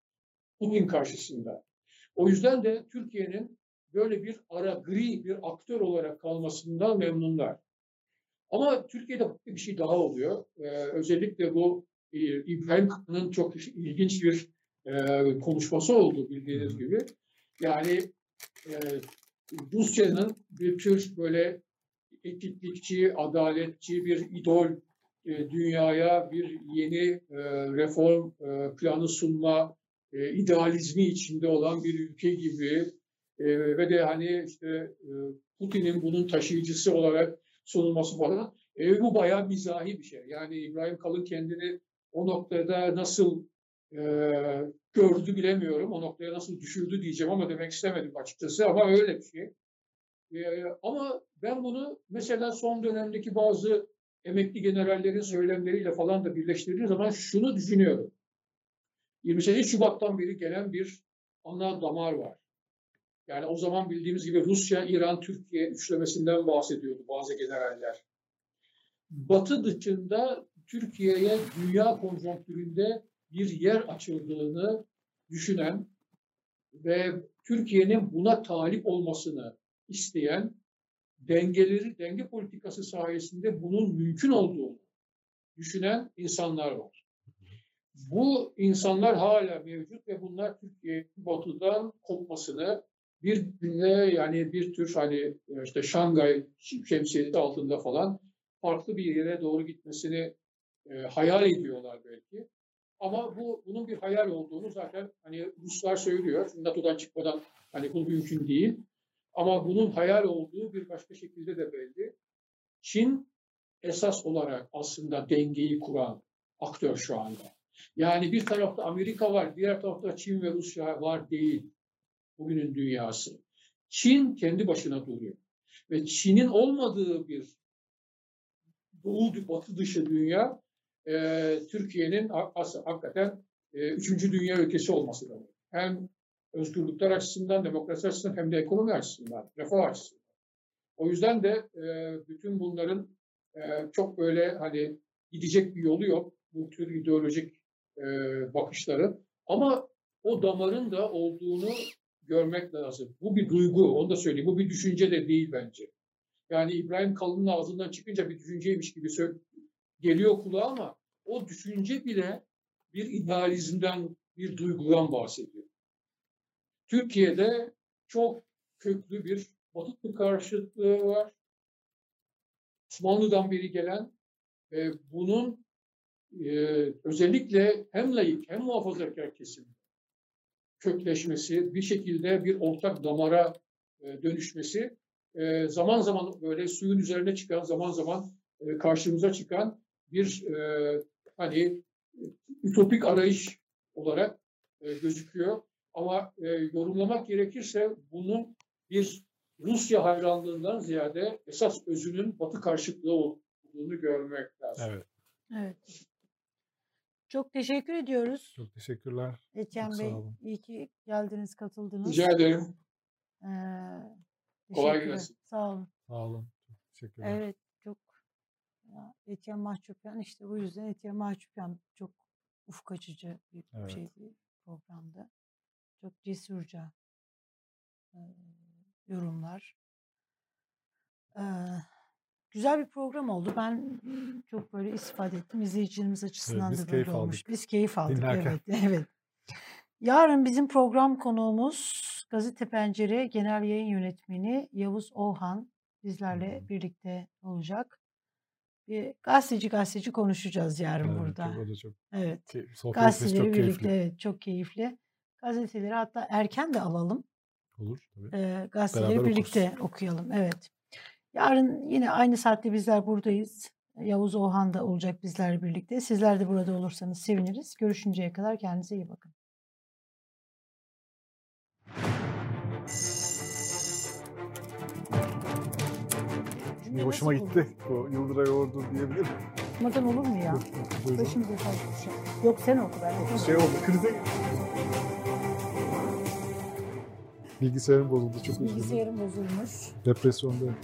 Putin karşısında. O yüzden de Türkiye'nin böyle bir ara gri bir aktör olarak kalmasından memnunlar. Ama Türkiye'de bir şey daha oluyor. Ee, özellikle bu e, İbrahim Kılıç'ın çok ilginç bir e, konuşması oldu bildiğiniz gibi. Yani e, Rusya'nın bir tür böyle etiklikçi, adaletçi bir idol e, dünyaya bir yeni e, reform e, planı sunma e, idealizmi içinde olan bir ülke gibi e, ve de hani işte e, Putin'in bunun taşıyıcısı olarak sunulması falan e, bu bayağı mizahi bir şey. Yani İbrahim Kalın kendini o noktada nasıl e, gördü bilemiyorum. O noktaya nasıl düşürdü diyeceğim ama demek istemedim açıkçası ama öyle bir şey. E, ama ben bunu mesela son dönemdeki bazı emekli generallerin söylemleriyle falan da birleştirdiğim zaman şunu düşünüyorum. 28 Şubat'tan beri gelen bir ana damar var. Yani o zaman bildiğimiz gibi Rusya, İran, Türkiye üçlemesinden bahsediyordu bazı generaller. Batı dışında Türkiye'ye dünya konjonktüründe bir yer açıldığını düşünen ve Türkiye'nin buna talip olmasını isteyen dengeleri, denge politikası sayesinde bunun mümkün olduğunu düşünen insanlar var. Bu insanlar hala mevcut ve bunlar Türkiye batıdan kopmasını bir günde yani bir tür hani işte Şangay şemsiyeti altında falan farklı bir yere doğru gitmesini e, hayal ediyorlar belki. Ama bu bunun bir hayal olduğunu zaten hani Ruslar söylüyor. NATO'dan çıkmadan hani bu mümkün değil. Ama bunun hayal olduğu bir başka şekilde de belli. Çin esas olarak aslında dengeyi kuran aktör şu anda. Yani bir tarafta Amerika var, diğer tarafta Çin ve Rusya var değil. Bugünün dünyası. Çin kendi başına duruyor. Ve Çin'in olmadığı bir doğu batı dışı dünya e, Türkiye'nin hakikaten e, üçüncü dünya ülkesi olması demek. Hem özgürlükler açısından, demokrasi açısından hem de ekonomi açısından, refah açısından. O yüzden de e, bütün bunların e, çok böyle hani gidecek bir yolu yok bu tür ideolojik e, bakışları. Ama o damarın da olduğunu görmek lazım. Bu bir duygu, onu da söyleyeyim. Bu bir düşünce de değil bence. Yani İbrahim Kalın'ın ağzından çıkınca bir düşünceymiş gibi geliyor kulağa ama o düşünce bile bir idealizmden, bir duygudan bahsediyor. Türkiye'de çok köklü bir Batı karşıtlığı var. Osmanlı'dan beri gelen ve bunun e, özellikle hem layık hem muhafazakar kesim kökleşmesi, bir şekilde bir ortak damara e, dönüşmesi e, zaman zaman böyle suyun üzerine çıkan, zaman zaman e, karşımıza çıkan bir e, hani ütopik arayış olarak e, gözüküyor. Ama e, yorumlamak gerekirse bunun bir Rusya hayranlığından ziyade esas özünün Batı karşıtlığı olduğunu görmek lazım. Evet. Evet. Çok teşekkür ediyoruz. Çok teşekkürler. Etienne Bey, iyi ki geldiniz, katıldınız. Rica ederim. Ee, Kolay gelsin. Sağ olun. Sağ olun. Çok teşekkürler. Evet, çok Etienne Mahçupyan işte bu yüzden Etienne Mahçupyan çok ufuk açıcı bir evet. şey bir programda. Çok cesurca e, yorumlar. E, güzel bir program oldu. Ben çok böyle istifade ettim. İzleyicilerimiz açısından evet, da böyle olmuş. Aldık. Biz keyif aldık. Dinlerken. Evet, evet. Yarın bizim program konuğumuz Gazete Pencere Genel Yayın Yönetmeni Yavuz Ohan bizlerle Hmm. birlikte olacak. Bir gazeteci gazeteci konuşacağız yarın Evet, burada. Çok, çok Evet. key- sohbetimiz Gazeteleri çok birlikte keyifli. evet çok keyifli. Gazeteleri hatta erken de alalım. Olur tabii. Ee, gazeteleri Beraber birlikte okuyalım. Evet. Yarın yine aynı saatte bizler buradayız. Yavuz Ohan da olacak bizlerle birlikte. Sizler de burada olursanız seviniriz. Görüşünceye kadar kendinize iyi bakın. Şimdi hoşuma gitti. Bu Yıldıray Ordu diyebilir miyim? Okumadan olur mu ya? Başımıza bir şey. Yok sen oku ben. Şey oldu, krize Bilgisayarım bozuldu çok üzüldüm. Bilgisayarım bozulmuş. Depresyondayım.